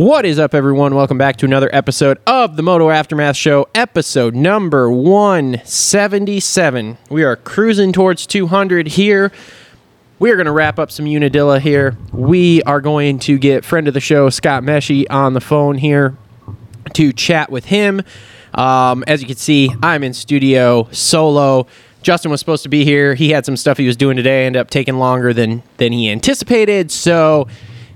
What is up, everyone? Welcome back to another episode of the Moto Aftermath Show, episode number 177. We are cruising towards 200 here. We are going to wrap up some Unadilla here. We are going to get friend of the show, Scott Meshey, on the phone here to chat with him. Um, as you can see, I'm in studio solo. Justin was supposed to be here. He had some stuff he was doing today, ended up taking longer than than he anticipated. So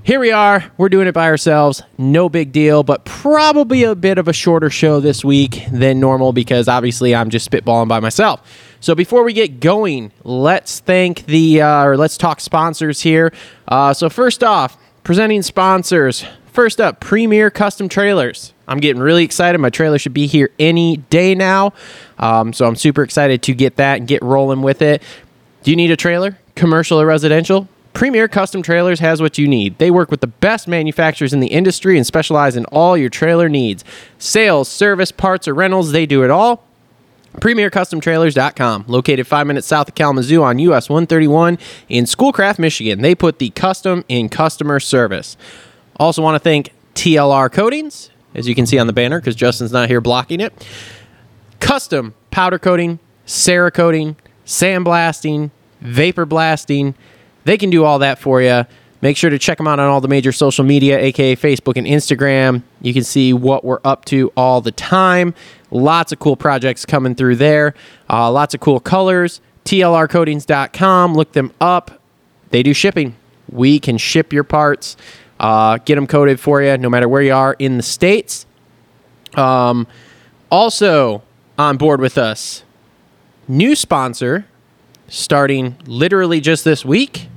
here we are. We're doing it by ourselves. No big deal, but probably a bit of a shorter show this week than normal because obviously I'm just spitballing by myself. So before we get going, let's thank the uh, or let's talk sponsors here. Uh, so first off, presenting sponsors. First up, Premier Custom Trailers. I'm getting really excited. My trailer should be here any day now. Um, so I'm super excited to get that and get rolling with it. Do you need a trailer, commercial or residential? Premier Custom Trailers has what you need. They work with the best manufacturers in the industry and specialize in all your trailer needs. Sales, service, parts, or rentals, they do it all. PremierCustomTrailers.com, located five minutes south of Kalamazoo on US 131 in Schoolcraft, Michigan. They put the custom in customer service. Also, want to thank TLR Coatings, as you can see on the banner, because Justin's not here blocking it. Custom powder coating, Cerakoting, sandblasting, vapor blasting. They can do all that for you. Make sure to check them out on all the major social media, aka Facebook and Instagram. You can see what we're up to all the time. Lots of cool projects coming through there. Uh, lots of cool colors. TLRcoatings.com. Look them up. They do shipping. We can ship your parts, uh, get them coated for you, no matter where you are in the states. Um, also on board with us, new sponsor starting literally just this week.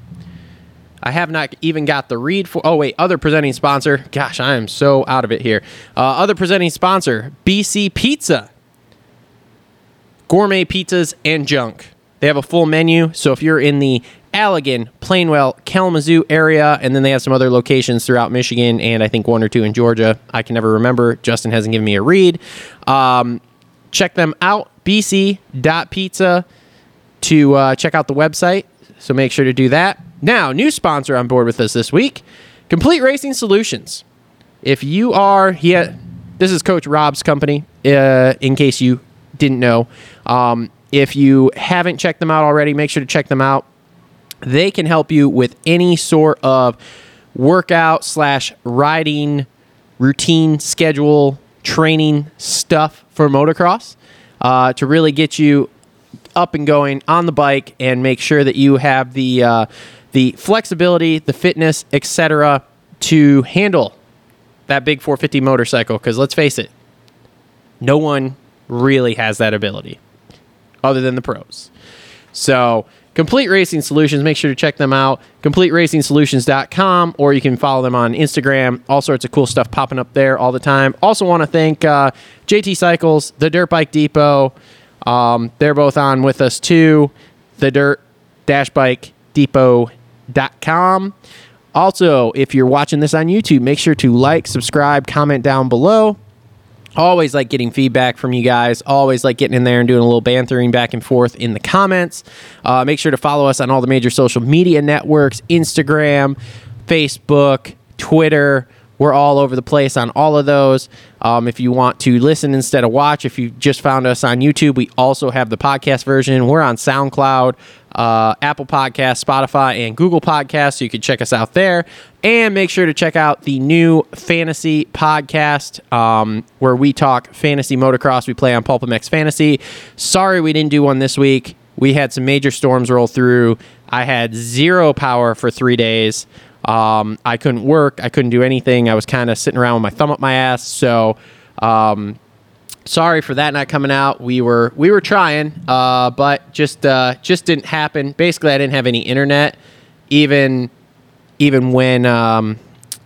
I have not even got the read for. Oh wait, other presenting sponsor. Gosh, I am so out of it here. Uh, other presenting sponsor, BC Pizza. Gourmet pizzas and junk. They have a full menu. So if you're in the Allegan, Plainwell, Kalamazoo area, and then they have some other locations throughout Michigan and I think one or two in Georgia. I can never remember. Justin hasn't given me a read. Um, check them out. BC.pizza to uh, check out the website. So make sure to do that. Now, new sponsor on board with us this week Complete Racing Solutions. If you are, yeah, this is Coach Rob's company, uh, in case you didn't know. Um, if you haven't checked them out already, make sure to check them out. They can help you with any sort of workout slash riding routine schedule training stuff for motocross uh, to really get you up and going on the bike and make sure that you have the uh, the flexibility, the fitness, etc., to handle that big 450 motorcycle. Because let's face it, no one really has that ability other than the pros. So, Complete Racing Solutions, make sure to check them out. CompleteRacingSolutions.com, or you can follow them on Instagram. All sorts of cool stuff popping up there all the time. Also, want to thank uh, JT Cycles, the Dirt Bike Depot. Um, they're both on with us too. The Dirt Dash Bike Depot.com. Also, if you're watching this on YouTube, make sure to like, subscribe, comment down below. Always like getting feedback from you guys. Always like getting in there and doing a little bantering back and forth in the comments. Uh, make sure to follow us on all the major social media networks Instagram, Facebook, Twitter. We're all over the place on all of those. Um, if you want to listen instead of watch, if you just found us on YouTube, we also have the podcast version. We're on SoundCloud, uh, Apple Podcasts, Spotify, and Google Podcasts, so you can check us out there. And make sure to check out the new fantasy podcast um, where we talk fantasy motocross. We play on PulpMX Fantasy. Sorry we didn't do one this week. We had some major storms roll through. I had zero power for three days. Um, I couldn't work. I couldn't do anything. I was kind of sitting around with my thumb up my ass. So, um, sorry for that not coming out. We were we were trying, uh, but just uh, just didn't happen. Basically, I didn't have any internet, even even when um,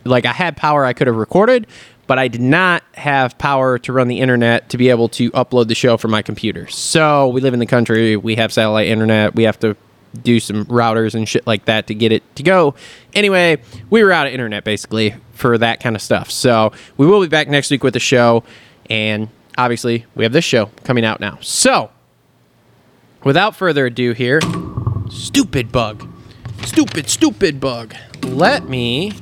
like I had power I could have recorded, but I did not have power to run the internet to be able to upload the show from my computer. So we live in the country, we have satellite internet, we have to do some routers and shit like that to get it to go. Anyway, we were out of internet basically for that kind of stuff. So we will be back next week with the show, and obviously we have this show coming out now. So without further ado, here, stupid bug, stupid, stupid bug. Let me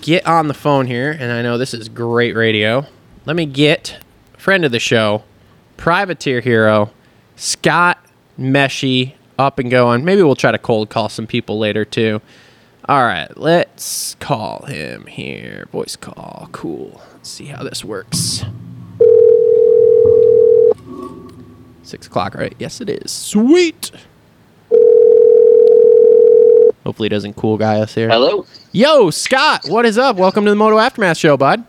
get on the phone here, and I know this is great radio. Let me get friend of the show, privateer hero, Scott Meshey up and going. Maybe we'll try to cold call some people later too. All right, let's call him here. Voice call. Cool. Let's see how this works. Six o'clock, right? Yes, it is. Sweet. Hopefully, it doesn't cool guy us here. Hello. Yo, Scott, what is up? Welcome to the Moto Aftermath Show, bud.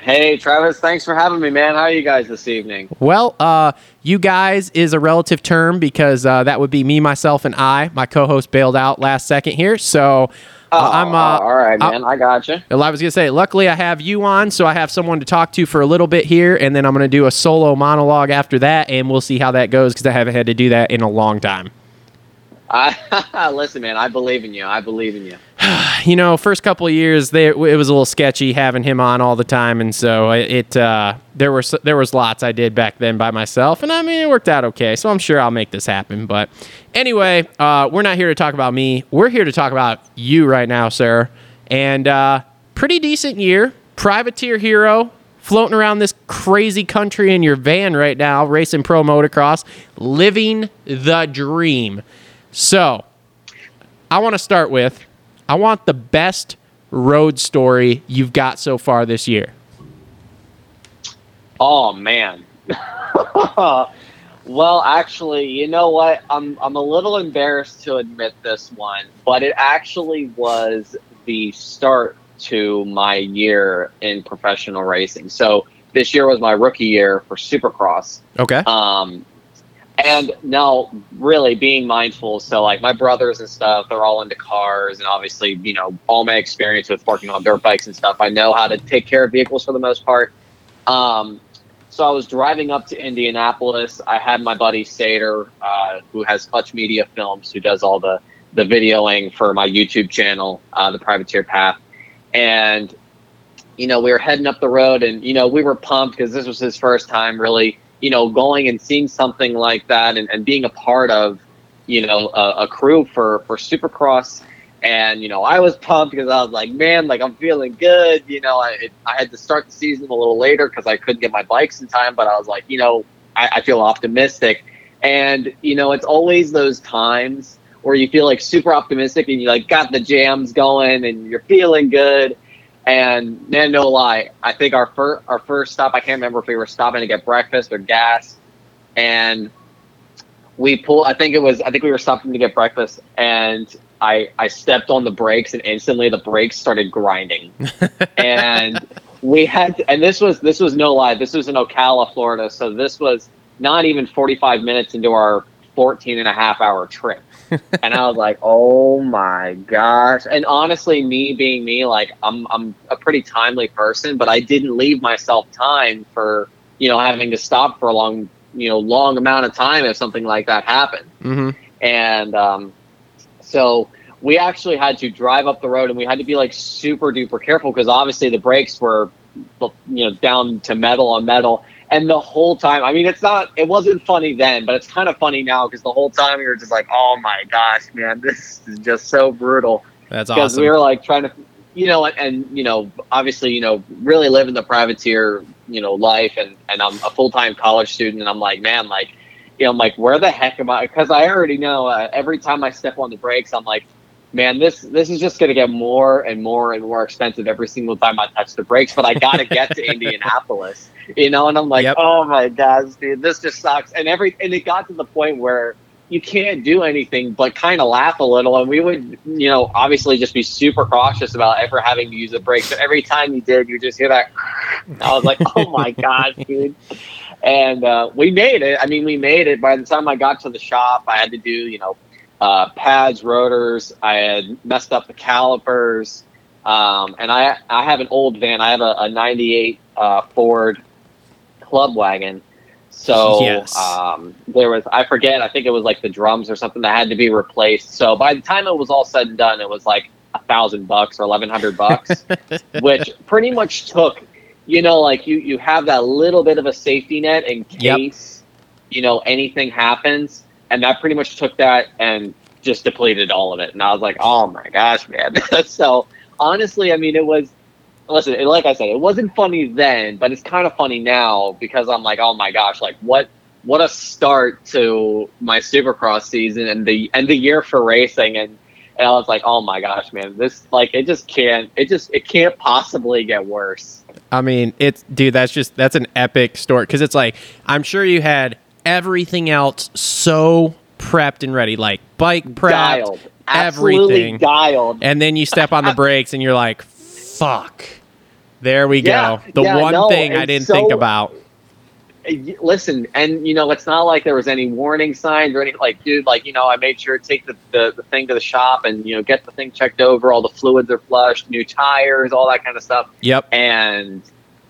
Hey, Travis. Thanks for having me, man. How are you guys this evening? Well, uh, you guys is a relative term because uh, that would be me, myself, and I. My co-host bailed out last second here, so uh, I'm. Uh, all right, man. I got you. well, I was gonna say, luckily I have you on, so I have someone to talk to for a little bit here, and then I'm gonna do a solo monologue after that, and we'll see how that goes because I haven't had to do that in a long time. I, listen, man. I believe in you. I believe in you. you know, first couple of years, they, it was a little sketchy having him on all the time, and so it uh, there were there was lots I did back then by myself, and I mean it worked out okay. So I'm sure I'll make this happen. But anyway, uh, we're not here to talk about me. We're here to talk about you right now, sir. And uh, pretty decent year, privateer hero. Floating around this crazy country in your van right now, racing pro motocross, living the dream. So, I want to start with I want the best road story you've got so far this year. Oh man. well, actually, you know what? I'm I'm a little embarrassed to admit this one, but it actually was the start to my year in professional racing. So this year was my rookie year for Supercross. Okay. Um, and now really being mindful so like my brothers and stuff they're all into cars and obviously you know all my experience with working on dirt bikes and stuff i know how to take care of vehicles for the most part. Um, so i was driving up to indianapolis. I had my buddy sater uh, who has clutch media films who does all the the videoing for my youtube channel uh, the privateer path. And you know we were heading up the road and you know we were pumped because this was his first time really you know, going and seeing something like that and, and being a part of, you know, a, a crew for, for Supercross. And, you know, I was pumped because I was like, man, like I'm feeling good. You know, I, it, I had to start the season a little later because I couldn't get my bikes in time, but I was like, you know, I, I feel optimistic. And, you know, it's always those times where you feel like super optimistic and you like got the jams going and you're feeling good and man, no lie, I think our first our first stop, I can't remember if we were stopping to get breakfast or gas, and we pulled. I think it was. I think we were stopping to get breakfast, and I I stepped on the brakes, and instantly the brakes started grinding, and we had. To, and this was this was no lie. This was in Ocala, Florida. So this was not even 45 minutes into our 14 and a half hour trip and I was like, "Oh my gosh!" And honestly, me being me, like I'm I'm a pretty timely person, but I didn't leave myself time for you know having to stop for a long you know long amount of time if something like that happened. Mm-hmm. And um, so we actually had to drive up the road, and we had to be like super duper careful because obviously the brakes were you know down to metal on metal and the whole time, I mean, it's not, it wasn't funny then, but it's kind of funny now because the whole time we were just like, oh my gosh, man, this is just so brutal. That's awesome. Because we were like trying to, you know, and, you know, obviously, you know, really living the privateer, you know, life. And, and I'm a full time college student. And I'm like, man, like, you know, I'm like, where the heck am I? Because I already know uh, every time I step on the brakes, I'm like, man, this this is just going to get more and more and more expensive every single time I touch the brakes. But I got to get to Indianapolis, you know. And I'm like, Yep. oh my gosh, dude, this just sucks. And every and it got to the point where you can't do anything but kind of laugh a little. And we would, you know, obviously just be super cautious about ever having to use a brake. But every time you did, you just hear that. I was like, oh my gosh, dude. And uh, we made it. I mean, we made it. By the time I got to the shop, I had to do, you know, uh, pads, rotors. I had messed up the calipers, um, and I I have an old van. I have a, a '98 uh, Ford Club Wagon. So Yes. um, there was I forget. I think it was like the drums or something that had to be replaced. So by the time it was all said and done, it was like a thousand bucks or eleven hundred bucks, which pretty much took. You know, like you you have that little bit of a safety net in Yep. case you know anything happens, and that pretty much took that and just depleted all of it. And I was like, oh my gosh, man. so honestly, I mean, it was. Listen, like I said, it wasn't funny then, but it's kind of funny now because I'm like, oh my gosh, like what what a start to my Supercross season and the and the year for racing and and I was like, oh my gosh, man, this like it just can't it just it can't possibly get worse. I mean, it's dude. That's just that's an epic story because it's like I'm sure you had everything else so prepped and ready, like bike prepped, dialed, absolutely everything, dialed. and then you step on the brakes and you're like, "Fuck." There we Yeah, go. The yeah, one no, thing I didn't so- think about. Listen and you know it's not like there was any warning signs or any like dude like you know i made sure to take the, the, the thing to the shop and you know get the thing checked over all the fluids are flushed new tires all that kind of stuff Yep. and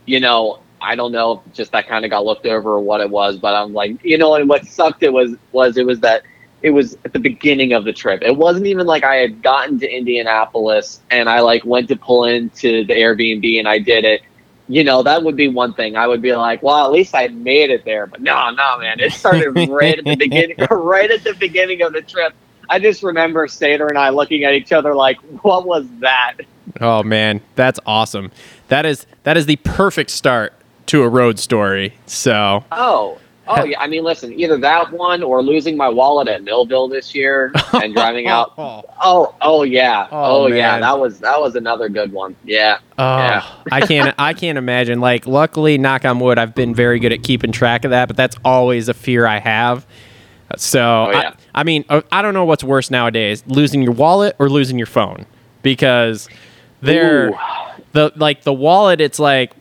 you know i don't know if just that kind of got looked over or what it was but i'm like you know and what sucked it was was it was that it was at the beginning of the trip. It wasn't even like i had gotten to indianapolis and i like went to pull into the airbnb and i did it. You know that would be one thing. I would be like well at least i made it there. But no no man it started right at the beginning right at the beginning of the trip. I just remember Sater and i looking at each other like what was that? Oh man, that's awesome. That is that is the perfect start to a road story. So Oh, oh yeah. I mean, listen, either that one or losing my wallet at Millville this year and driving out. Oh, Oh, yeah. Oh, Oh, yeah. That was that was another good one. Yeah. Oh, Yeah. I can't. I can't imagine. Like, luckily, knock on wood, I've been very good at keeping track of that. But that's always a fear I have. So, Oh, yeah. I, I mean, uh, I don't know what's worse nowadays: losing your wallet or losing your phone. Because they're Ooh. the like the wallet. It's like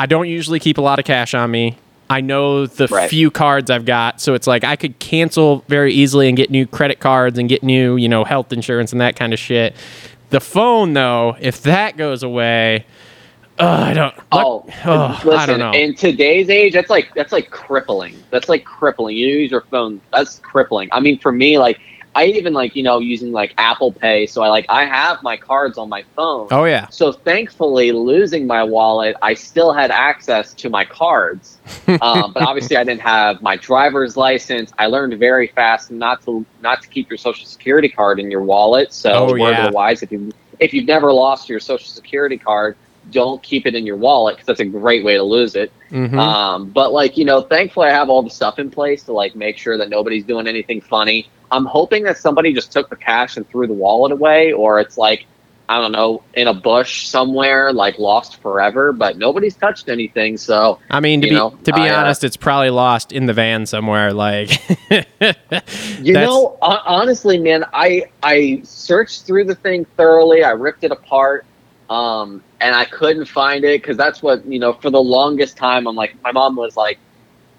I don't usually keep a lot of cash on me. I know the Right. few cards I've got, so it's like I could cancel very easily and get new credit cards and get new, you know, health insurance and that kind of shit. The phone, though, if that goes away, uh, I don't. Oh, oh, listen. I don't know. In today's age, that's like that's like crippling. That's like crippling. You use your phone. That's crippling. I mean, for me, like I even like you know using like Apple Pay. So I like I have my cards on my phone. oh yeah, So thankfully, losing my wallet, I still had access to my cards. Um, but obviously, I didn't have my driver's license. I learned very fast not to not to keep your social security card in your wallet. So Oh, word yeah. of the wise, if you if you've never lost your social security card, don't keep it in your wallet because that's a great way to lose it. Mhm. Um, but like you know, thankfully I have all the stuff in place to like make sure that nobody's doing anything funny. I'm hoping that somebody just took the cash and threw the wallet away, or it's like I don't know in a bush somewhere, like lost forever. But nobody's touched anything, so I mean, to be know, to be I, uh, honest, it's probably lost in the van somewhere. Like, you know, honestly, man, I I searched through the thing thoroughly. I ripped it apart. Um, and I couldn't find it because that's what you know. For the longest time, I'm like, my mom was like,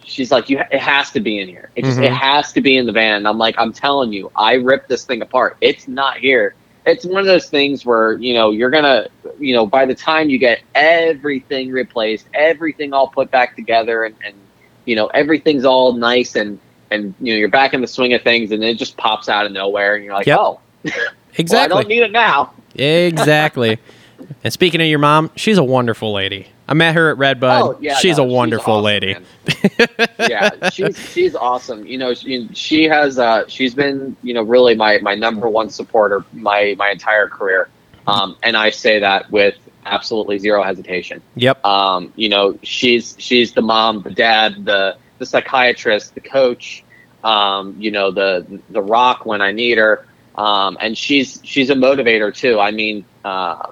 she's like, you, it has to be in here. It just, it Mhm. has to be in the van. And I'm like, I'm telling you, I ripped this thing apart. It's not here. It's one of those things where you know you're gonna, you know, by the time you get everything replaced, everything all put back together, and, and you know everything's all nice and and you know you're back in the swing of things, and it just pops out of nowhere, and you're like, Yep. oh, well, I exactly, don't need it now. exactly. and speaking of your mom, she's a wonderful lady. I met her at Redbud. Oh, yeah, she's no, a wonderful awesome, lady. yeah, she's she's awesome. You know, she, she has uh, she's been you know really my my number one supporter my my entire career, um, and I say that with absolutely zero hesitation. Yep. Um, you know, she's she's the mom, the dad, the the psychiatrist, the coach. Um, you know, the the rock when I need her, um, and she's she's a motivator too. I mean. Uh,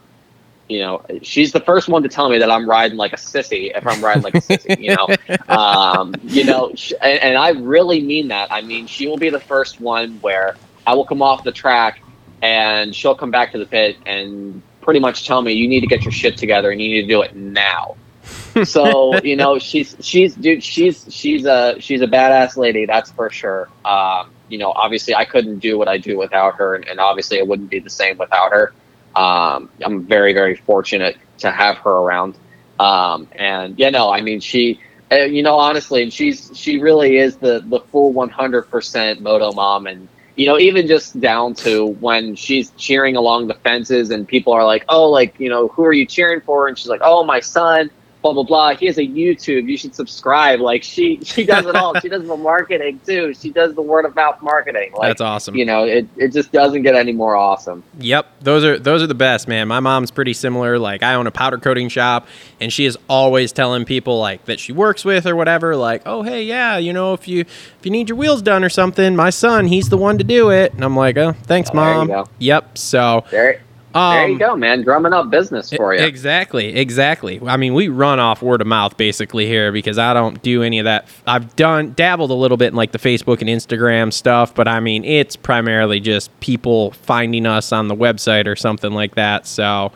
you know, she's the first one to tell me that I'm riding like a sissy if I'm riding like a sissy, you know. Um, you know, sh- and, and I really mean that. I mean, she will be the first one where I will come off the track and she'll come back to the pit and pretty much tell me, you need to get your shit together and you need to do it now. so you know she's she's dude she's she's a she's a badass lady that's for sure um you know, obviously I couldn't do what I do without her, and, and obviously it wouldn't be the same without her. Um, I'm very, very fortunate to have her around. Um, and yeah, no, I mean, she, uh, you know, honestly, and she's she really is the the full 100% moto mom, and you know, even just down to when she's cheering along the fences, and people are like, oh, like you know, who are you cheering for? And she's like, oh, my son blah blah blah. He has a YouTube. You should subscribe. Like she she does it all. she does the marketing too. She does the word of mouth marketing. Like, That's awesome. You know, it, it just doesn't get any more awesome. Yep, those are those are the best, man. My mom's pretty similar. Like I own a powder coating shop, and she is always telling people like that she works with or whatever, like, oh hey, yeah, you know, if you if you need your wheels done or something, my son, he's the one to do it. And I'm like, oh, thanks, Oh, mom. Yep. So There, um, there you go, man. Drumming up business for you. Exactly, exactly. I mean, we run off word of mouth basically here because I don't do any of that. I've done dabbled a little bit in like the Facebook and Instagram stuff, but I mean, it's primarily just people finding us on the website or something like that. So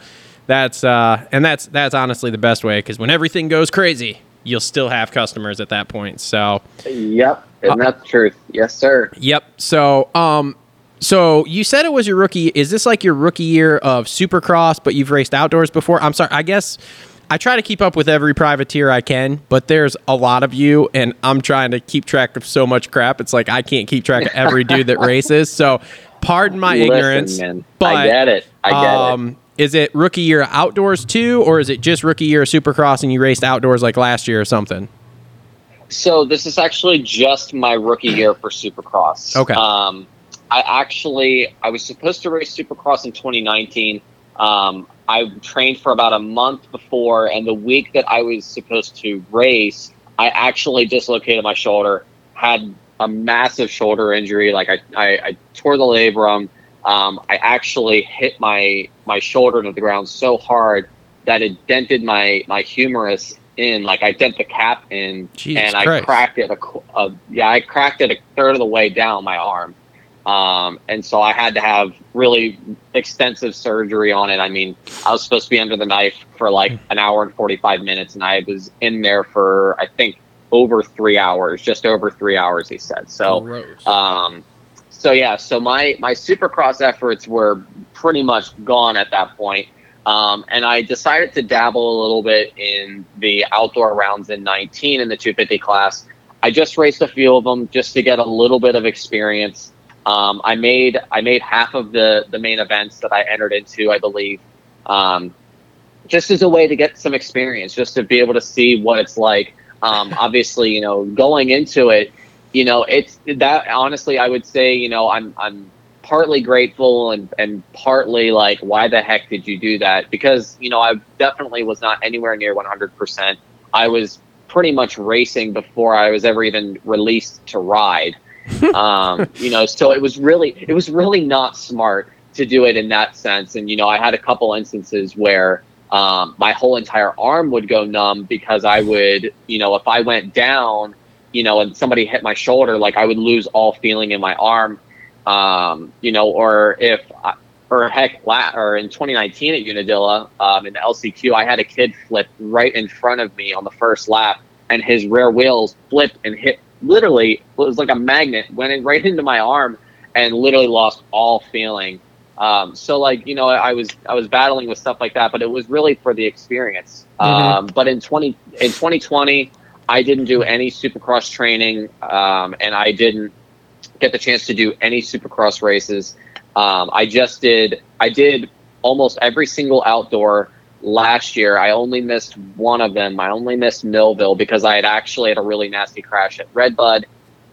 that's uh and that's that's honestly the best way because when everything goes crazy, you'll still have customers at that point. So Yep, and that's the truth. Yes, sir. Yep. So, um, so you said it was your rookie. Is this like your rookie year of Supercross, but you've raced outdoors before? I'm sorry. I guess I try to keep up with every privateer I can, but there's a lot of you, and I'm trying to keep track of so much crap. It's like I can't keep track of every dude that races. So, pardon my Listen, ignorance. man. But I get it. I get it. um, is it rookie year outdoors too, or is it just rookie year Supercross and you raced outdoors like last year or something? So this is actually just my rookie year for Supercross. Okay. Um, I actually I was supposed to race Supercross in 2019. Um, I trained for about a month before, and the week that I was supposed to race, I actually dislocated my shoulder. Had a massive shoulder injury. Like I, I, I tore the labrum. Um, I actually hit my my shoulder to the ground so hard that it dented my my humerus in. Like I dent the cap in, Jesus and I cracked it. A, a, yeah, I cracked it a third of the way down my arm. Um, and so I had to have really extensive surgery on it. I mean, I was supposed to be under the knife for like an hour and 45 minutes, and I was in there for, I think, over three hours, just over three hours, he said. So, um, so yeah, so my, my supercross efforts were pretty much gone at that point. Um, and I decided to dabble a little bit in the outdoor rounds in 19 in the 250 class. I just raced a few of them just to get a little bit of experience. Um, I made I made half of the the main events that I entered into, I believe, um, just as a way to get some experience, just to be able to see what it's like. Um, obviously, you know, going into it, you know, it's that. Honestly, I would say, you know, I'm I'm partly grateful and and partly like, why the heck did you do that? Because you know, I definitely was not anywhere near 100. percent I was pretty much racing before I was ever even released to ride um, you know, so it was really, it was really not smart to do it in that sense. And you know, I had a couple instances where um, my whole entire arm would go numb because I would, you know, if I went down, you know, and somebody hit my shoulder, like I would lose all feeling in my arm, um, you know, or if, I, or heck, or in 2019 at Unadilla um, in the LCQ, I had a kid flip right in front of me on the first lap, and his rear wheels flipped and hit literally it was like a magnet went in right into my arm and literally lost all feeling. Um, so like you know i was i was battling with stuff like that but it was really for the experience. Um, but in 20 in 2020 i didn't do any supercross training um, and i didn't get the chance to do any supercross races. Um, i just did i did almost every single outdoor last year i only missed one of them. I only missed millville because i had actually had a really nasty crash at redbud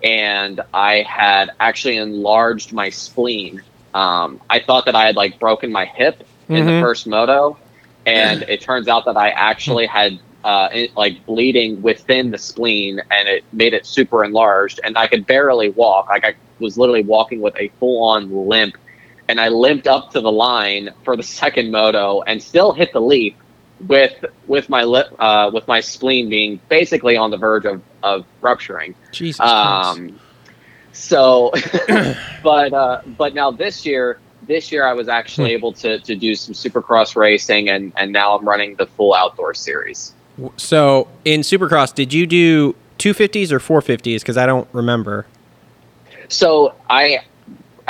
and i had actually enlarged my spleen. Um, i thought that i had like broken my hip in the Mhm. first moto and it turns out that i actually had uh, it, like bleeding within the spleen and it made it super enlarged and i could barely walk. Like i was literally walking with a full-on limp and I limped up to the line for the second moto and still hit the leap with with my lip uh, with my spleen being basically on the verge of, of rupturing. Jesus Um, so, but uh, but now this year, this year I was actually able to to do some supercross racing and and now I'm running the full outdoor series. So in Supercross, did you do 250s or 450s? Because I don't remember. So I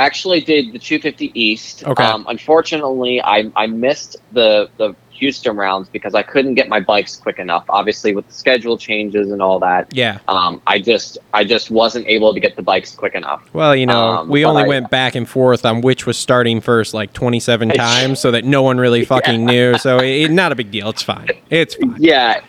actually did the 250 East. Okay. Um, unfortunately, I, I missed the the Houston rounds because I couldn't get my bikes quick enough. Obviously, with the schedule changes and all that, Yeah. um, I just I just wasn't able to get the bikes quick enough. Well, you know, Um, we only I- went back and forth on which was starting first like 27 times so that no one really fucking knew. So it, not a big deal. It's fine. It's fine. Yeah,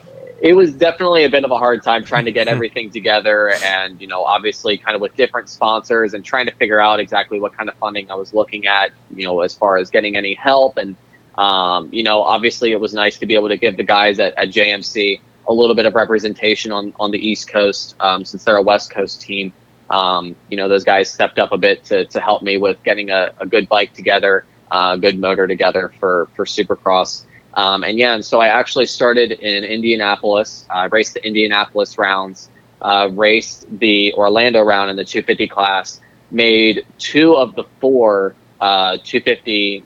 it was definitely a bit of a hard time trying to get everything together, and you know, obviously, kind of with different sponsors and trying to figure out exactly what kind of funding I was looking at. You know, as far as getting any help, and um, you know, obviously, it was nice to be able to give the guys at, at JMC a little bit of representation on on the East Coast um, since they're a West Coast team. Um, you know, those guys stepped up a bit to, to help me with getting a, a good bike together, uh, a good motor together for for Supercross. Um, and yeah, and so I actually started in Indianapolis. I raced the Indianapolis rounds, uh, raced the Orlando round in the 250 class, made two of the four uh, 250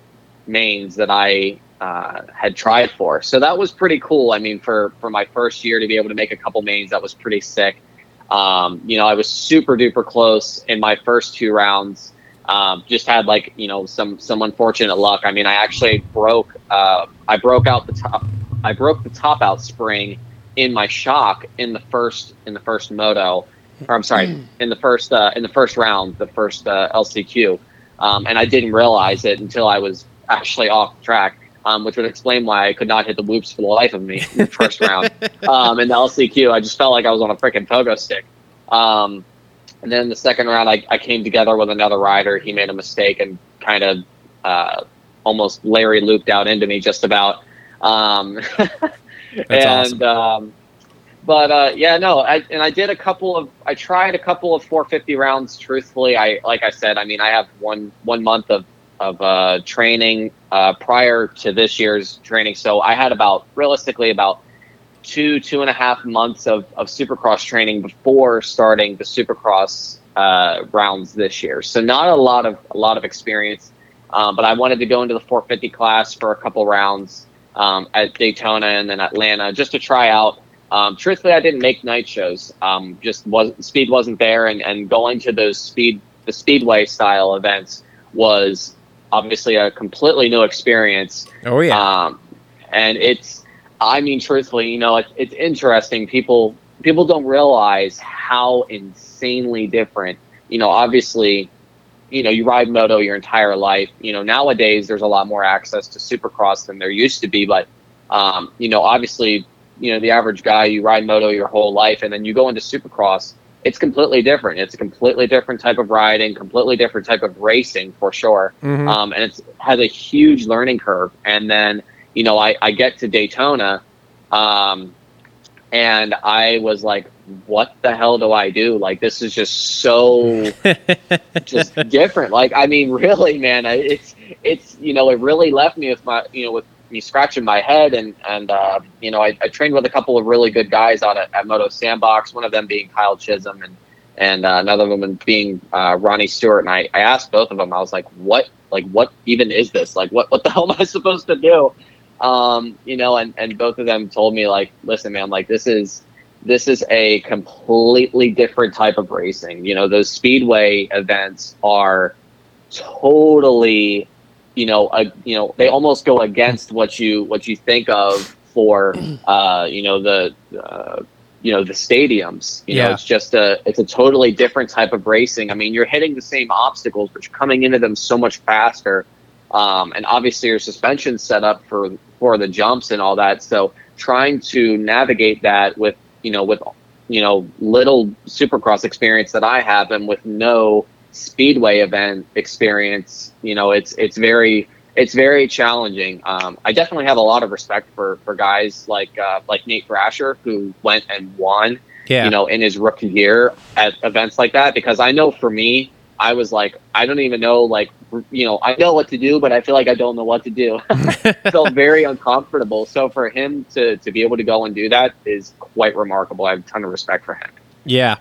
mains that I uh, had tried for. So that was pretty cool. I mean, for for my first year to be able to make a couple mains, that was pretty sick. Um, you know, I was super duper close in my first two rounds. Um, just had like you know some some unfortunate luck. I mean, I actually broke uh, I broke out the top I broke the top out spring in my shock in the first in the first moto, or I'm sorry, in the first uh, in the first round, the first uh, LCQ, um, and I didn't realize it until I was actually off track. Um, which would explain why I could not hit the whoops for the life of me in the first round. Um, in the LCQ, I just felt like I was on a freaking pogo stick. Um, and then the second round, I, I came together with another rider. He made a mistake and kind of uh, almost Larry looped out into me just about. Um, and um, but uh, yeah, no, I, and I did a couple of I tried a couple of 450 rounds. Truthfully, I like I said, I mean, I have one one month of of uh, training uh, prior to this year's training, so I had about realistically about two two and a half months of, of supercross training before starting the supercross uh, rounds this year. So not a lot of a lot of experience um, but i wanted to go into the 450 class for a couple rounds um, at daytona and then atlanta just to try out. Um, truthfully i didn't make night shows. Um, just wasn't speed wasn't there and, and going to those speed the speedway style events was obviously a completely new experience. Oh, yeah. um, and it's, I mean, truthfully, you know, it's, it's interesting. People people don't realize how insanely different. You know, obviously, you know, you ride moto your entire life. You know, nowadays there's a lot more access to Supercross than there used to be. But, um, you know, obviously, you know, the average guy, you ride moto your whole life, and then you go into Supercross. It's completely different. It's a completely different type of riding, completely different type of racing for sure Mhm. um, and it has a huge learning curve. And then you know I, I get to Daytona, um, and I was like, what the hell do I do? Like this is just so just different. Like I mean, really, man, it's it's you know it really left me with my you know with me scratching my head and and uh, you know I, I trained with a couple of really good guys out at, at Moto Sandbox. One of them being Kyle Chisholm and and uh, another woman being uh, Ronnie Stewart. And I, I asked both of them. I was like, what like what even is this? Like what what the hell am I supposed to do? Um, you know, and and both of them told me like, listen, man, like this is this is a completely different type of racing. You know, those speedway events are totally, you know, a, you know, they almost go against what you what you think of for, uh, you know, the, uh, you know, the stadiums. You know, Yeah. it's just a it's a totally different type of racing. I mean, you're hitting the same obstacles, but you're coming into them so much faster. Um, and obviously, your suspension set up for for the jumps and all that. So trying to navigate that with you know with you know little supercross experience that I have and with no speedway event experience, you know, it's it's very it's very challenging. Um, I definitely have a lot of respect for for guys like uh, like Nate Thrasher who went and won yeah. you know, in his rookie year at events like that. Because I know for me, I was like, I don't even know, like, you know, I know what to do, but I feel like I don't know what to do. Felt very uncomfortable. So for him to to be able to go and do that is quite remarkable. I have a ton of respect for him. Yeah,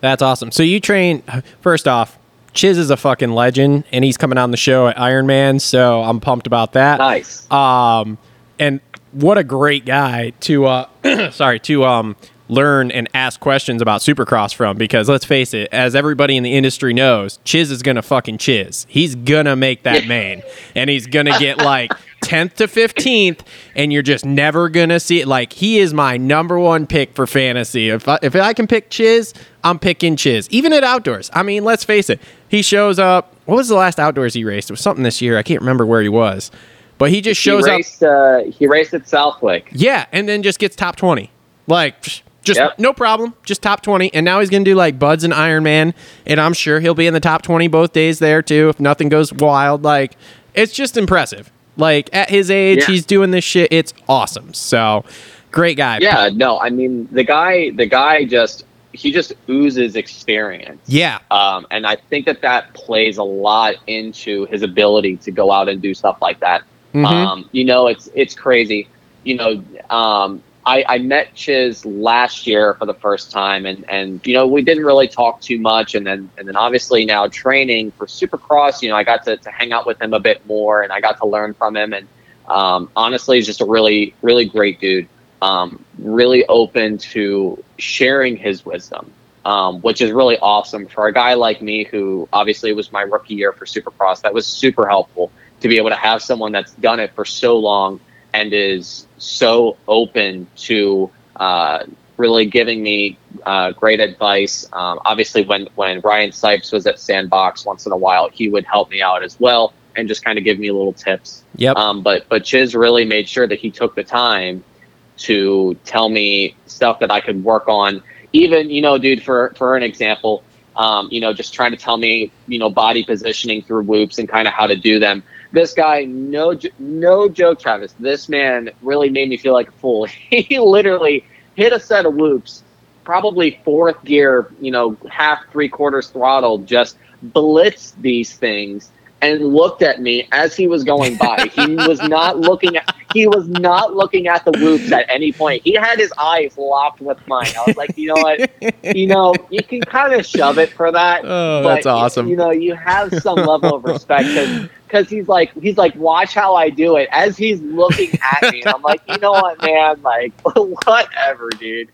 that's awesome. So you train first off. Chiz is a fucking legend, and he's coming on the show at Iron Man, so I'm pumped about that. Nice. Um, and what a great guy to uh, sorry to um learn and ask questions about Supercross from because let's face it, as everybody in the industry knows, Chiz is gonna fucking chiz. He's gonna make that main, and he's gonna get like. 10th to 15th and you're just never gonna see it. Like he is my number one pick for fantasy. If I, if I can pick chiz i'm picking chiz. Even at outdoors. I mean let's face it. He shows up. What was the last outdoors he raced? It was something this year. I can't remember where he was. But he just shows he up uh, he raced at Southwick. yeah, and then just gets top 20. Like, psh, just Yep. no problem, just top 20. And now he's going to do like Budds and Iron Man, and I'm sure he'll be in the top 20 both days there too if nothing goes wild. Like, it's just impressive. Like, at his age, Yeah. he's doing this shit. It's awesome. So, great guy. Yeah, no, I mean the guy, the guy just he just oozes experience. Yeah. Um, and I think that that plays a lot into his ability to go out and do stuff like that. Mhm. Um, you know, it's it's crazy. You know, um, I, I met Chiz last year for the first time, and and you know we didn't really talk too much, and then and then obviously now training for Supercross, you know, I got to, to hang out with him a bit more, and I got to learn from him, and um, honestly, he's just a really really great dude. Um, really open to sharing his wisdom, um, which is really awesome for a guy like me who obviously was my rookie year for Supercross. That was super helpful to be able to have someone that's done it for so long and is so open to uh, really giving me uh, great advice. Um, obviously, when when Ryan Sipes was at Sandbox once in a while, he would help me out as well and just kind of give me little tips. Yep. Um, but but Chiz really made sure that he took the time to tell me stuff that I could work on. Even you know, dude, for for an example, um, you know, just trying to tell me you know body positioning through whoops and kind of how to do them. This guy, no no joke, Travis. This man really made me feel like a fool. he literally hit a set of whoops, probably fourth gear, you know, half three quarters throttle, just blitzed these things and looked at me as he was going by. he was not looking at he was not looking at the whoops at any point. He had his eyes locked with mine. I was like, you know what? You know, you can kind of shove it for that. Oh, that's awesome. You know, you have some level of respect because he's like he's like, watch how I do it as he's looking at me. And I'm like, you know what, man? Like, whatever, dude.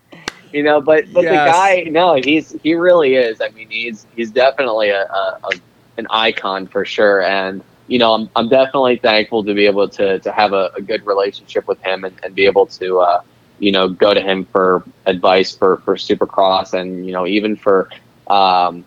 You know, but but Yes. the guy, no, he's he really is. I mean, he's he's definitely a, a, a an icon for sure. And you know, I'm I'm definitely thankful to be able to to have a, a good relationship with him and, and be able to uh, you know go to him for advice for for Supercross and you know even for um,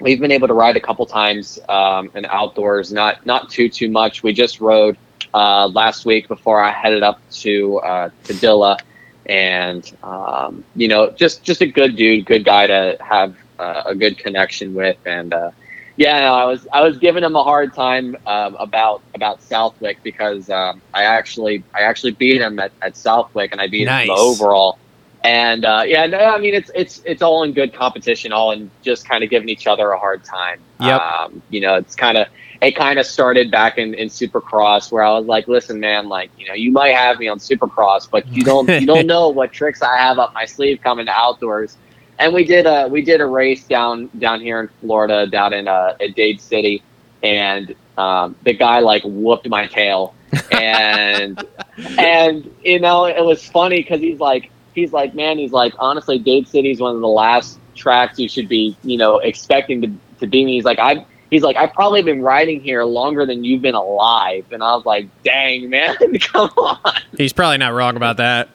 we've been able to ride a couple times um, in outdoors, not not too too much. We just rode uh, last week before I headed up to uh, to Dilla, and um, you know, just just a good dude, good guy to have uh, a good connection with, and uh, yeah, no, I was I was giving him a hard time um, about about Southwick because um, I actually I actually beat him at, at Southwick, and I beat him Nice. overall. And uh, yeah, no, I mean it's it's it's all in good competition, all in just kind of giving each other a hard time. Yep. Um, you know, it's kind of it kind of started back in, in Supercross where I was like, listen, man, like you know, you might have me on Supercross, but you don't you don't know what tricks I have up my sleeve coming to outdoors. And we did a we did a race down down here in Florida, down in uh, at Dade City, and um, the guy like whooped my tail, and and you know it was funny because he's like he's like man he's like honestly Dade City is one of the last tracks you should be you know expecting to to be me. He's like I he's like I've probably been riding here longer than you've been alive, and I was like dang man come on. He's probably not wrong about that.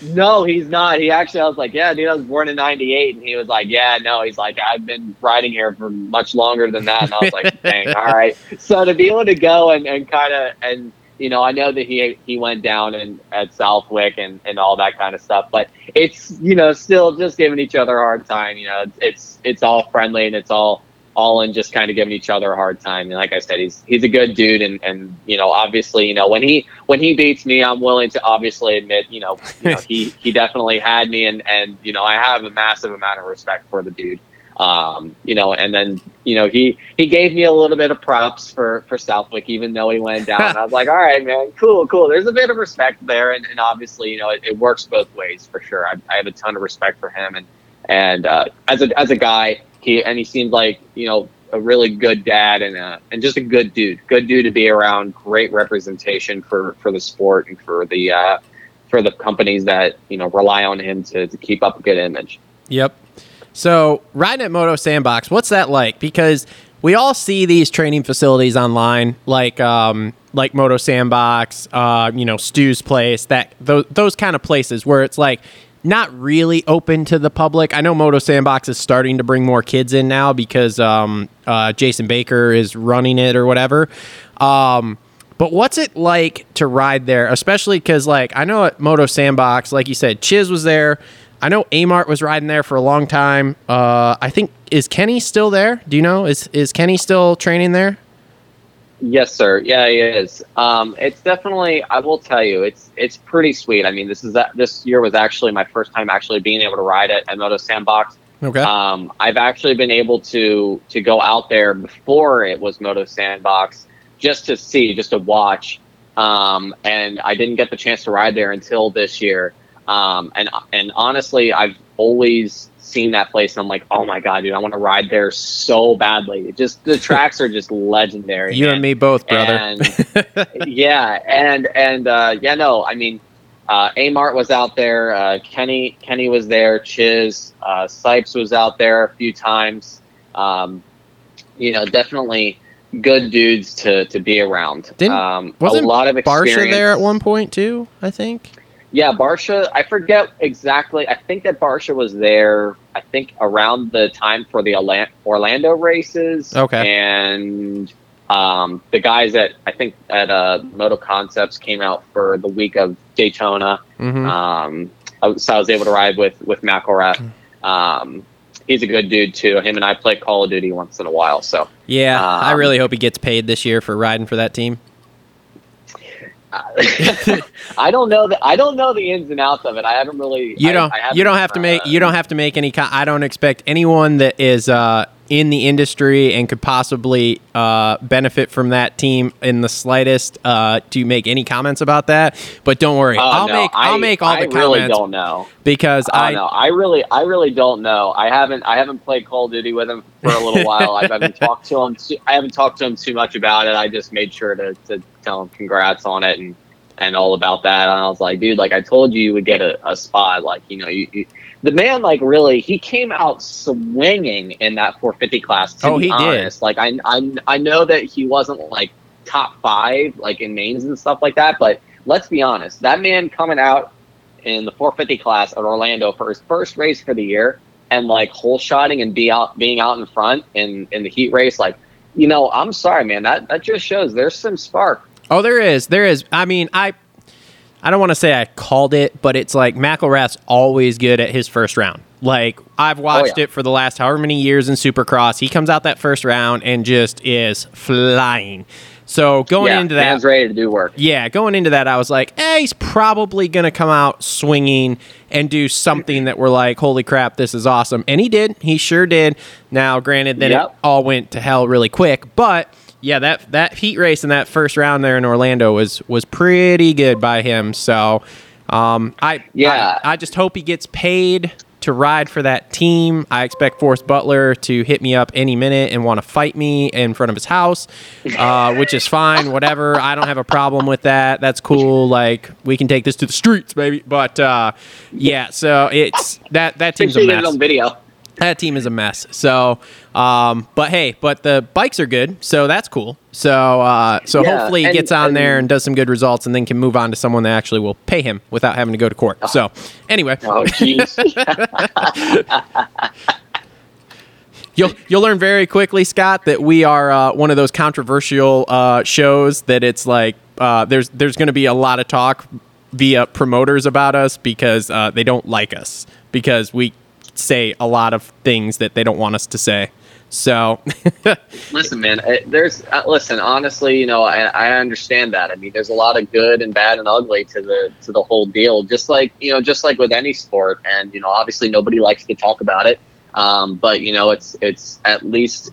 No, he's not. He actually, I was like, yeah, dude, I was born in '98, and he was like, yeah, no, he's like, I've been riding here for much longer than that, and I was like, dang, all right. So to be able to go and, and kind of and you know, I know that he he went down and at Southwick and and all that kind of stuff, but it's you know still just giving each other a hard time. You know, it's it's, it's all friendly and it's all all in just kind of giving each other a hard time. And like I said, he's he's a good dude, and and you know, obviously, you know, when he when he beats me, I'm willing to obviously admit, you know, you know he he definitely had me, and and you know, I have a massive amount of respect for the dude. Um, you know, and then you know he he gave me a little bit of props for for Southwick, even though he went down. I was like, all right, man, cool, cool. There's a bit of respect there, and, and obviously, you know, it, it works both ways for sure. I, I have a ton of respect for him, and and uh, as a as a guy, he and he seemed like you know a really good dad and uh and just a good dude, good dude to be around. Great representation for for the sport and for the uh, for the companies that you know rely on him to, to keep up a good image. Yep. So riding at Moto Sandbox, what's that like? Because we all see these training facilities online, like um, like Moto Sandbox, uh, you know, Stu's place, that those, those kind of places where it's like not really open to the public. I know Moto Sandbox is starting to bring more kids in now because um, uh, Jason Baker is running it or whatever. Um, but what's it like to ride there, especially because like I know at Moto Sandbox, like you said, Chiz was there. I know Amart was riding there for a long time. Uh, I think is Kenny still there? Do you know is is Kenny still training there? Yes, sir. Yeah, he is. Um, it's definitely. I will tell you, it's it's pretty sweet. I mean, this is that this year was actually my first time actually being able to ride it at Moto Sandbox. Okay. Um, I've actually been able to to go out there before it was Moto Sandbox just to see, just to watch. Um, and I didn't get the chance to ride there until this year. Um, and and honestly, I've always seen that place, and I'm like, oh my god, dude, I want to ride there so badly. It just the tracks are just legendary. you man. and me both, brother. And, yeah, and and uh, yeah, no, I mean, uh, Amart was out there. Uh, Kenny Kenny was there. Chiz uh, Sipes was out there a few times. Um, you know, definitely good dudes to to be around. Didn't- um, Wasn't a lot of Barcia experience. there at one point too? I think. Yeah, Barcia. I forget exactly. I think that Barcia was there. I think around the time for the Orlando races. Okay. And um, the guys at I think at uh, Moto Concepts came out for the week of Daytona. hmm Um, I was- so I was able to ride with with McElrath. Um, he's a good dude too. Him and I play Call of Duty once in a while. So yeah, I um, really hope he gets paid this year for riding for that team. I don't know that I don't know the ins and outs of it. I haven't really. You don't. I haven't, you don't have to make. uh, You don't have to make any. I don't expect anyone that is uh, in the industry and could possibly uh, benefit from that team in the slightest uh, to make any comments about that. But don't worry, Oh, I'll no, make. I, I'll make all I the really comments don't know. because I I. don't know. I really, I really don't know. I haven't, I haven't played Call of Duty with him for a little while. I haven't talked to him. Too, I haven't talked to him too much about it. I just made sure to, to tell him congrats on it and and all about that. And I was like, dude, like I told you, you would get a, a spot. Like you know, you, you, the man, like really, he came out swinging in that 450 class. To Oh, be he did. Like I, I, I know that he wasn't like top five, like in mains and stuff like that. But let's be honest, that man coming out in the 450 class at Orlando for his first race for the year and like hole shotting and be out being out in front in in the heat race like you know I'm sorry man that that just shows there's some spark Oh, there is. There is. I mean, I. I don't want to say I called it, but it's like McElrath's always good at his first round. Like I've watched yeah. it for the last however many years in Supercross. He comes out that first round and just is flying. So going yeah, into that, man's ready to do work yeah, going into that, I was like, eh, he's probably going to come out swinging and do something that we're like, holy crap, this is awesome. And he did. He sure did. Now, granted, then it all went to hell really quick, but yeah, that that heat race in that first round there in Orlando was was pretty good by him. So, um, I Yeah. I, I just hope he gets paid to ride for that team. I expect Forrest Butler to hit me up any minute and want to fight me in front of his house, uh, which is fine. Whatever. I don't have a problem with that. That's cool. Like we can take this to the streets, baby. But uh, yeah, so it's that that team's a it mess on video that team is a mess. So, um, but hey, but the bikes are good, so that's cool. So, uh, so Yeah, hopefully he and- gets on and- there and does some good results, and then can move on to someone that actually will pay him without having to go to court. So, anyway, oh jeez you'll you'll learn very quickly, Scott, that we are uh, one of those controversial uh, shows that it's like uh, there's there's going to be a lot of talk via promoters about us because uh, they don't like us because we say a lot of things that they don't want us to say. So, listen man uh, there's uh, listen honestly you know I, I understand that. I mean there's a lot of good and bad and ugly to the to the whole deal just like you know just like with any sport. And you know obviously nobody likes to talk about it. Um, but you know it's it's at least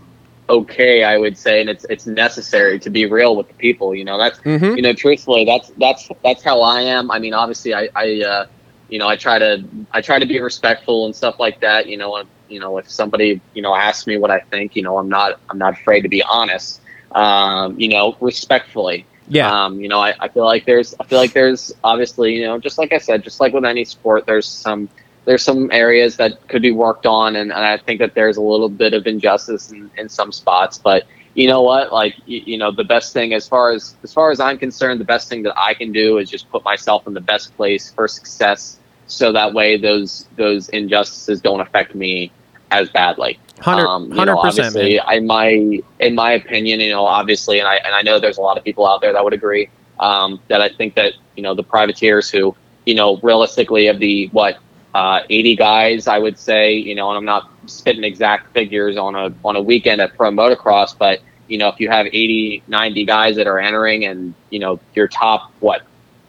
okay I would say. And it's it's necessary to be real with the people you know that's mhm. you know truthfully that's that's that's how i am. I mean obviously i i uh you know i try to i try to be respectful and stuff like that you know and, you know if somebody you know asks me what i think you know i'm not i'm not afraid to be honest um you know respectfully Yeah. Um, you know, I, I feel like there's I feel like there's obviously, you know, just like I said, just like with any sport, there's some there's some areas that could be worked on and, and I think that there's a little bit of injustice in, in some spots. But you know what? Like you, you know, the best thing as far as as far as I'm concerned, the best thing that I can do is just put myself in the best place for success so that way those those injustices don't affect me as badly. Hundred Um, you hundred know, percent, obviously, man. in my in my opinion, you know, obviously, and I and I know there's a lot of people out there that would agree um, that I think that you know the privateers who you know realistically of the what uh, 80 guys, I would say, you know, and I'm not spitting exact figures on a on a weekend at pro motocross, but you know, if you have 80, 90 guys that are entering, and you know, your top what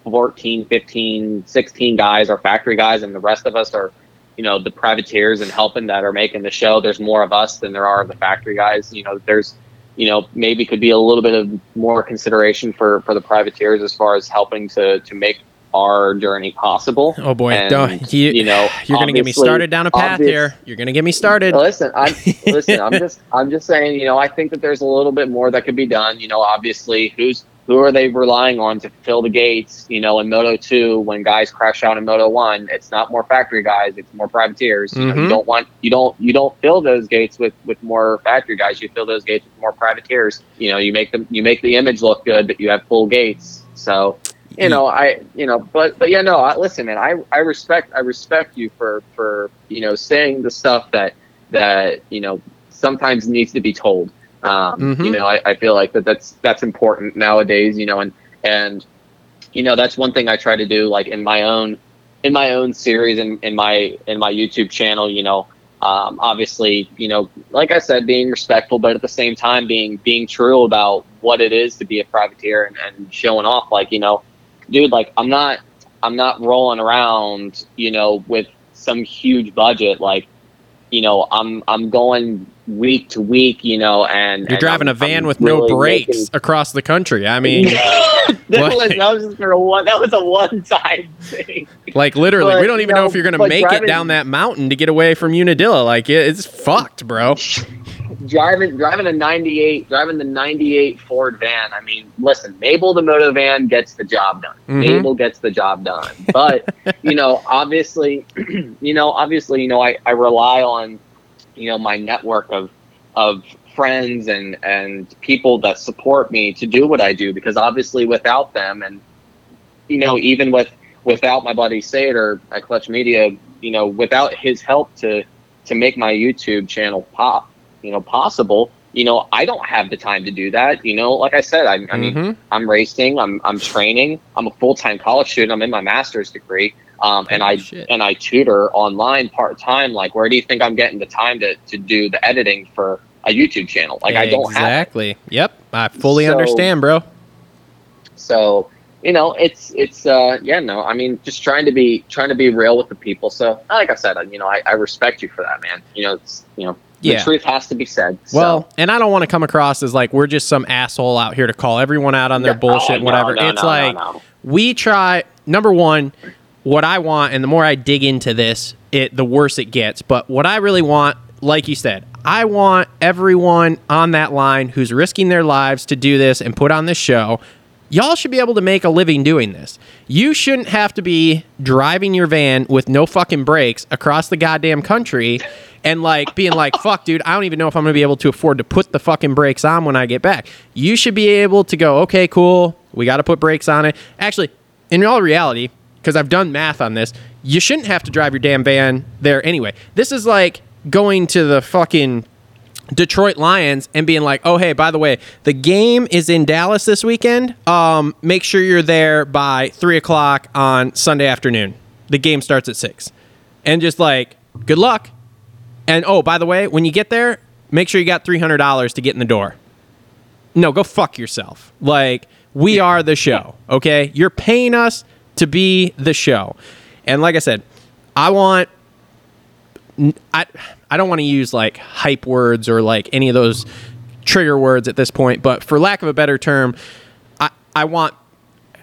14, 15, 16 guys are factory guys, and the rest of us are you know the privateers and helping that are making the show there's more of us than there are of the factory guys you know there's you know maybe could be a little bit of more consideration for for the privateers as far as helping to to make our journey possible Oh boy, And, you, you know you're gonna get me started down a path obvious- here. You're gonna get me started. Listen, I'm listen. I'm just I'm just saying. You know, I think that there's a little bit more that could be done. You know, obviously, who's who are they relying on to fill the gates? You know, in Moto Two, when guys crash out in Moto One, it's not more factory guys; it's more privateers. You, know, you mm-hmm. don't want you don't you don't fill those gates with with more factory guys. You fill those gates with more privateers. You know, you make them you make the image look good, but you have full gates. So you mm. know i you know but but yeah no I, listen man i i respect i respect you for for you know saying the stuff that that you know sometimes needs to be told um Mhm. you know I, I feel like that that's that's important nowadays you know and and you know that's one thing i try to do like in my own in my own series and in, in my in my youtube channel you know um, obviously you know like i said being respectful but at the same time being being true about what it is to be a privateer and, and showing off like you know dude like i'm not i'm not rolling around you know with some huge budget like you know i'm i'm going week to week you know and You're and driving I'm- a van I'm with no brakes making- across the country. I mean, that, was, that was just for a one that was a one time thing like literally, But, we don't even know you if you're gonna know, make it down that mountain to get away from Unadilla. Like it, it's fucked, bro. driving driving a 98 driving the 98 ford van i mean listen mabel the moto van gets the job done Mhm. mabel gets the job done but you know obviously you know obviously you know I, I rely on you know my network of of friends and and people that support me to do what i do because obviously without them and you know even with without my buddy Sater at clutch media you know without his help to to make my youtube channel pop you know possible you know i don't have the time to do that you know like i said i, I mean Mhm. i'm racing i'm i'm training i'm a full-time college student i'm in my master's degree um, and Holy i shit. and i tutor online part-time like where do you think i'm getting the time to to do the editing for a youtube channel like i don't exactly. Yep, I fully So- understand, bro. so you know it's it's uh yeah no i mean just trying to be trying to be real with the people so like i said you know i, I respect you for that man you know it's you know Yeah. the truth has to be said so. Well, and I don't want to come across as like we're just some asshole out here to call everyone out on their No, bullshit, and no, whatever. no, it's like we try. Number one, what I want, and the more I dig into this, it the worse it gets. But what I really want, like you said, I want everyone on that line who's risking their lives to do this and put on this show. Y'all should be able to make a living doing this. You shouldn't have to be driving your van with no fucking brakes across the goddamn country and like being like, fuck, dude, I don't even know if I'm gonna be able to afford to put the fucking brakes on when I get back. You should be able to go, okay, cool, we gotta put brakes on it. Actually, in all reality, because I've done math on this, you shouldn't have to drive your damn van there anyway. This is like going to the fucking Detroit Lions and being like, "Oh, hey, by the way, the game is in Dallas this weekend. Um, make sure you're there by three o'clock on Sunday afternoon. The game starts at six, and just like, good luck. And oh, by the way, when you get there, make sure you got three hundred dollars to get in the door. No, go fuck yourself. Like, we are the show. Okay, you're paying us to be the show, and like I said, I want I I don't want to use like hype words or like any of those trigger words at this point, but for lack of a better term, I I want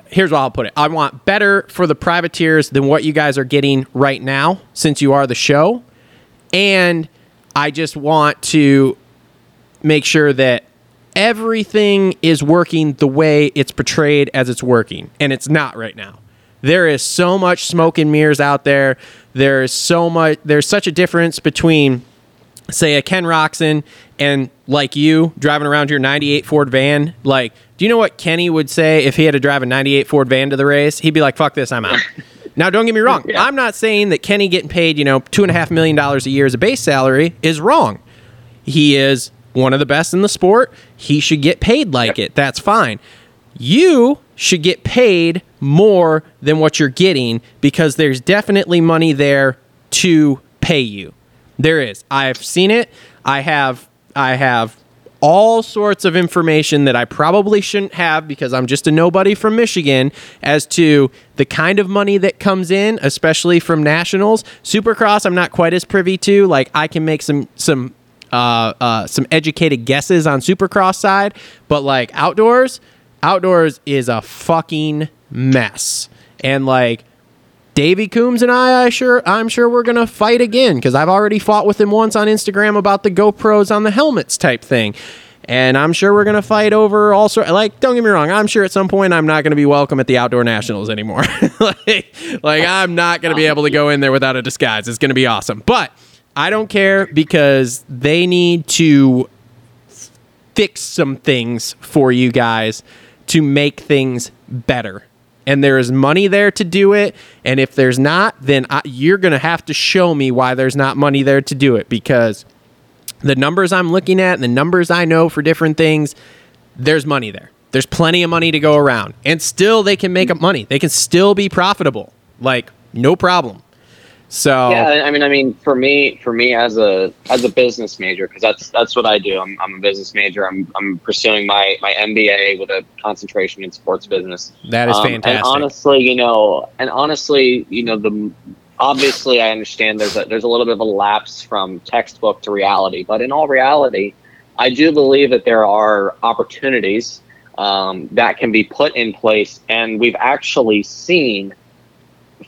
here's what I'll put it. I want better for the privateers than what you guys are getting right now since you are the show. And I just want to make sure that everything is working the way it's portrayed as it's working, and it's not right now. There is so much smoke and mirrors out there. There's so much. There's such a difference between, say, a Ken Roczen and like you driving around your '98 Ford van. Like, do you know what Kenny would say if he had to drive a '98 Ford van to the race? He'd be like, "Fuck this, I'm out." now, don't get me wrong. Yeah. I'm not saying that Kenny getting paid, you know, two and a half million dollars a year as a base salary is wrong. He is one of the best in the sport. He should get paid like it. That's fine. You should get paid more than what you're getting because there's definitely money there to pay you. There is. I've seen it. I have I have all sorts of information that I probably shouldn't have because I'm just a nobody from Michigan as to the kind of money that comes in, especially from nationals. Supercross, I'm not quite as privy to. Like I can make some some uh, uh, some educated guesses on Supercross side, but like outdoors, outdoors is a fucking mess. And like Davy Coombs and I, I sure I'm sure we're gonna fight again because I've already fought with him once on Instagram about the GoPros on the helmets type thing. And I'm sure we're gonna fight over all sort. Like, don't get me wrong. I'm sure at some point I'm not gonna be welcome at the outdoor nationals anymore. like, like I'm not gonna be able to go in there without a disguise. It's gonna be awesome. But I don't care because they need to fix some things for you guys to make things better. And there is money there to do it. And if there's not, then I, you're going to have to show me why there's not money there to do it because the numbers I'm looking at and the numbers I know for different things, there's money there. There's plenty of money to go around. And still, they can make up money. They can still be profitable. Like, no problem. So, Yeah, I mean, I mean, for me, for me as a as a business major, because that's that's what I do. I'm, I'm a business major. I'm I'm pursuing my my MBA with a concentration in sports business. that is Um, fantastic. And honestly, you know, and honestly, you know, the obviously I understand there's a there's a little bit of a lapse from textbook to reality, but in all reality, I do believe that there are opportunities um, that can be put in place, and we've actually seen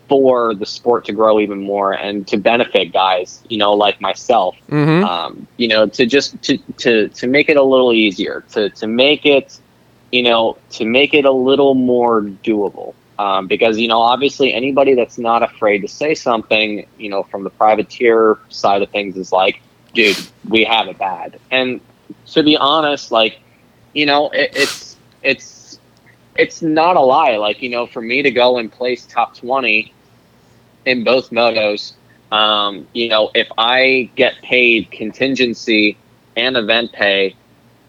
for the sport to grow even more and to benefit guys, you know, like myself Mhm. um, you know, to just to, to to make it a little easier, to to make it, you know, to make it a little more doable. Um, because you know, obviously, anybody that's not afraid to say something, you know, from the privateer side of things is like, dude, we have it bad. And to be honest, like, you know, it, it's it's it's not a lie. Like, you know, for me to go and place top twenty in both motos, um, you know, if I get paid contingency and event pay,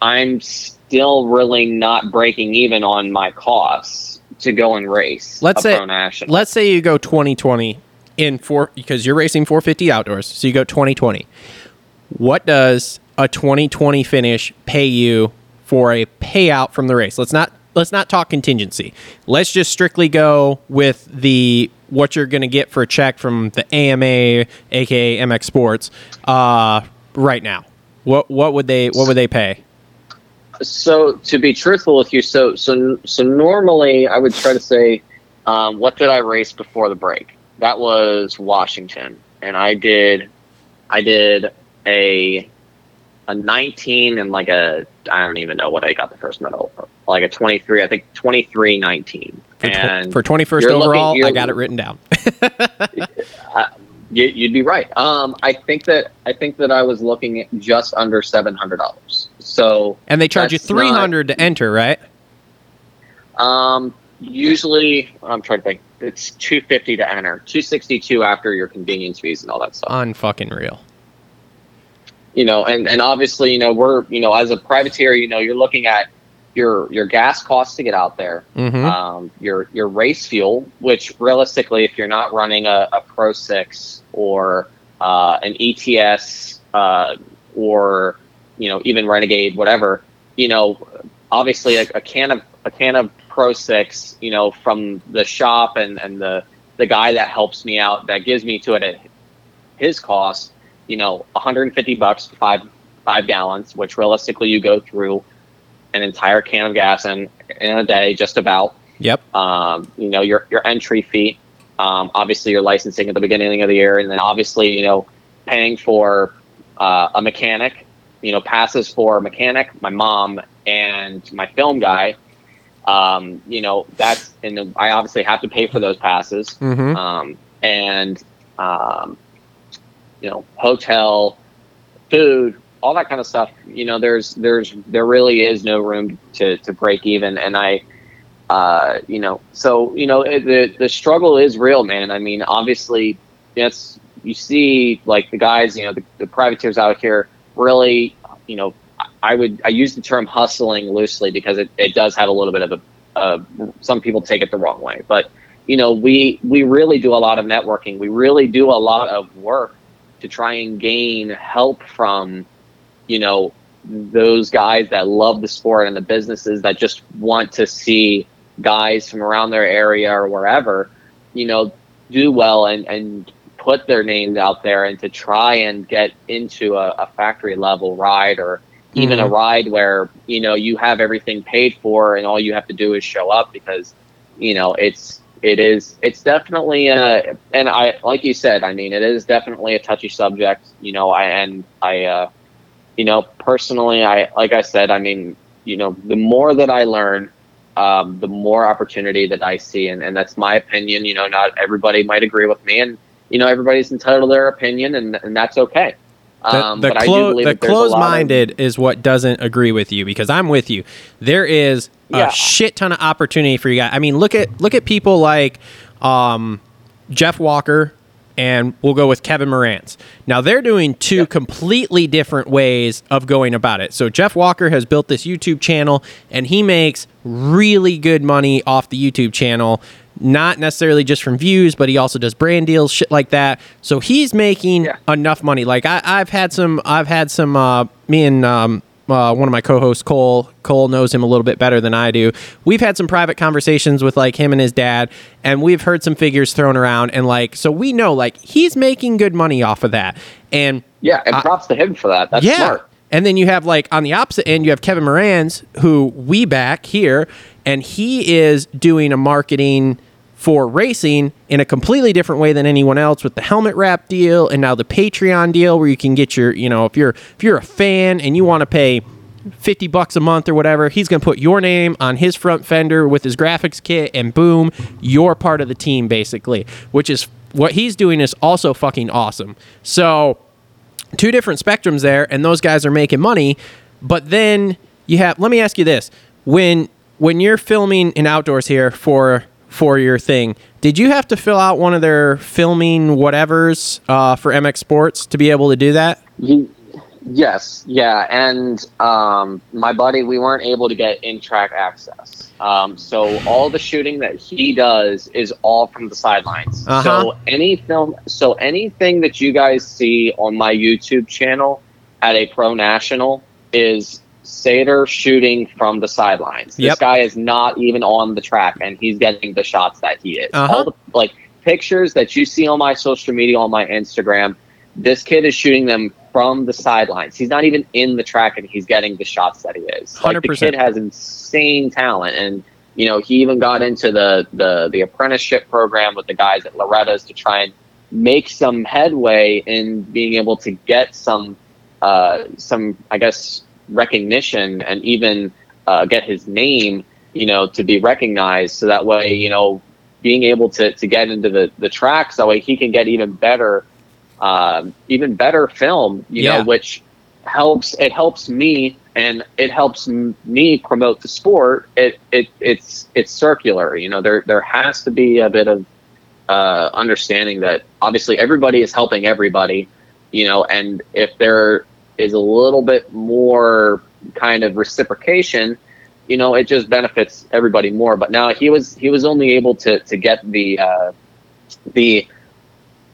I'm still really not breaking even on my costs to go and race. Let's say- let's say you go 2020 in four because you're racing 450 outdoors so you go 2020 what does a 2020 finish pay you for a payout from the race? Let's not let's not talk contingency. Let's just strictly go with the what you're going to get for a check from the AMA aka MX Sports uh, right now what what would they what would they pay so to be truthful with you, so so so normally I would try to say, um, what did I race before the break? That was Washington, and I did, I did a a 19 and like a I don't even know what I got the first medal, for. like a 23, I think 23 19, for, and for 21st you're looking- overall I got it written down you, you'd be right. Um, I think that I think that I was looking at just under seven hundred dollars. So and they charge you not- 300 to enter right Um, usually, I'm trying to think. It's two fifty to enter, two sixty two after your convenience fees and all that stuff. unfucking real You know, and and obviously, you know, we're you know, as a privateer, you know, you're looking at your your gas costs to get out there, Mhm. um, your your race fuel, which realistically, if you're not running a, a Pro Six or uh, an ETS uh, or you know even Renegade, whatever, you know, obviously a, a can of a can of Pro Six, you know, from the shop and and the the guy that helps me out that gives me to it at his cost, you know, 150 bucks five five gallons, which realistically you go through an entire can of gas in in a day, just about. Yep. Um, you know, your your entry fee, um, obviously your licensing at the beginning of the year, and then obviously you know paying for uh, a mechanic, you know, passes for a mechanic, my mom, and my film guy, um, you know, that's and I obviously have to pay for those passes, Mhm. um, and um, you know, hotel, food, all that kind of stuff. You know, there's there's there really is no room to to break even, and I. Uh, you know, so you know it, the the struggle is real, man. I mean, obviously, yes, you see like the guys, you know, the, the privateers out here really, you know, I would I use the term hustling loosely because it, it does have a little bit of a uh, some people take it the wrong way, but you know we we really do a lot of networking. We really do a lot of work to try and gain help from you know those guys that love the sport and the businesses that just want to see guys from around their area or wherever you know do well and and put their names out there and to try and get into a, a factory level ride or even a ride where you know you have everything paid for and all you have to do is show up because you know it's it is it's definitely a and i like you said i mean it is definitely a touchy subject you know i and i uh you know personally i like i said i mean you know the more that i learn um the more opportunity that i see and, and that's my opinion you know not everybody might agree with me and you know everybody's entitled to their opinion and, and that's okay The, um, the, but I do clo- believe the that there's a lot of- closed-minded is what doesn't agree with you because I'm with you. There is a Yeah. shit ton of opportunity for you guys. I mean, look at look at people like um, Jeff Walker and we'll go with Kevin Moranz. Now they're doing two completely different ways of going about it. So Jeff Walker has built this YouTube channel and he makes really good money off the YouTube channel. Not necessarily just from views, but he also does brand deals, shit like that. So he's making Yeah. enough money. Like I, I've had some, I've had some. Uh, me and um, uh, one of my co-hosts, Cole. Cole knows him a little bit better than I do. We've had some private conversations with like him and his dad, and we've heard some figures thrown around, and like so we know like he's making good money off of that, and yeah and props to him for that that's yeah. smart And then you have like on the opposite end, you have Kevin Moranz, who we back here, and he is doing a marketing for racing in a completely different way than anyone else with the helmet wrap deal and now the Patreon deal where you can get your, you know, if you're if you're a fan and you want to pay 50 bucks a month or whatever, he's going to put your name on his front fender with his graphics kit and boom, you're part of the team basically, which is what he's doing is also fucking awesome. So, two different spectrums there and those guys are making money but then you have let me ask you this when when you're filming in outdoors here for for your thing did you have to fill out one of their filming whatevers uh, for mx sports to be able to do that yes, yeah, and um, my buddy, we weren't able to get in track access. Um, so all the shooting that he does is all from the sidelines. Uh-huh. So any film, so anything that you guys see on my YouTube channel at a pro national is Sater shooting from the sidelines. This Yep. guy is not even on the track, and he's getting the shots that he is. Uh-huh. All the like pictures that you see on my social media, on my Instagram, this kid is shooting them from the sidelines. He's not even in the track, and he's getting the shots that he is. Like the 100%. the kid has insane talent, and you know he even got into the the the apprenticeship program with the guys at Loretta's to try and make some headway in being able to get some uh, some I guess recognition and even uh, get his name you know to be recognized so that way you know being able to, to get into the, the tracks that way he can get even better um, even better film you Yeah. know which helps it helps me and it helps m- me promote the sport it, it it's it's circular you know there there has to be a bit of uh, understanding that obviously everybody is helping everybody you know and if there is a little bit more kind of reciprocation you know it just benefits everybody more but now he was he was only able to to get the uh the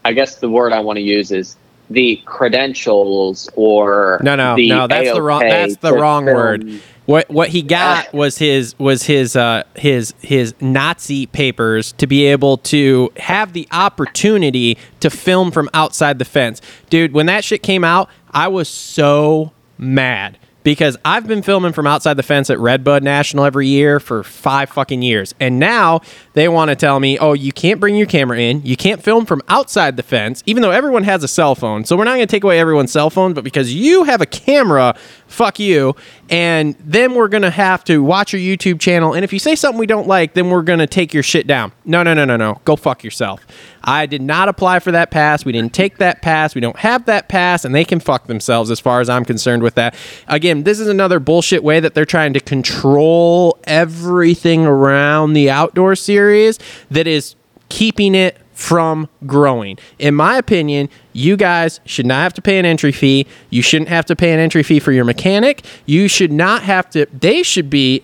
i guess the word i want to use is the credentials or No, no, no. That's the wrong. That's the wrong film- word. What what he got was his was his uh, his his Nazi papers to be able to have the opportunity to film from outside the fence, dude. When that shit came out, I was so mad because I've been filming from outside the fence at Redbud National every year for five fucking years. And now they want to tell me, oh, you can't bring your camera in. You can't film from outside the fence, even though everyone has a cell phone. So we're not going to take away everyone's cell phone, but because you have a camera fuck you. And then we're going to have to watch your YouTube channel. And if you say something we don't like, then we're going to take your shit down. No, no, no, no, no. Go fuck yourself. I did not apply for that pass. We didn't take that pass. We don't have that pass, and they can fuck themselves as far as I'm concerned with that. Again, this is another bullshit way that they're trying to control everything around the outdoor series that is keeping it from growing. In my opinion, you guys should not have to pay an entry fee. You shouldn't have to pay an entry fee for your mechanic. You should not have to, they should be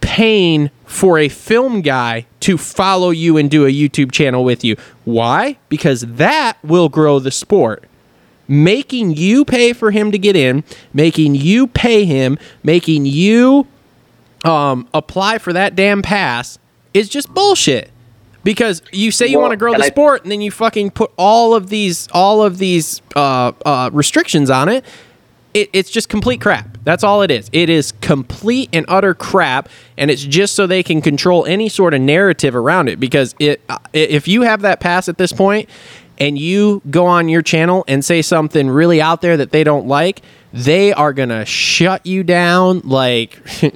paying for a film guy to follow you and do a YouTube channel with you. Why? Because that will grow the sport. Making you pay for him to get in, making you pay him, making you um, apply for that damn pass is just bullshit. Because you say you Well, want to grow the I- sport, and then you fucking put all of these all of these uh, uh, restrictions on it. It, it's just complete crap. That's all it is. It is complete and utter crap, and it's just so they can control any sort of narrative around it. Because it, uh, if you have that pass at this point, and you go on your channel and say something really out there that they don't like, they are gonna shut you down like.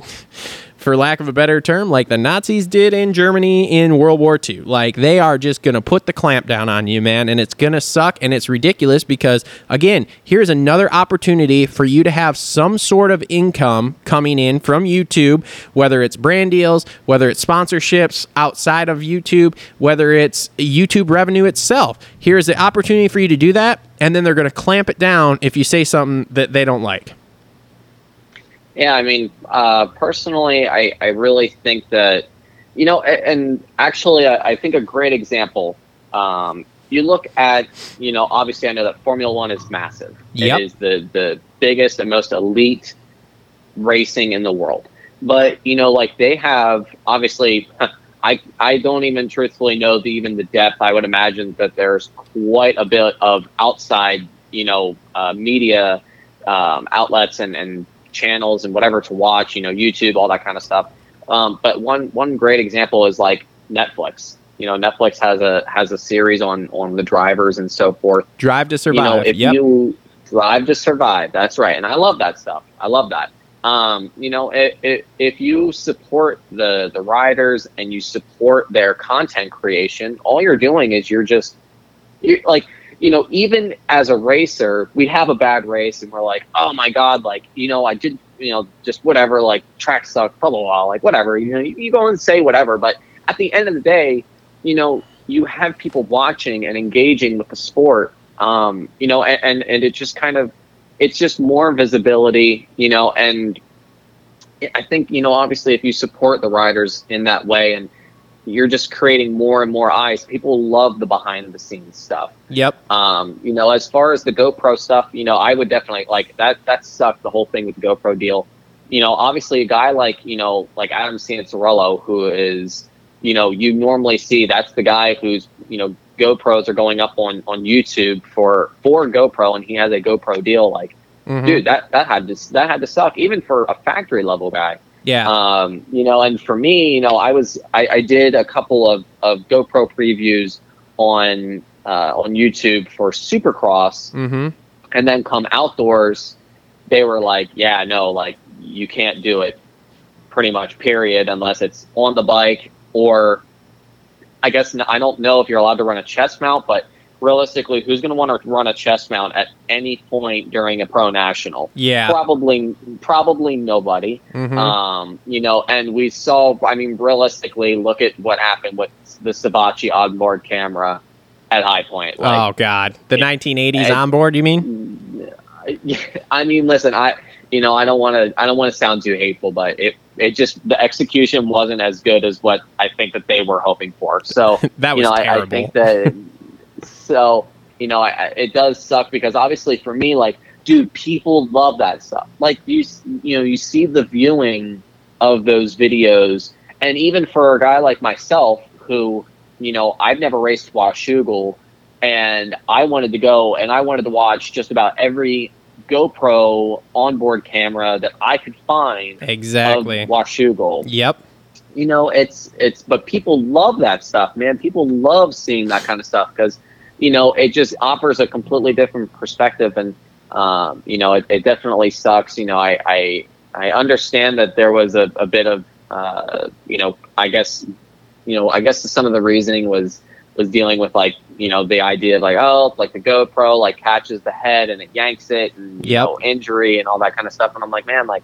for lack of a better term, like the Nazis did in Germany in World War II. Like they are just going to put the clamp down on you, man, and it's going to suck and it's ridiculous because again, here's another opportunity for you to have some sort of income coming in from YouTube, whether it's brand deals, whether it's sponsorships outside of YouTube, whether it's YouTube revenue itself. Here's the opportunity for you to do that, and then they're going to clamp it down if you say something that they don't like. Yeah, I mean, uh, personally, I, I really think that, you know, and actually, I, I think a great example. Um, you look at, you know, obviously, I know that Formula One is massive. Yep. It is the the biggest and most elite racing in the world. But you know, like they have obviously. I, I don't even truthfully know the, even the depth. I would imagine that there's quite a bit of outside, you know, uh, media um, outlets and, and channels and whatever to watch, you know, YouTube, all that kind of stuff. Um, but one one great example is like Netflix. You know, Netflix has a has a series on on the drivers and so forth. Drive to survive. You know, if yep. you drive to survive, that's right, and I love that stuff. I love that. Um, you know, it, it, if you support the the riders and you support their content creation, all you're doing is you're just you're like you know, even as a racer, we have a bad race and we're like, oh my god, like you know, I did you know just whatever, like track sucked, blah blah blah, like whatever. You know, you, you go and say whatever, but at the end of the day, you know, you have people watching and engaging with the sport. Um, you know, and, and and it just kind of it's just more visibility, you know, and I think you know obviously if you support the riders in that way and you're just creating more and more eyes. People love the behind the scenes stuff. Yep. Um, you know, as far as the GoPro stuff, you know, I would definitely like that. That sucked the whole thing with the GoPro deal. You know, obviously a guy like you know like Adam Cianciarulo, who is you know you normally see that's the guy who's you know GoPros are going up on on YouTube for for GoPro, and he has a GoPro deal. Like, Mhm. dude, that that had to that had to suck even for a factory level guy. Yeah. Um, you know, and for me, you know, I was I, I did a couple of, of GoPro previews on uh, on YouTube for Supercross, mm-hmm. and then come outdoors, they were like, yeah, no, like you can't do it, pretty much, period, unless it's on the bike or, I guess I don't know if you're allowed to run a chest mount, but realistically, who's going to want to run a chest mount at any point during a pro national? Yeah. Probably, probably nobody. Mhm. Um, you know, and we saw, I mean, realistically, look at what happened with the Sabachi onboard camera at High Point. Like, oh God, the 1980s it- onboard. You mean? I mean, listen, I, you know, I don't want to, I don't want to sound too hateful, but it, it just, the execution wasn't as good as what I think that they were hoping for. So, That you was know, I, I think that, so, you know, I, it does suck because obviously for me, like, dude, people love that stuff. Like you, you know, you see the viewing of those videos, and even for a guy like myself, who, you know, I've never raced Washougal, and I wanted to go and I wanted to watch just about every GoPro onboard camera that I could find exactly. of Washougal Yep. you know it's it's but people love that stuff man people love seeing that kind of stuff because you know it just offers a completely different perspective and um, you know, it, it definitely sucks. You know, I I, I understand that there was a, a bit of uh, you know, I guess you know, I guess some of the reasoning was was dealing with like you know the idea of like oh like the GoPro like catches the head and it yanks it and you know injury and all that kind of stuff. And I'm like man like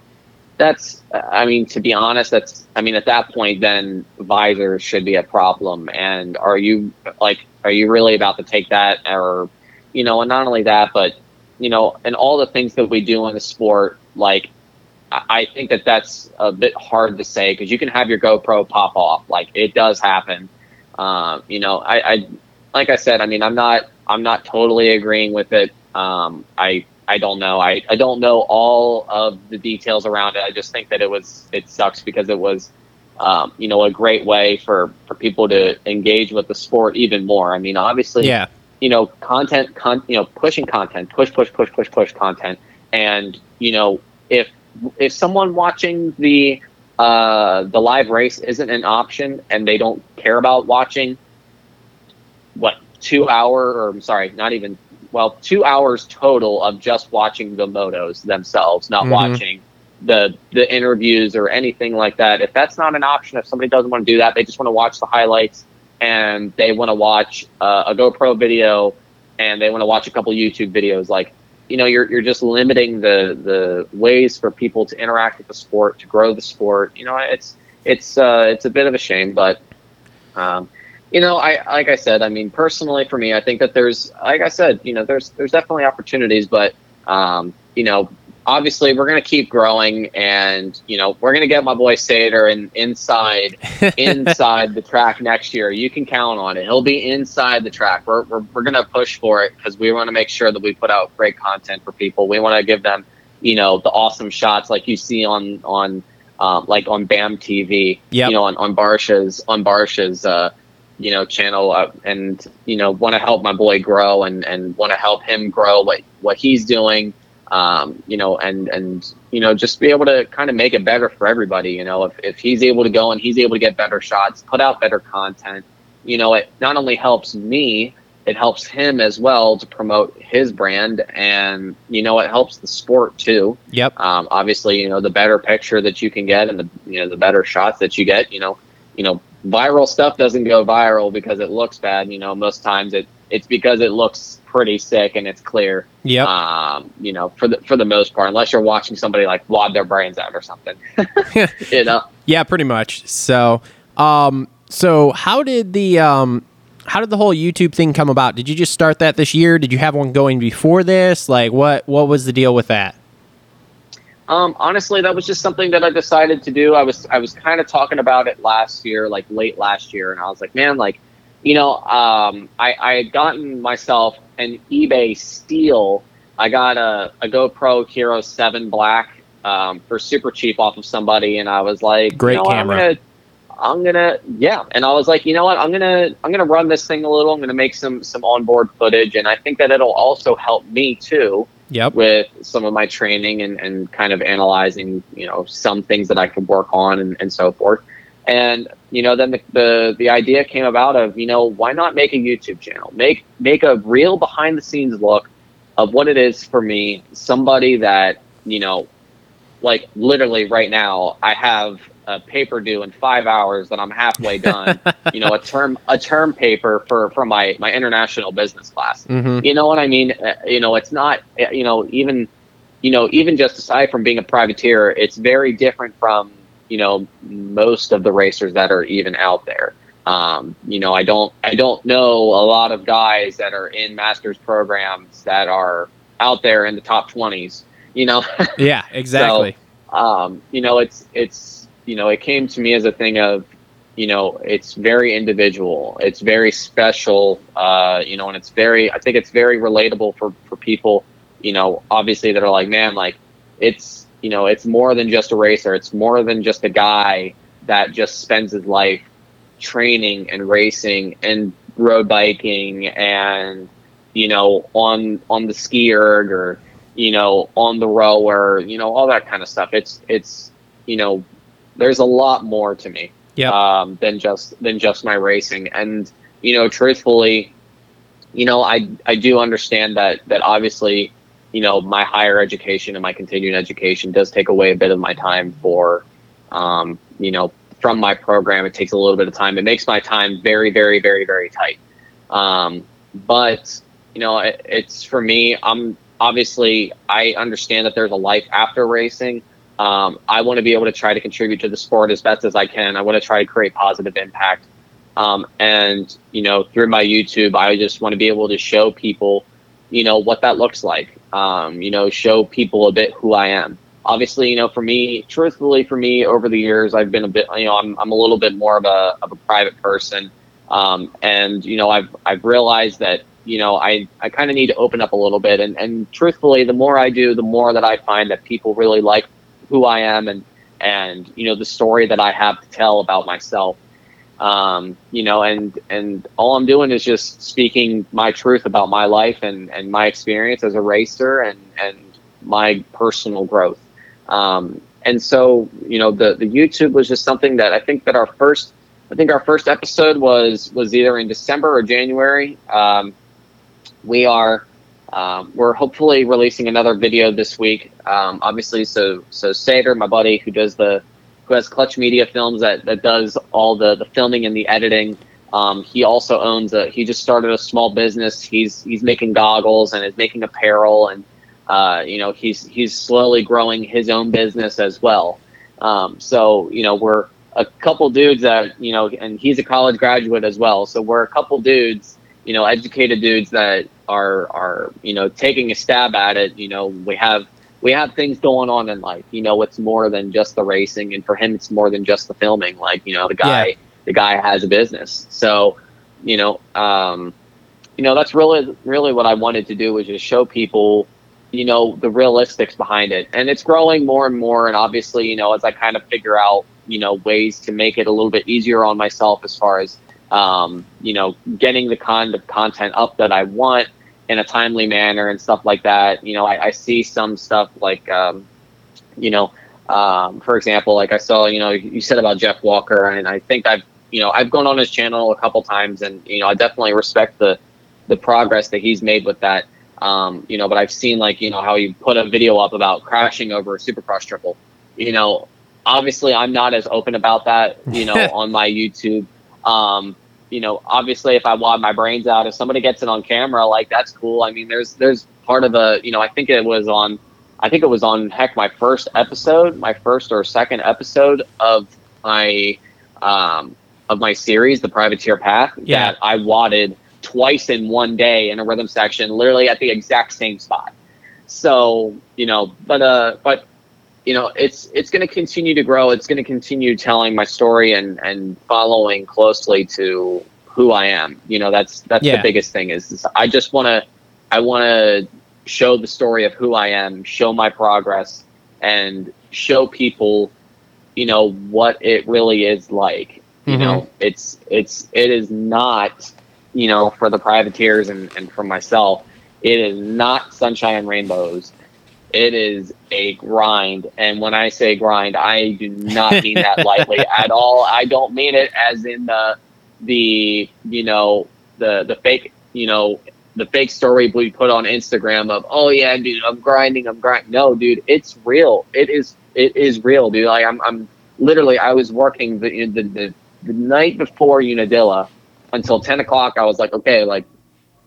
that's I mean to be honest that's I mean at that point then visors should be a problem. And are you like are you really about to take that or you know and not only that but you know and all the things that we do in the sport like I think that that's a bit hard to say because you can have your GoPro pop off, like it does happen. Um, you know, I, I, like I said, I mean, I'm not, I'm not totally agreeing with it. Um, I, I don't know. I, I don't know all of the details around it. I just think that it was, it sucks because it was, um, you know, a great way for for people to engage with the sport even more. I mean, obviously, Yeah. you know, content, con- you know, pushing content, push, push, push, push, push content, and you know, if if someone watching the uh, the live race isn't an option and they don't care about watching what two hour or I'm sorry, not even well, two hours total of just watching the motos themselves, not Mhm. watching the the interviews or anything like that. If that's not an option, if somebody doesn't want to do that, they just want to watch the highlights and they want to watch uh, a GoPro video and they want to watch a couple YouTube videos, like you know, you're you're just limiting the the ways for people to interact with the sport, to grow the sport. You know, it's it's uh, it's a bit of a shame, but um, you know, I like I said, I mean, personally for me, I think that there's, like I said, you know, there's there's definitely opportunities, but um, you know, obviously we're gonna keep growing, and you know, we're gonna get my boy Sater and inside inside the track next year. You can count on it. He'll be inside the track. We're we're, we're gonna push for it because we want to make sure that we put out great content for people. We want to give them, you know, the awesome shots like you see on on um, like on BAM TV. Yep. You know, on on Barcia's on Barcia's. Uh, you know channel uh, and you know want to help my boy grow and and want to help him grow what what he's doing um you know and and you know just be able to kind of make it better for everybody you know if, if he's able to go and he's able to get better shots put out better content you know it not only helps me it helps him as well to promote his brand and you know it helps the sport too Yep. um, obviously, you know, the better picture that you can get and the you know the better shots that you get, you know, you know, viral stuff doesn't go viral because it looks bad. You know, most times it it's because it looks pretty sick and it's clear. Yeah. Um, you know, for the for the most part, unless you're watching somebody like wad their brains out or something. you know. Yeah, pretty much. So, um, so how did the um, how did the whole YouTube thing come about? Did you just start that this year? Did you have one going before this? Like, what what was the deal with that? Um, honestly, that was just something that I decided to do. I was I was kind of talking about it last year, like late last year, and I was like, man, like, you know, um, I I had gotten myself an eBay steal. I got a, a GoPro Hero Seven Black um, for super cheap off of somebody, and I was like, Great you know what, camera. I'm gonna, I'm gonna, yeah, and I was like, you know what, I'm gonna I'm gonna run this thing a little. I'm gonna make some some onboard footage, and I think that it'll also help me too Yep. with some of my training and, and kind of analyzing, you know, some things that I could work on and, and so forth. And, you know, then the, the, the idea came about of, you know, why not make a YouTube channel? Make make a real behind the scenes look of what it is for me, somebody that, you know, like literally right now, I have a paper due in five hours that I'm halfway done. you know, a term a term paper for for my my international business class. Mm-hmm. You know what I mean? Uh, You know, it's not. uh, You know, even you know, even just aside from being a privateer, it's very different from you know most of the racers that are even out there. Um, you know, I don't I don't know a lot of guys that are in masters programs that are out there in the top twenties. You know, Yeah. Exactly. um, you know, it's it's you know, it came to me as a thing of, you know, it's very individual, it's very special, uh, you know, and it's very, I think it's very relatable for for people, you know, obviously that are like, man, like it's you know, it's more than just a racer, it's more than just a guy that just spends his life training and racing and road biking and you know on on the ski erg or you know on the rower you know all that kind of stuff. It's it's you know there's a lot more to me Yep. um, than just than just my racing. And you know truthfully you know i i do understand that that obviously you know, my higher education and my continuing education does take away a bit of my time for, um, you know, from my program. It takes a little bit of time. It makes my time very, very, very, very tight. Um, but you know, it, it's for me. I'm obviously I understand that there's a life after racing. Um, I want to be able to try to contribute to the sport as best as I can. I want to try to create positive impact. Um, and you know, through my YouTube, I just want to be able to show people, you know, what that looks like. Um, you know, show people a bit who I am. Obviously, you know, for me, truthfully, for me, over the years, I've been a bit, you know, I'm, I'm a little bit more of a, of a private person. Um, and, you know, I've, I've realized that, you know, I, I kind of need to open up a little bit. And, and truthfully, the more I do, the more that I find that people really like who I am and, and, you know, the story that I have to tell about myself. Um, you know, and, and all I'm doing is just speaking my truth about my life and, and my experience as a racer and, and my personal growth. Um, and so, you know, the, the YouTube was just something that I think that our first, I think our first episode was, was either in December or January. Um, we are, um, we're hopefully releasing another video this week. Um, obviously, so, so Sater, my buddy who does the, who has Clutch Media Films that, that does all the, the filming and the editing. Um, he also owns a, he just started a small business. He's, he's making goggles and is making apparel and, uh, you know, he's he's slowly growing his own business as well. Um, so you know, we're a couple dudes that you know, and he's a college graduate as well. So we're a couple dudes, you know, educated dudes that are are you know taking a stab at it. You know, we have we have things going on in life. You know, it's more than just the racing, and for him, it's more than just the filming. Like you know, the guy Yeah. the guy has a business. So you know, um, you know, that's really really what I wanted to do was just show people you know the realistics behind it and it's growing more and more and obviously you know as i kind of figure out you know ways to make it a little bit easier on myself as far as um, you know getting the kind of content up that i want in a timely manner and stuff like that you know i, I see some stuff like um, you know um, for example like i saw you know you said about jeff walker and i think i've you know i've gone on his channel a couple times and you know i definitely respect the the progress that he's made with that um, you know, but I've seen like, you know, how he put a video up about crashing over a supercross triple. You know, obviously I'm not as open about that, you know, on my YouTube. Um, you know, obviously if I wad my brains out, if somebody gets it on camera, like that's cool. I mean, there's there's part of the, you know, I think it was on I think it was on heck my first episode, my first or second episode of my um of my series, The Privateer Path, Yeah. that I wadded twice in one day in a rhythm section, literally at the exact same spot. So, you know, but uh but you know, it's it's gonna continue to grow. It's gonna continue telling my story and and following closely to who I am. You know, that's that's Yeah. the biggest thing is, is I just wanna I wanna show the story of who I am, show my progress and show people, you know, what it really is like. You Mhm. know, it's it's it is not you know, for the privateers and, and for myself, it is not sunshine and rainbows. It is a grind. And when I say grind, I do not mean that lightly at all. I don't mean it as in the the you know the the fake you know the fake story we put on Instagram of oh yeah dude I'm grinding I'm grinding no dude it's real. It is it is real dude. Like I'm I'm literally I was working the the, the, the night before Unadilla until 10 o'clock. I was like okay like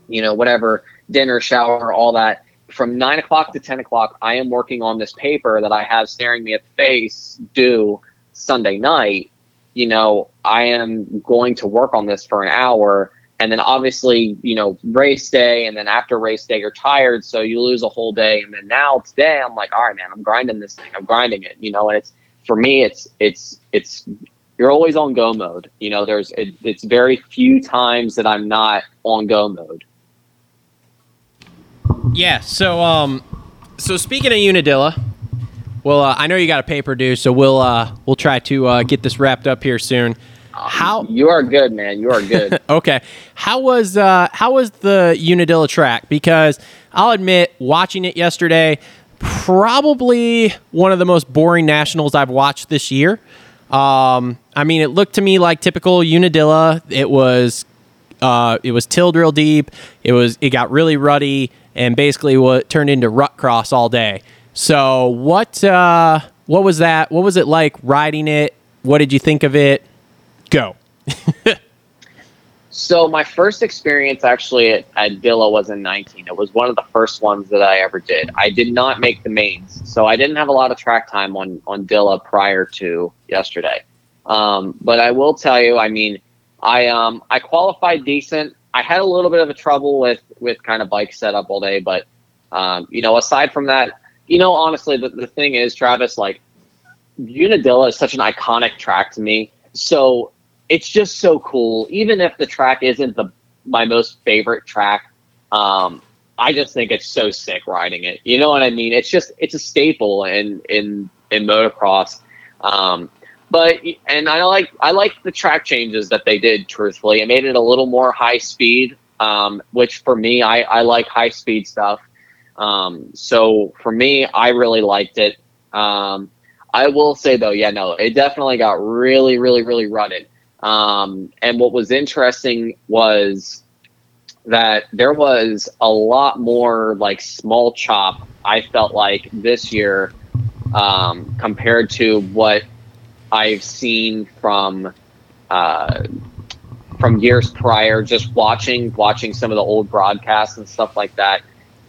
you know whatever dinner shower all that from 9 o'clock to 10 o'clock i am working on this paper that i have staring me at the face due sunday night you know i am going to work on this for an hour and then obviously you know race day and then after race day you're tired so you lose a whole day and then now today i'm like all right man i'm grinding this thing i'm grinding it you know and it's for me it's it's it's you're always on go mode. You know, there's it, it's very few times that I'm not on go mode. Yeah. So, um, so speaking of Unadilla, well, uh, I know you got a paper due, so we'll uh, we'll try to uh, get this wrapped up here soon. How? You are good, man. You are good. Okay. How was uh, how was the Unadilla track? Because I'll admit, watching it yesterday, probably one of the most boring nationals I've watched this year. Um, I mean, it looked to me like typical Unadilla. It was uh, it was tilled real deep. It was it got really ruddy, and basically what turned into rut cross all day. So what uh, what was that? What was it like riding it? What did you think of it? Go. So my first experience actually at, at Dilla was in 19. It was one of the first ones that I ever did. I did not make the mains, so I didn't have a lot of track time on on Dilla prior to yesterday. Um, but I will tell you, I mean, I um I qualified decent. I had a little bit of a trouble with with kind of bike setup all day, but um, you know, aside from that, you know, honestly, the, the thing is, Travis, like Unadilla is such an iconic track to me. So it's just so cool. Even if the track isn't the my most favorite track, um, I just think it's so sick riding it. You know what I mean? It's just it's a staple in in in motocross. Um, but and I like I like the track changes that they did. Truthfully, it made it a little more high speed, um, which for me I I like high speed stuff. Um, so for me, I really liked it. Um, I will say though, yeah, no, it definitely got really, really, really rutted. Um, and what was interesting was that there was a lot more like small chop. I felt like this year um, compared to what I've seen from uh, from years prior. Just watching watching some of the old broadcasts and stuff like that.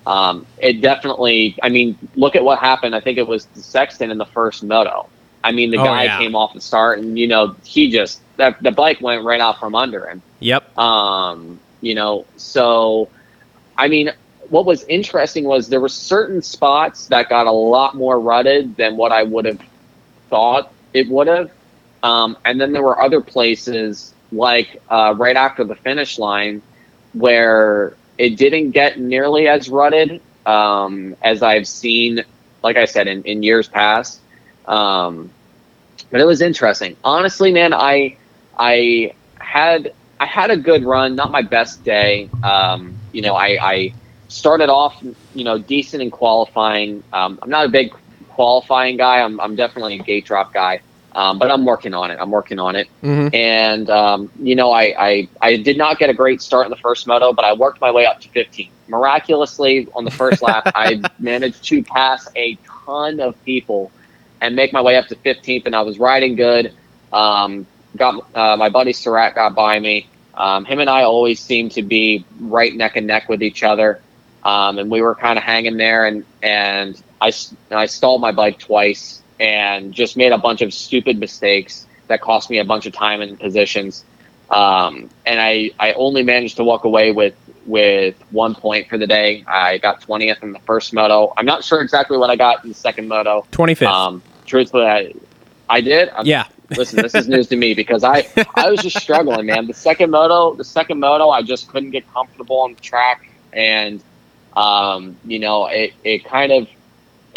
Um, it definitely. I mean, look at what happened. I think it was Sexton in the first moto. I mean, the Oh, guy yeah. came off the start, and you know, he just that the bike went right out from under him. Yep. Um, you know, so I mean, what was interesting was there were certain spots that got a lot more rutted than what I would have thought it would have. Um, and then there were other places like uh, right after the finish line where it didn't get nearly as rutted um, as I've seen, like I said, in, in years past. Um, but it was interesting. Honestly, man, I I had I had a good run, not my best day. Um, you know, I, I started off, you know, decent in qualifying. Um, I'm not a big qualifying guy. I'm, I'm definitely a gate drop guy, um, but I'm working on it. I'm working on it. Mhm. And um, you know, I, I I did not get a great start in the first moto, but I worked my way up to 15. Miraculously, on the first lap, I managed to pass a ton of people and make my way up to 15th, and I was riding good. Um, got uh, my buddy Surratt got by me. Um, him and I always seem to be right neck and neck with each other, um, and we were kind of hanging there. And and I I stalled my bike twice and just made a bunch of stupid mistakes that cost me a bunch of time and positions. Um, and I I only managed to walk away with with one point for the day. I got 20th in the first moto. I'm not sure exactly what I got in the second moto. 25th. Um, truthfully, I, I did. I'm, yeah. listen, this is news to me because I I was just struggling, man. The second moto, the second moto, I just couldn't get comfortable on the track, and um, you know, it it kind of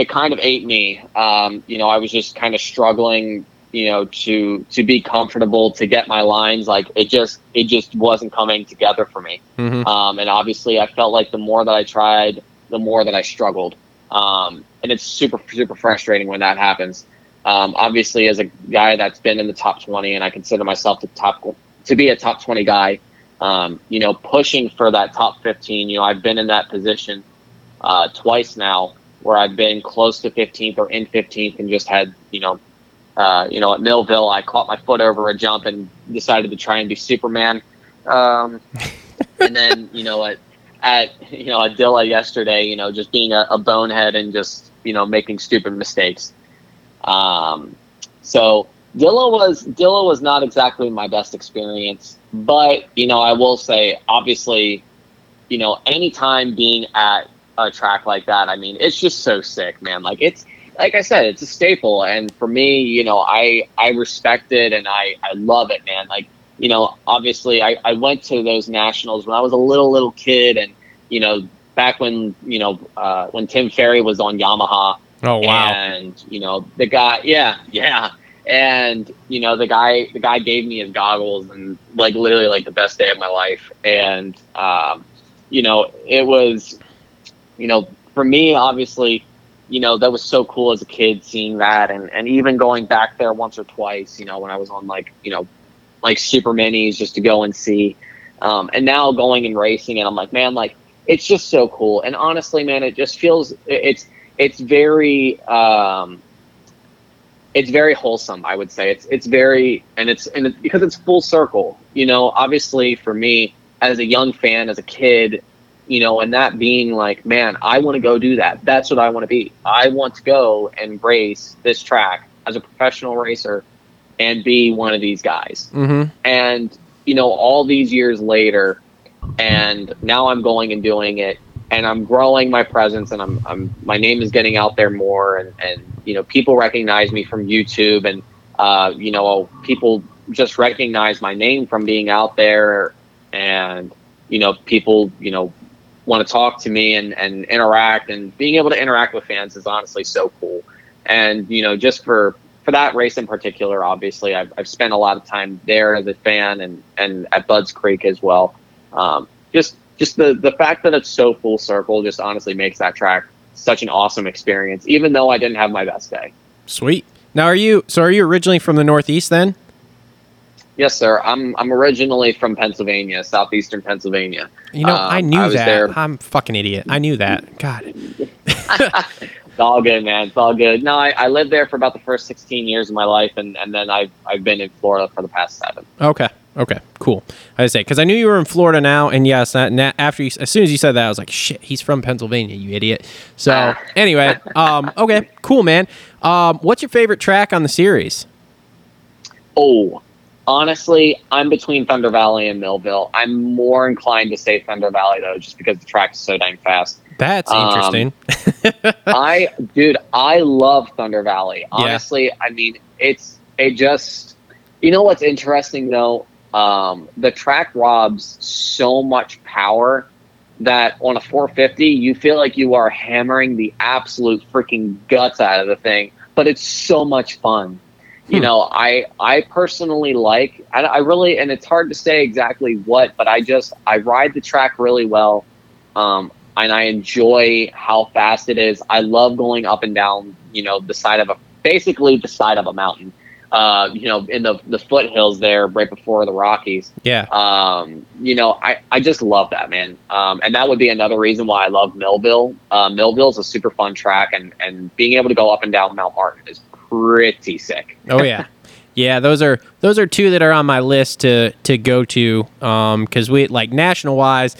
it kind of ate me. Um, you know, I was just kind of struggling, you know, to to be comfortable to get my lines. Like it just it just wasn't coming together for me. Mhm. Um, and obviously, I felt like the more that I tried, the more that I struggled. Um, and it's super, super frustrating when that happens. Um, obviously, as a guy that's been in the top 20, and I consider myself the top to be a top 20 guy, um, you know, pushing for that top 15. You know, I've been in that position uh, twice now, where I've been close to 15th or in 15th, and just had, you know, uh, you know, at Millville, I caught my foot over a jump and decided to try and be Superman. Um, and then, you know, at at you know at Dilla yesterday, you know, just being a, a bonehead and just you know making stupid mistakes. Um, so Dilla was Dilla was not exactly my best experience, but you know I will say obviously, you know anytime being at a track like that, I mean it's just so sick, man. Like it's like I said, it's a staple, and for me, you know I I respect it and I I love it, man. Like you know obviously I I went to those nationals when I was a little little kid, and you know back when you know uh, when Tim Ferry was on Yamaha. Oh wow. And you know the guy, yeah, yeah. And you know the guy, the guy gave me his goggles, and like literally like the best day of my life. And um, you know it was, you know, for me obviously, you know that was so cool as a kid seeing that, and and even going back there once or twice, you know, when I was on like you know, like super minis just to go and see. Um, and now going and racing, and I'm like, man, like it's just so cool. And honestly, man, it just feels it's it's very um, it's very wholesome. I would say it's it's very and it's and it's because it's full circle. You know, obviously for me as a young fan, as a kid, you know, and that being like, man, I want to go do that. That's what I want to be. I want to go and race this track as a professional racer and be one of these guys. Mm-hmm. And you know, all these years later, and now I'm going and doing it, and I'm growing my presence, and I'm, I'm my name is getting out there more, and and you know, people recognize me from YouTube, and uh, you know, people just recognize my name from being out there, and you know, people, you know, want to talk to me and, and interact and being able to interact with fans is honestly so cool. And, you know, just for, for that race in particular, obviously I've, I've spent a lot of time there as a fan and, and at Budds Creek as well. Um, just, just the, the fact that it's so full circle just honestly makes that track such an awesome experience, even though I didn't have my best day. Sweet. Now, are you so? Are you originally from the Northeast then? Yes, sir. I'm I'm originally from Pennsylvania, southeastern Pennsylvania. You know, Um, I knew was that. there- I'm fucking idiot. I knew that. God. It's all good, man. It's all good. No, I, I lived there for about the first 16 years of my life, and, and then I've, I've been in Florida for the past seven. Okay. Okay. Cool. I say because I knew you were in Florida now, and yes, after you, as soon as you said that, I was like, shit, he's from Pennsylvania, you idiot. So Ah. anyway, um, okay, cool, man. Um, what's your favorite track on the series? Oh, honestly, I'm between Thunder Valley and Millville. I'm more inclined to say Thunder Valley, though, just because the track is so dang fast. That's Um, interesting. I, dude, I love Thunder Valley. Honestly, I mean, it's, it just, you know what's interesting, though? Um, the track robs so much power that on a 450 you feel like you are hammering the absolute freaking guts out of the thing but it's so much fun you Hmm. know i i personally like I, I really and it's hard to say exactly what but i just i ride the track really well um and i enjoy how fast it is i love going up and down you know the side of a basically the side of a mountain uh you know in the the foothills there right before the rockies yeah. um, you know, I, I just love that man. Um, and that would be another reason why I love Millville. Uh, Millville's a super fun track, and and being able to go up and down Mount Martin is pretty sick. Oh yeah, yeah. Those are those are two that are on my list to to go to um because we like national wise.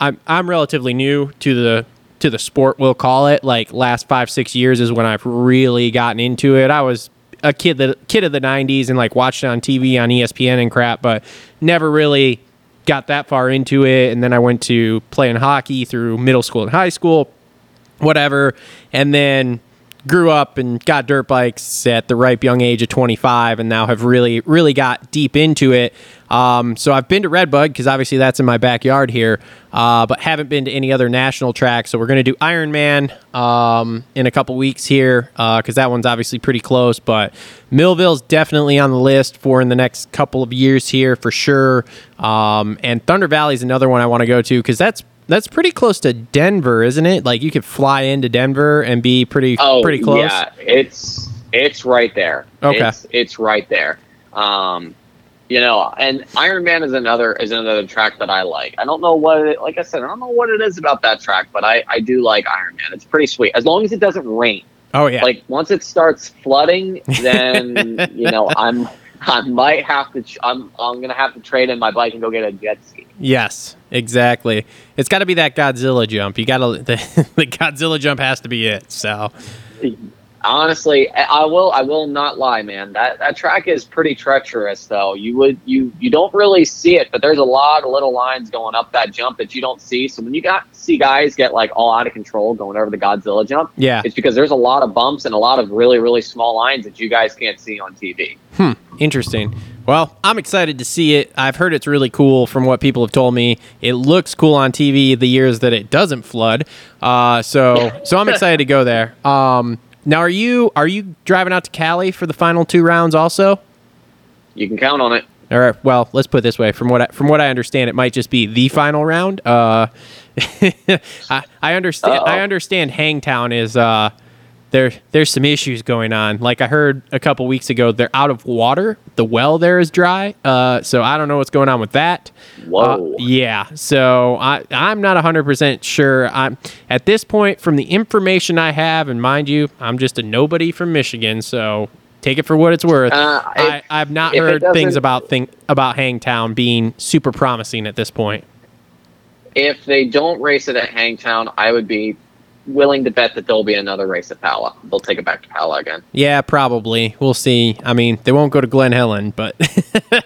I'm I'm relatively new to the to the sport. We'll call it like last five six years is when I've really gotten into it. I was a kid the kid of the '90s and like watched it on TV on ESPN and crap, but never really got that far into it. And then I went to playing hockey through middle school and high school whatever, and then grew up and got dirt bikes at the ripe young age of 25 and now have really really got deep into it. Um, so i've been to redbud because obviously that's in my backyard here uh, but haven't been to any other national tracks so we're going to do ironman um, in a couple weeks here because that one's obviously pretty close but millville's definitely on the list for in the next couple of years here for sure. Um, and thunder valley is another one i want to go to because that's that's pretty close to Denver, isn't it? Like you could fly into Denver and be pretty Oh, pretty close. Yeah, it's it's right there. Okay. it's, it's right there. Um, you know, and Iron Man is another is another track that I like. I don't know what it, like I said, I don't know what it is about that track, but I I do like Iron Man. It's pretty sweet as long as it doesn't rain. Oh yeah. Like once it starts flooding, then you know I'm I might have to. ch- I'm I'm gonna have to trade in my bike and go get a jet ski. yes, exactly. It's got to be that Godzilla jump. You got to the, the Godzilla jump has to be it. So Honestly, I I will. I will not lie, man. That that track is pretty treacherous, though. You would you you don't really see it, but there's a lot of little lines going up that jump that you don't see. So when you got see guys get like all out of control going over the Godzilla jump, yeah, it's because there's a lot of bumps and a lot of really really small lines that you guys can't see on TV. Hmm, interesting. Well, I'm excited to see it. I've heard it's really cool from what people have told me. It looks cool on TV the years that it doesn't flood. Uh, so so I'm excited to go there. Um, now, are you are you driving out to Cali for the final two rounds also? You can count on it. All right. Well, let's put it this way. From what I, from what I understand, it might just be the final round. Uh, I, I understand. Uh-oh. I understand. Hangtown is uh, there there's some issues going on. Like I heard a couple weeks ago, they're out of water. The well there is dry. Uh, so I don't know what's going on with that. Whoa. Uh, yeah. So I I'm not 100 percent sure. I'm at this point from the information I have, and mind you, I'm just a nobody from Michigan, so. Take it for what it's worth. Uh, I, if- I've not heard things about thing about Hangtown being super promising at this point. if they don't race it at Hangtown, I would be willing to bet that there'll be another race at Pala. They'll take it back to Pala again. Yeah, probably. We'll see. I mean, they won't go to Glen Helen, but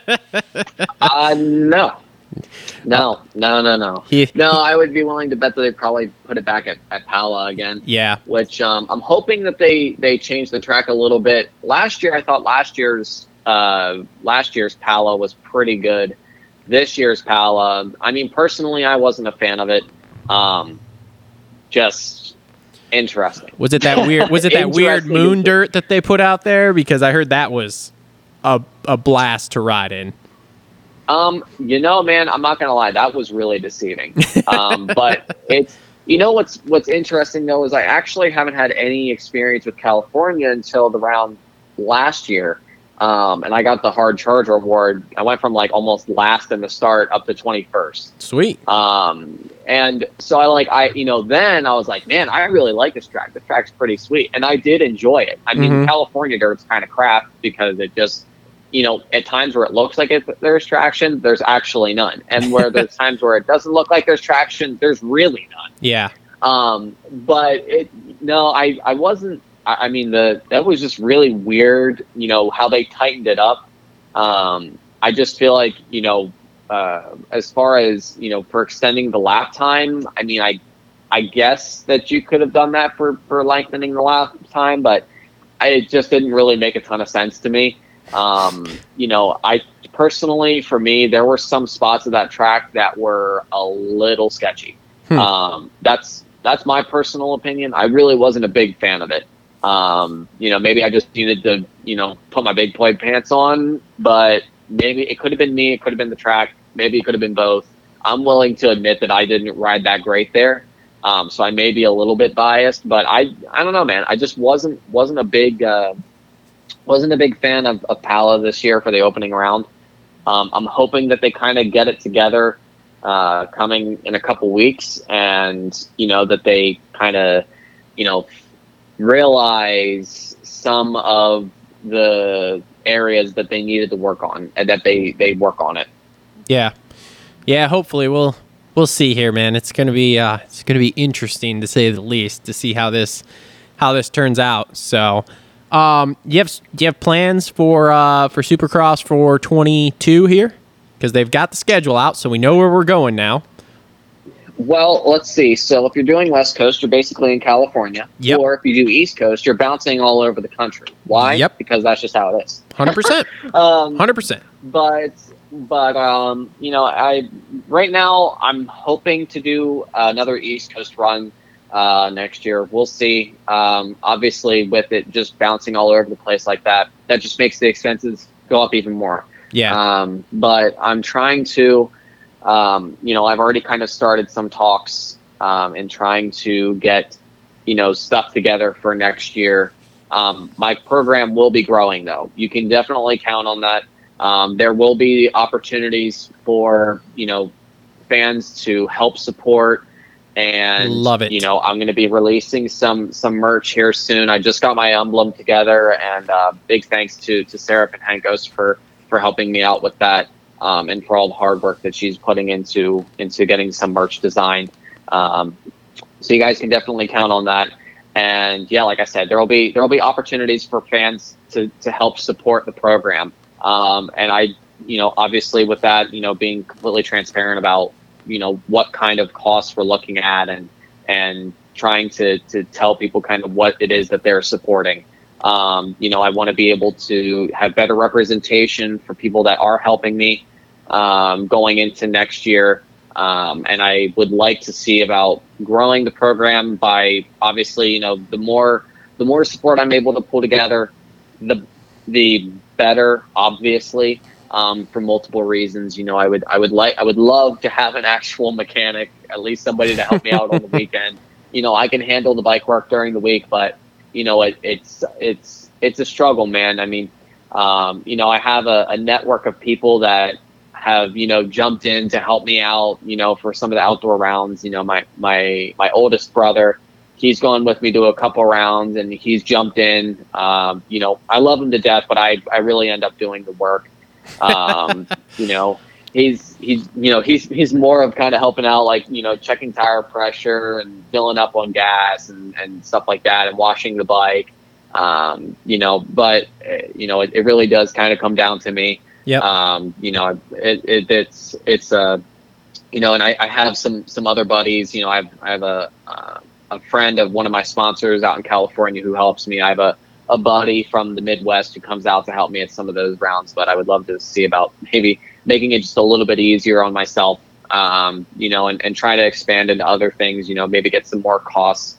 Uh, no. No, no, no, no. No, I would be willing to bet that they probably put it back at, at Pala again. yeah, which um, I'm hoping that they they change the track a little bit. Last year, I thought last year's uh, last year's Pala was pretty good. This year's Pala, I mean, personally, I wasn't a fan of it. Um, just interesting. was it that weird? Was it that weird moon dirt that they put out there? Because I heard that was a a blast to ride in. Um, you know, man, I'm not gonna lie, that was really deceiving. Um, but it's you know what's what's interesting though is I actually haven't had any experience with California until the round last year. Um, and I got the hard charge reward. I went from like almost last in the start up to 21st. Sweet. Um, and so I like I you know then I was like, man, I really like this track. The track's pretty sweet, and I did enjoy it. I mean, Mhm. California dirt's kind of crap because it just you know at times where it looks like it, there's traction, there's actually none, and where there's times where it doesn't look like there's traction, there's really none. Yeah. Um, but it no, I I wasn't. I, I mean the that was just really weird. You know how they tightened it up. Um, I just feel like you know uh, as far as you know for extending the lap time. I mean I I guess that you could have done that for for lengthening the lap time, but I, it just didn't really make a ton of sense to me. Um, you know, I personally, for me, there were some spots of that track that were a little sketchy. Hmm. Um, that's that's my personal opinion. I really wasn't a big fan of it. Um, you know, maybe I just needed to, you know, put my big boy pants on, but maybe it could have been me. It could have been the track. Maybe it could have been both. I'm willing to admit that I didn't ride that great there. Um, so I may be a little bit biased, but I, I don't know, man. I just wasn't, wasn't a big, uh, wasn't a big fan of, of Pala this year for the opening round. Um, I'm hoping that they kind of get it together uh, coming in a couple weeks, and you know that they kind of, you know, realize some of the areas that they needed to work on, and that they they work on it. Yeah. Yeah. Hopefully we'll we'll see here, man. It's gonna be uh, it's gonna be interesting to say the least to see how this how this turns out. So. Um, you have do you have plans for uh, for Supercross for 22 here? Because they've got the schedule out, so we know where we're going now. Well, let's see. So if you're doing West Coast, you're basically in California. Yep. Or if you do East Coast, you're bouncing all over the country. Why? Yep. Because that's just how it is. 100 percent, Um, 100 percent. but but um, you know, I right now I'm hoping to do another East Coast run uh, next year. We'll see. Um, obviously, with it just bouncing all over the place like that, that just makes the expenses go up even more. Yeah, Um, but I'm trying to, um, you know, I've already kind of started some talks um, and trying to get, you know, stuff together for next year. Um, my program will be growing, though. You can definitely count on that. Um, there will be opportunities for, you know, fans to help support. And Love it. You know, I'm going to be releasing some some merch here soon. I just got my emblem together, and uh, big thanks to to Sarah Pankos for for helping me out with that um, and for all the hard work that she's putting into into getting some merch designed. Um, so you guys can definitely count on that. And yeah, like I said, there will be there will be opportunities for fans to to help support the program. Um, and I, you know, obviously with that, you know, being completely transparent about you know what kind of costs we're looking at and and trying to to tell people kind of what it is that they're supporting. Um, you know, I want to be able to have better representation for people that are helping me um, going into next year. Um, and I would like to see about growing the program by obviously, you know, the more the more support I'm able to pull together, the the better. Obviously, um, for multiple reasons. You know, I would I would like I would love to have an actual mechanic, at least somebody to help me out on the weekend. You know, I can handle the bike work during the week, but you know, it, it's it's it's a struggle, man. I mean, um, you know, I have a, a network of people that have you know jumped in to help me out, you know, for some of the outdoor rounds. You know, my my my oldest brother, he's gone with me to a couple rounds, and he's jumped in. Um, you know, I love him to death, but I I really end up doing the work. Um, you know, he's he's you know he's he's more of kind of helping out, like you know, checking tire pressure and filling up on gas and and stuff like that, and washing the bike. Um, you know, but uh, you know, it, it really does kind of come down to me. Yep. Um, you know, it, it, it's it's uh, you know, and I, I have some some other buddies. You know, I have I have a uh, a friend of one of my sponsors out in California who helps me. I have a a buddy from the Midwest who comes out to help me at some of those rounds. But I would love to see about maybe making it just a little bit easier on myself. Um, you know, and, and try to expand into other things. You know, maybe get some more costs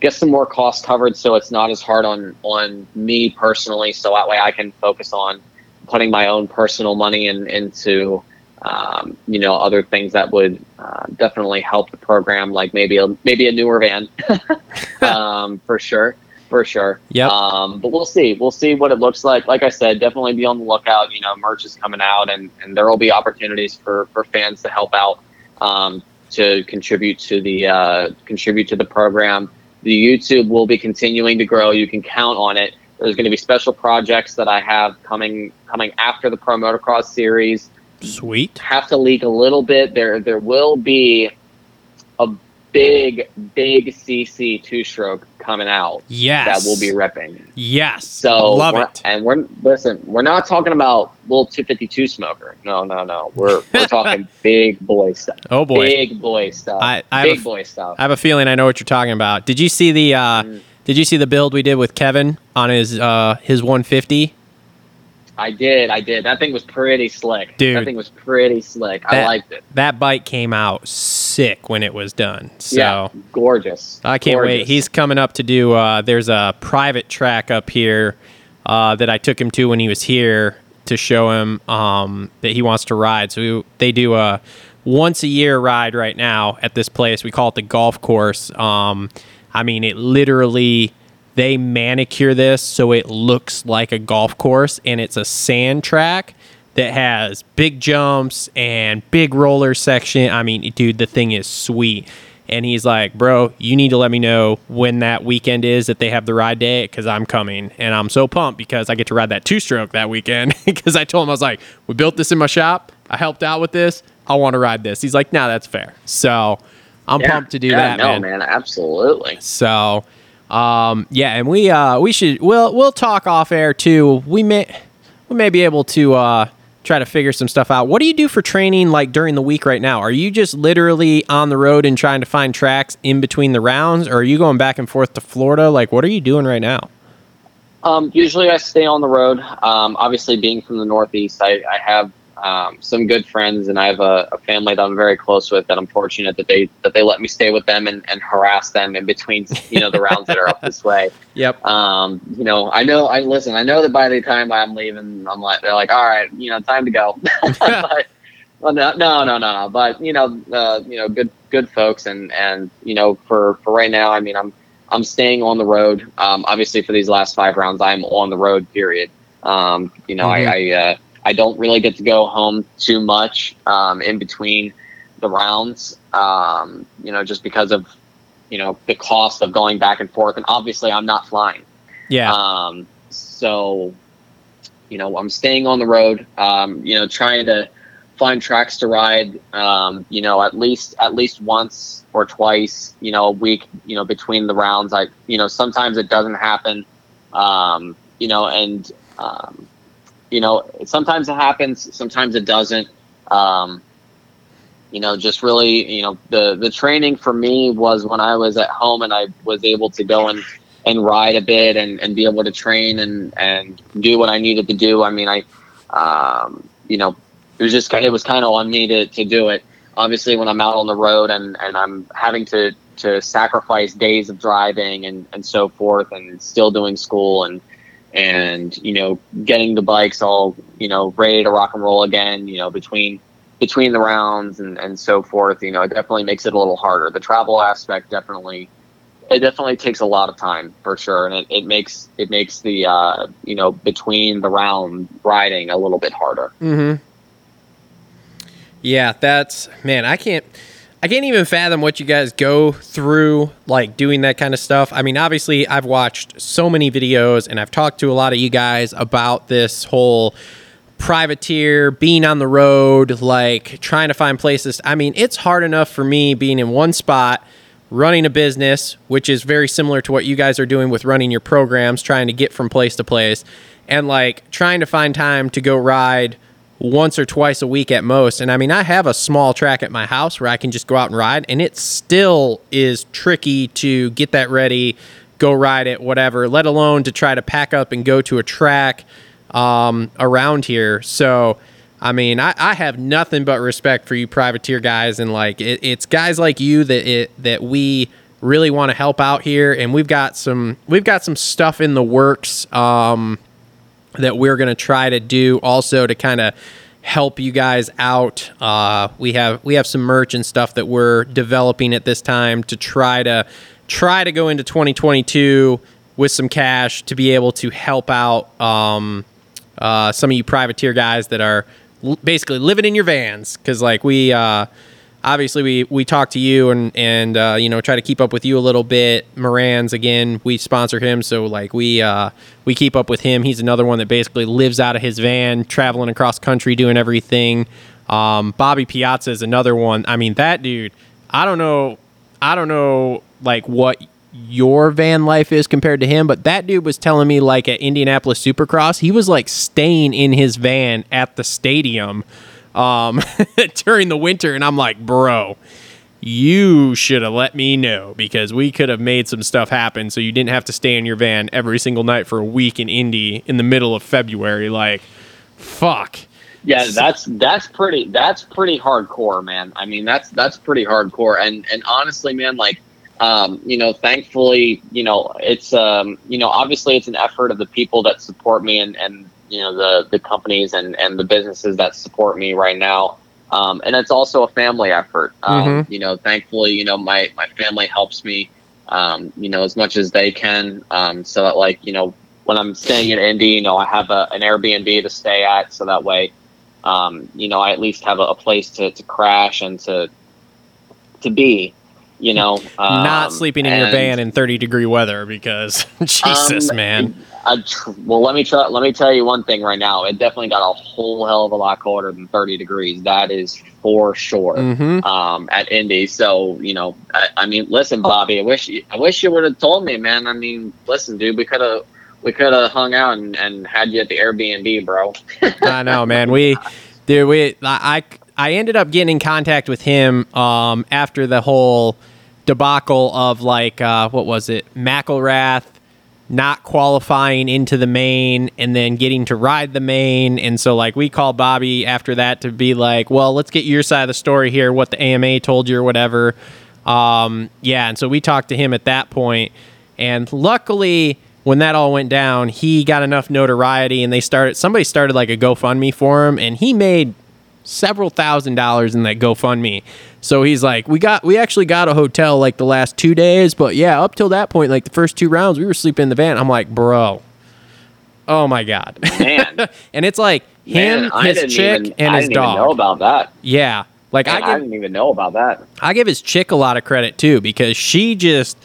get some more costs covered so it's not as hard on on me personally so that way i can focus on putting my own personal money in, into um, you know other things that would uh, definitely help the program like maybe a maybe a newer van um, for sure for sure Yep. um, but we'll see we'll see what it looks like like i said definitely be on the lookout you know merch is coming out and, and there will be opportunities for for fans to help out um, to contribute to the uh, contribute to the program the YouTube will be continuing to grow. You can count on it. There's going to be special projects that I have coming coming after the Pro Motocross series. Sweet. Have to leak a little bit. There there will be a big big CC two stroke coming out Yes. that we'll be ripping. Yes. So love it. And we're listen. We're not talking about little 252 smoker. No, no, no. We're we're talking big boy stuff. Oh boy. Big boy stuff. I- I have big a- boy stuff. I have a feeling I know what you're talking about. Did you see the uh Mm. did you see the build we did with Kevin on his uh his 150? I did, I did. That thing was pretty slick. Dude. That thing was pretty slick. I liked it. That bike came out sick when it was done. So yeah, gorgeous. I can't wait. He's coming up to do. Uh, there's a private track up here uh, that I took him to when he was here to show him um, that he wants to ride. So we, they do a once a year ride right now at this place. We call it the golf course. Um, I mean, it literally they manicure this so it looks like a golf course, and it's a sand track that has big jumps and big roller section. I mean, dude, the thing is sweet. And he's like, bro, you need to let me know when that weekend is that they have the ride day because I'm coming. And I'm so pumped because I get to ride that two stroke that weekend. Because I told him, I was like, we built this in my shop. I helped out with this. I want to ride this. He's like, nah, that's fair. So I'm Yeah, pumped to do yeah, that, no, man. absolutely. So, um, yeah, and we uh, we should we'll we'll talk off air too. We may we may be able to uh, try to figure some stuff out. What do you do for training like during the week right now? Are you just literally on the road and trying to find tracks in between the rounds, or are you going back and forth to Florida? Like, what are you doing right now? Um, usually I stay on the road. Um, obviously, being from the Northeast, I, I have um, some good friends, and I have a, a family that I'm very close with. That I'm fortunate that they that they let me stay with them and, and harass them in between, you know, the rounds that are up this way. Yep. Um, you know, I know. I listen. I know that by the time I'm leaving, I'm like, they're like, all right, you know, time to go. but, well, no, no, no, no. But you know, uh, you know, good, good folks, and and you know, for for right now, I mean, I'm I'm staying on the road. Um, obviously, for these last five rounds, I'm on the road. Period. Um, you know, Mhm. I I, uh, I don't really get to go home too much um, in between the rounds. Um, you know, just because of you know the cost of going back and forth, and obviously, I'm not flying. Yeah. Um, so, you know, I'm staying on the road. Um, you know, trying to find tracks to ride. Um, you know, at least at least once or twice. You know, a week. You know, between the rounds. I, you know, sometimes it doesn't happen. Um, you know, and um, you know, sometimes it happens. Sometimes it doesn't. Um, you know, just really, you know, the the training for me was when I was at home and I was able to go and and ride a bit and, and be able to train and, and do what I needed to do. I mean, I, um, you know, it was just, it was kind of on me to, to do it. Obviously when I'm out on the road and, and I'm having to, to sacrifice days of driving and, and so forth and still doing school and, and, you know, getting the bikes all, you know, ready to rock and roll again, you know, between, between the rounds and, and so forth, you know, it definitely makes it a little harder. The travel aspect definitely, it definitely takes a lot of time for sure, and it, it makes it makes the uh, you know between the round riding a little bit harder. Mm-hmm. Yeah, that's man. I can't. I can't even fathom what you guys go through, like doing that kind of stuff. I mean, obviously, I've watched so many videos and I've talked to a lot of you guys about this whole privateer, being on the road, like trying to find places. I mean, it's hard enough for me being in one spot, running a business, which is very similar to what you guys are doing with running your programs, trying to get from place to place, and like trying to find time to go ride once or twice a week at most. And I mean, I have a small track at my house where I can just go out and ride, and it still is tricky to get that ready, go ride it, whatever, let alone to try to pack up and go to a track um, around here. So, I mean, I, I have nothing but respect for you privateer guys, and like it, it's guys like you that it that we really want to help out here, and we've got some we've got some stuff in the works. Um, that we're going to try to do also to kind of help you guys out. Uh, we have we have some merch and stuff that we're developing at this time to try to try to go into 2022 with some cash to be able to help out um, uh, some of you privateer guys that are l- basically living in your vans because like we. Uh, obviously we we talk to you and and uh, you know try to keep up with you a little bit. Moranz again, we sponsor him, so like we uh, we keep up with him. He's another one that basically lives out of his van, traveling across country, doing everything. Um, Bobby Piazza is another one. I mean, that dude. I don't know. I don't know like what your van life is compared to him, but that dude was telling me like at Indianapolis Supercross, he was like staying in his van at the stadium um, during the winter, and I'm like, bro, you should have let me know because we could have made some stuff happen so you didn't have to stay in your van every single night for a week in Indy in the middle of February. Like, fuck. Yeah, that's that's pretty that's pretty hardcore, man. I mean, that's that's pretty hardcore. And and honestly, man, like um, you know, thankfully, you know, it's um, you know, obviously it's an effort of the people that support me and and you know the the companies and and the businesses that support me right now. Um, and it's also a family effort. Um, Mhm. You know, thankfully, you know, my my family helps me, um, you know, as much as they can. Um, so that like, you know, when I'm staying in Indy, you know, I have a, an Airbnb to stay at, so that way, um, you know, I at least have a, a place to, to crash and to to be. You know, um, Not sleeping in your van in 30 degree weather because Jesus, Um, man. I tr- well, let me try. Let me tell you one thing right now. It definitely got a whole hell of a lot colder than 30 degrees. That is for sure. hmm Um, at Indy, so you know, I, I mean, listen, Bobby. I wish you, I wish you would have told me, man. I mean, listen, dude, we could have we could have hung out and, and had you at the Airbnb, bro. I know, man. We, dude, we, I, I I ended up getting in contact with him um, after the whole debacle of like, uh, what was it, McElrath not qualifying into the main and then getting to ride the main. And so, like, we called Bobby after that to be like, well, let's get your side of the story here, what the AMA told you or whatever. Um, yeah. And so we talked to him at that point, And luckily, when that all went down, he got enough notoriety and they started, somebody started like a GoFundMe for him and he made several thousand dollars in that GoFundMe. So he's like, we got, we actually got a hotel like the last two days, but yeah, up till that point, like the first two rounds, we were sleeping in the van. I'm like, bro, oh my god, Man, and it's like him, man, his chick, even, and I his didn't know dog. about that. Yeah, like Man, I I, didn't even know about that. I give his chick a lot of credit too because she just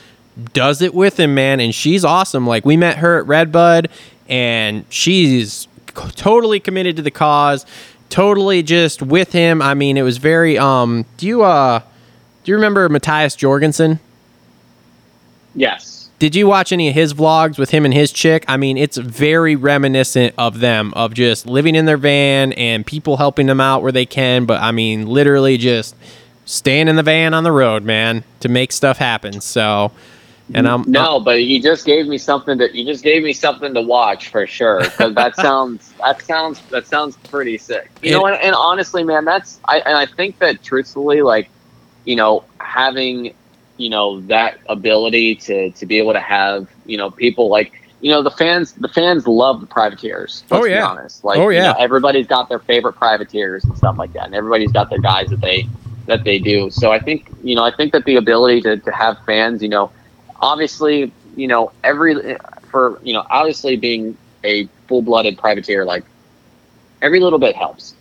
does it with him, man, and she's awesome. Like we met her at Redbud, and she's c- totally committed to the cause, totally just with him. I mean, it was very. Um, do you uh, do you remember Matthias Jorgensen? Yes. Did you watch any of his vlogs with him and his chick? I mean, it's very reminiscent of them, of just living in their van and people helping them out where they can. But I mean, literally just staying in the van on the road, man, to make stuff happen. So, and I'm No, but you just gave me something that you just gave me something to watch for sure. Because that sounds that sounds that sounds pretty sick. You It- know, and, and honestly, man, that's I and I think that truthfully, like, you know, having you know that ability to to be able to have you know people like you know the fans the fans love the privateers. Oh, be yeah. honest. Like, Oh, you yeah. know, everybody's got their favorite privateers and stuff like that, and everybody's got their guys that they that they do. So I think you know I think that the ability to, to have fans, you know, obviously, you know, every for you know, obviously being a full blooded privateer, like every little bit helps.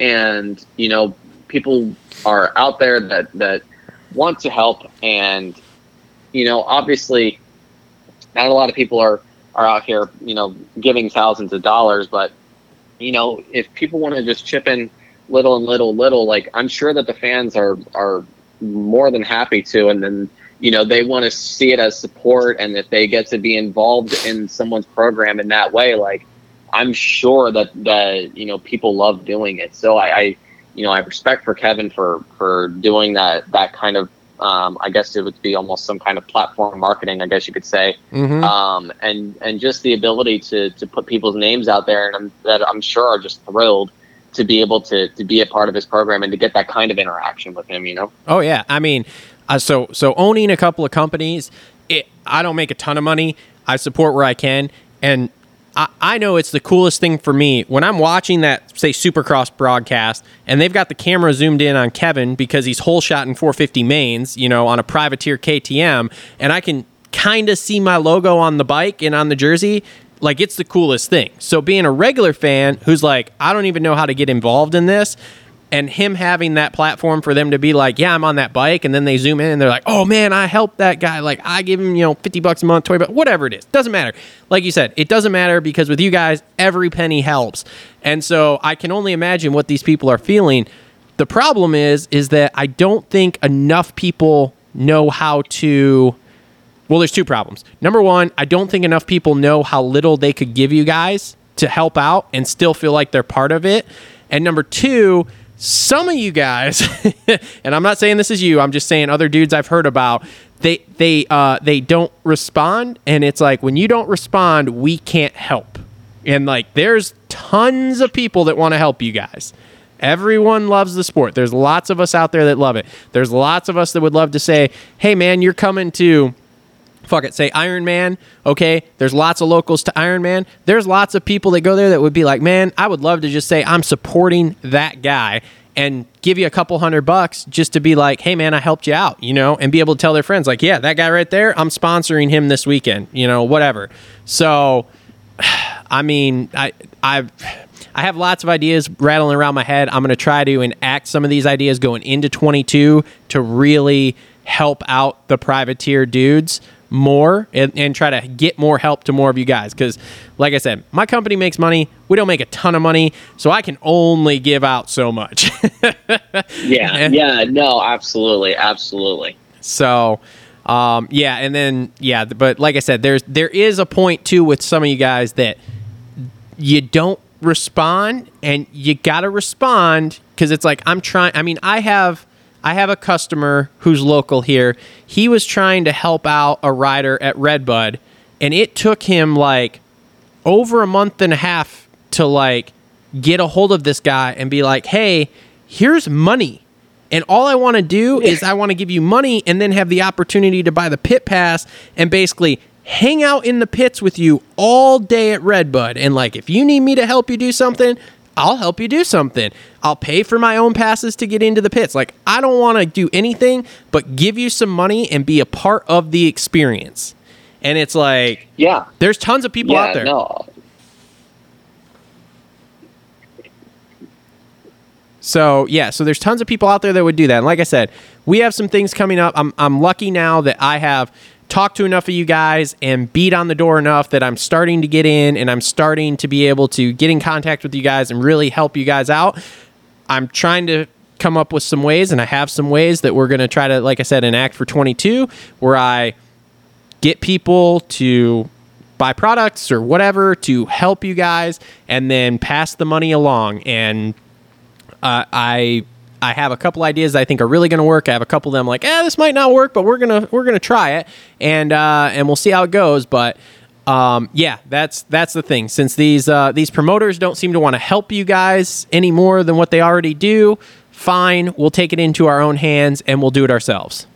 And you know, people are out there that that want to help, and you know, obviously, not a lot of people are are out here, you know, giving thousands of dollars, but you know, if people want to just chip in little and little, little, like I'm sure that the fans are are more than happy to, and then you know they want to see it as support, and if they get to be involved in someone's program in that way, like I'm sure that that you know people love doing it. So I, I you know I have respect for Kevin for for doing that that kind of um, I guess it would be almost some kind of platform marketing, I guess you could say, Mhm. um, and and just the ability to to put people's names out there, and I'm, that I'm sure are just thrilled to be able to to be a part of his program and to get that kind of interaction with him. You know, Oh yeah, I mean, uh, so so owning a couple of companies, it, I don't make a ton of money. I support where I can, and I, I know it's the coolest thing for me when I'm watching that say Supercross broadcast, and they've got the camera zoomed in on Kevin because he's hole shot in 450 mains, you know, on a privateer KTM, and I can kind of see my logo on the bike and on the jersey. Like it's the coolest thing. So being a regular fan who's like, I don't even know how to get involved in this, and him having that platform for them to be like, yeah, I'm on that bike, and then they zoom in and they're like, oh man, I helped that guy. Like I give him, you know, 50 bucks a month, 20 bucks, whatever it is. Doesn't matter. Like you said, it doesn't matter because with you guys, every penny helps. And so I can only imagine what these people are feeling. The problem is, is that I don't think enough people know how to well, there's two problems. Number one, I don't think enough people know how little they could give you guys to help out and still feel like they're part of it. And number two, some of you guys, and I'm not saying this is you, I'm just saying other dudes I've heard about, they they uh, they don't respond, and it's like when you don't respond, we can't help. And like, there's tons of people that want to help you guys. Everyone loves the sport. There's lots of us out there that love it. There's lots of us that would love to say, "Hey, man, you're coming to." Fuck it, say Iron Man. Okay, there's lots of locals to Iron Man. There's lots of people that go there that would be like, man, I would love to just say I'm supporting that guy and give you a couple hundred bucks just to be like, hey man, I helped you out, you know, and be able to tell their friends like, yeah, that guy right there, I'm sponsoring him this weekend, you know, whatever. So, I mean, I I've I have lots of ideas rattling around my head. I'm going to try to enact some of these ideas going into 22 to really help out the privateer dudes more and, and try to get more help to more of you guys because like i said my company makes money we don't make a ton of money so i can only give out so much yeah, yeah, no, absolutely, absolutely. So, um, yeah, and then yeah, but like I said, there's there is a point too with some of you guys that you don't respond, and you gotta respond because it's like I'm trying. I mean, I have I have a customer who's local here. He was trying to help out a rider at Redbud, and it took him like over a month and a half to like get a hold of this guy and be like, "Hey, here's money." And all I want to do is I want to give you money and then have the opportunity to buy the pit pass and basically hang out in the pits with you all day at Redbud. And like, if you need me to help you do something, I'll help you do something. I'll pay for my own passes to get into the pits. Like, I don't want to do anything but give you some money and be a part of the experience. And it's like, Yeah, there's tons of people yeah, out there. no, So yeah, so there's tons of people out there that would do that. And like I said, we have some things coming up. I'm I'm lucky now that I have talked to enough of you guys and beat on the door enough that I'm starting to get in and I'm starting to be able to get in contact with you guys and really help you guys out. I'm trying to come up with some ways and I have some ways that we're going to try to like I said enact for 22 where I get people to buy products or whatever to help you guys and then pass the money along and uh, I I have a couple ideas I think are really going to work. I have a couple of them like, eh, this might not work, but we're gonna we're gonna try it, and uh, and we'll see how it goes. But um, yeah, that's that's the thing. Since these uh, these promoters don't seem to want to help you guys any more than what they already do, fine, we'll take it into our own hands and we'll do it ourselves.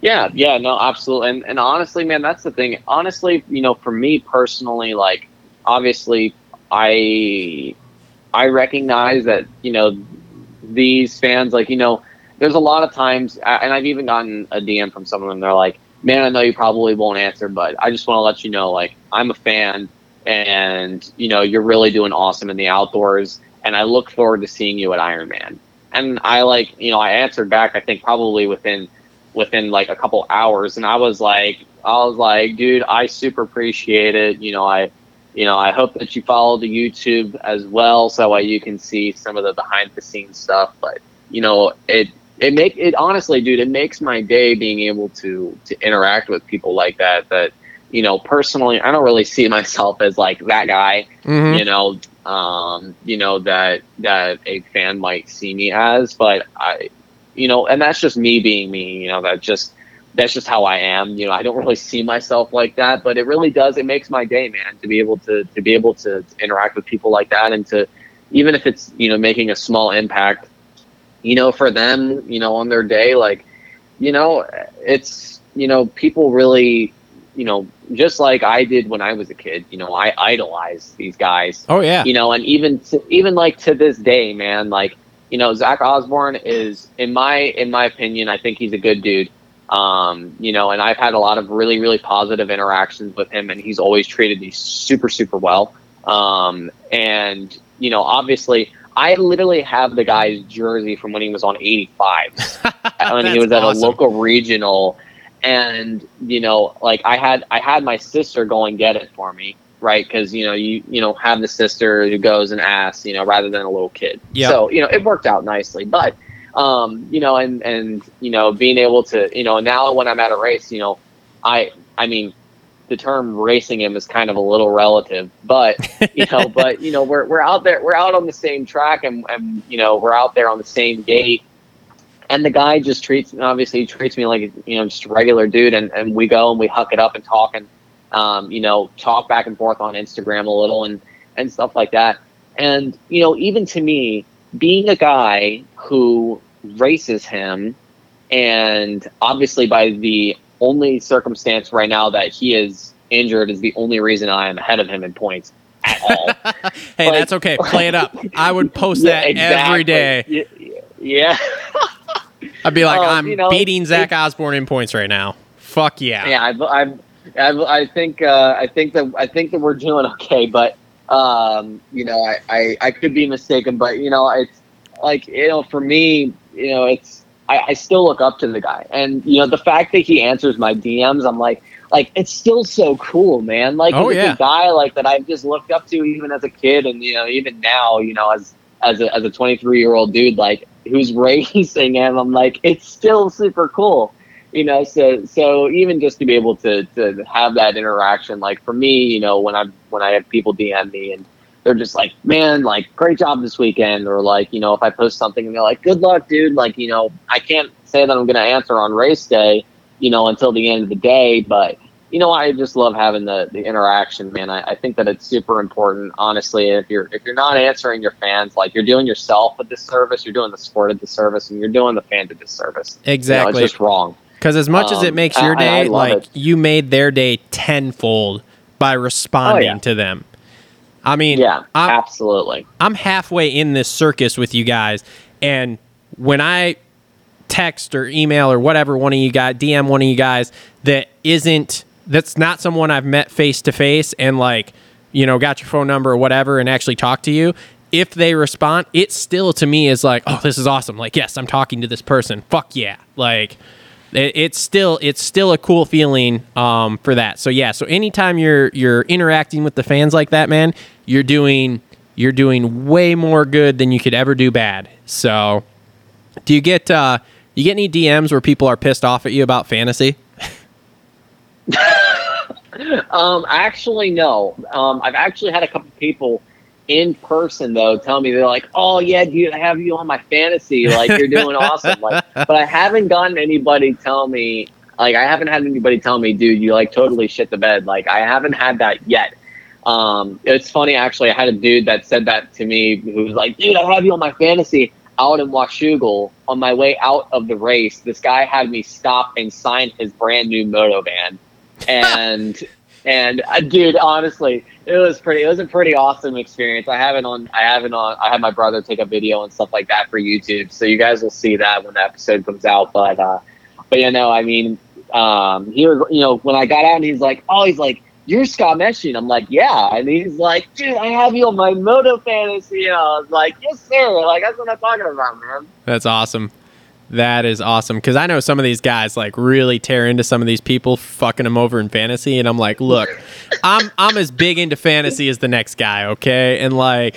Yeah, yeah, no, absolutely. And and honestly, man, that's the thing. Honestly, you know, for me personally, like obviously I I recognize that, you know, these fans like, you know, there's a lot of times, and I've even gotten a DM from someone, and they're like, "Man, I know you probably won't answer, but I just want to let you know, like, I'm a fan, and you know, you're really doing awesome in the outdoors, and I look forward to seeing you at Ironman." And I like, you know, I answered back. I think probably within within like a couple hours, and I was like, I was like, dude, I super appreciate it. You know, I you know, I hope that you follow the YouTube as well, so that way you can see some of the behind the scenes stuff. But you know, it it make it honestly, dude, it makes my day being able to to interact with people like that. That you know, personally, I don't really see myself as like that guy. Mhm. You know, um, you know that that a fan might see me as, but I, you know, and that's just me being me. You know, that just that's just how I am. You know, I don't really see myself like that, but it really does. It makes my day, man, to be able to to be able to, to interact with people like that, and to even if it's you know making a small impact, you know, for them, you know, on their day, like, you know, it's you know, people really, you know, just like I did when I was a kid. You know, I idolize these guys Oh yeah. you know, and even to, even like to this day, man, like you know, Zach Osborne is in my in my opinion, I think he's a good dude. Um, you know, and I've had a lot of really really positive interactions with him, and he's always treated me super super well. Um, and you know, obviously, I literally have the guy's jersey from when he was on 85 when he was at awesome. a local regional and you know like i had i had my sister go and get it for me right because you know you you know have the sister who goes and asks you know rather than a little kid Yep. so you know it worked out nicely but um you know and and you know being able to you know now when i'm at a race you know i i mean the term racing him is kind of a little relative but you know but you know we're, we're out there we're out on the same track and, and you know we're out there on the same gate and the guy just treats me obviously he treats me like you know just a regular dude and, and we go and we huck it up and talk and um, you know talk back and forth on instagram a little and and stuff like that and you know even to me being a guy who races him and obviously by the only circumstance right now that he is injured is the only reason i am ahead of him in points at all hey, like- that's okay. Play it up. I would post Yeah, that every exactly. day. Y- yeah I'd be like, Um, I'm you know, beating Zach Osborne in points right now. Fuck yeah. yeah, I've, I've, I've, I think, uh, I think that, I think that we're doing okay, but, um, you know, I, I, I could be mistaken, but you know, it's like, you know, for me, you know, it's, I, I still look up to the guy, and you know, the fact that he answers my DMs, I'm like, like it's still so cool, man. Like, Oh, yeah. a guy like that I've just looked up to even as a kid, and you know, even now, you know, as as a as a 23 year old dude, like who's racing him, I'm like, it's still super cool you know so so even just to be able to to have that interaction like for me you know when i'm when i have people dm me and they're just like man like great job this weekend or like you know if i post something and they're like good luck dude like you know i can't say that i'm going to answer on race day you know until the end of the day but you know i just love having the the interaction man. I, I think that it's super important honestly if you're if you're not answering your fans like you're doing yourself a disservice you're doing the sport a disservice and you're doing the fans a disservice. You know, Exactly. it's just wrong Because as much as it Um, makes I- your I- I day, like it. you made their day tenfold by responding Oh, yeah. to them. I mean, yeah, I'm, absolutely. I'm halfway in this circus with you guys, and when I text or email or whatever one of you guys DM one of you guys that isn't that's not someone I've met face to face and like you know got your phone number or whatever and actually talk to you if they respond it still to me is like oh this is awesome like yes I'm talking to this person fuck yeah like it, it's still it's still a cool feeling um, for that so yeah so anytime you're you're interacting with the fans like that man you're doing you're doing way more good than you could ever do bad so do you get uh you get any DMs where people are pissed off at you about fantasy? Um, actually, no. Um, I've actually had a couple people in person though tell me they're like, "Oh yeah, dude, I have you on my fantasy. Like you're doing awesome." Like, but I haven't gotten anybody tell me. Like, I haven't had anybody tell me, "Dude, you like totally shit the bed." Like, I haven't had that yet. Um, it's funny actually. I had a dude that said that to me who was like, "Dude, I have you on my fantasy." Out in Washougal, on my way out of the race, this guy had me stop and sign his brand new moto van, and And uh, dude, honestly, it was pretty. It was a pretty awesome experience. I haven't on. I haven't on. I had my brother take a video and stuff like that for YouTube, so you guys will see that when the episode comes out. But uh, but you know, I mean, um, he was, you know, when I got out, and he's like, oh, he's like, you're Scott Meshey. And I'm like, yeah. And he's like, dude, I have you on my Moto Fantasy. And I was like, yes, sir. Like, that's what I'm talking about, man. That's awesome. That is awesome because I know some of these guys like really tear into some of these people fucking them over in fantasy, and I'm like, look, I'm I'm as big into fantasy as the next guy, okay, and like,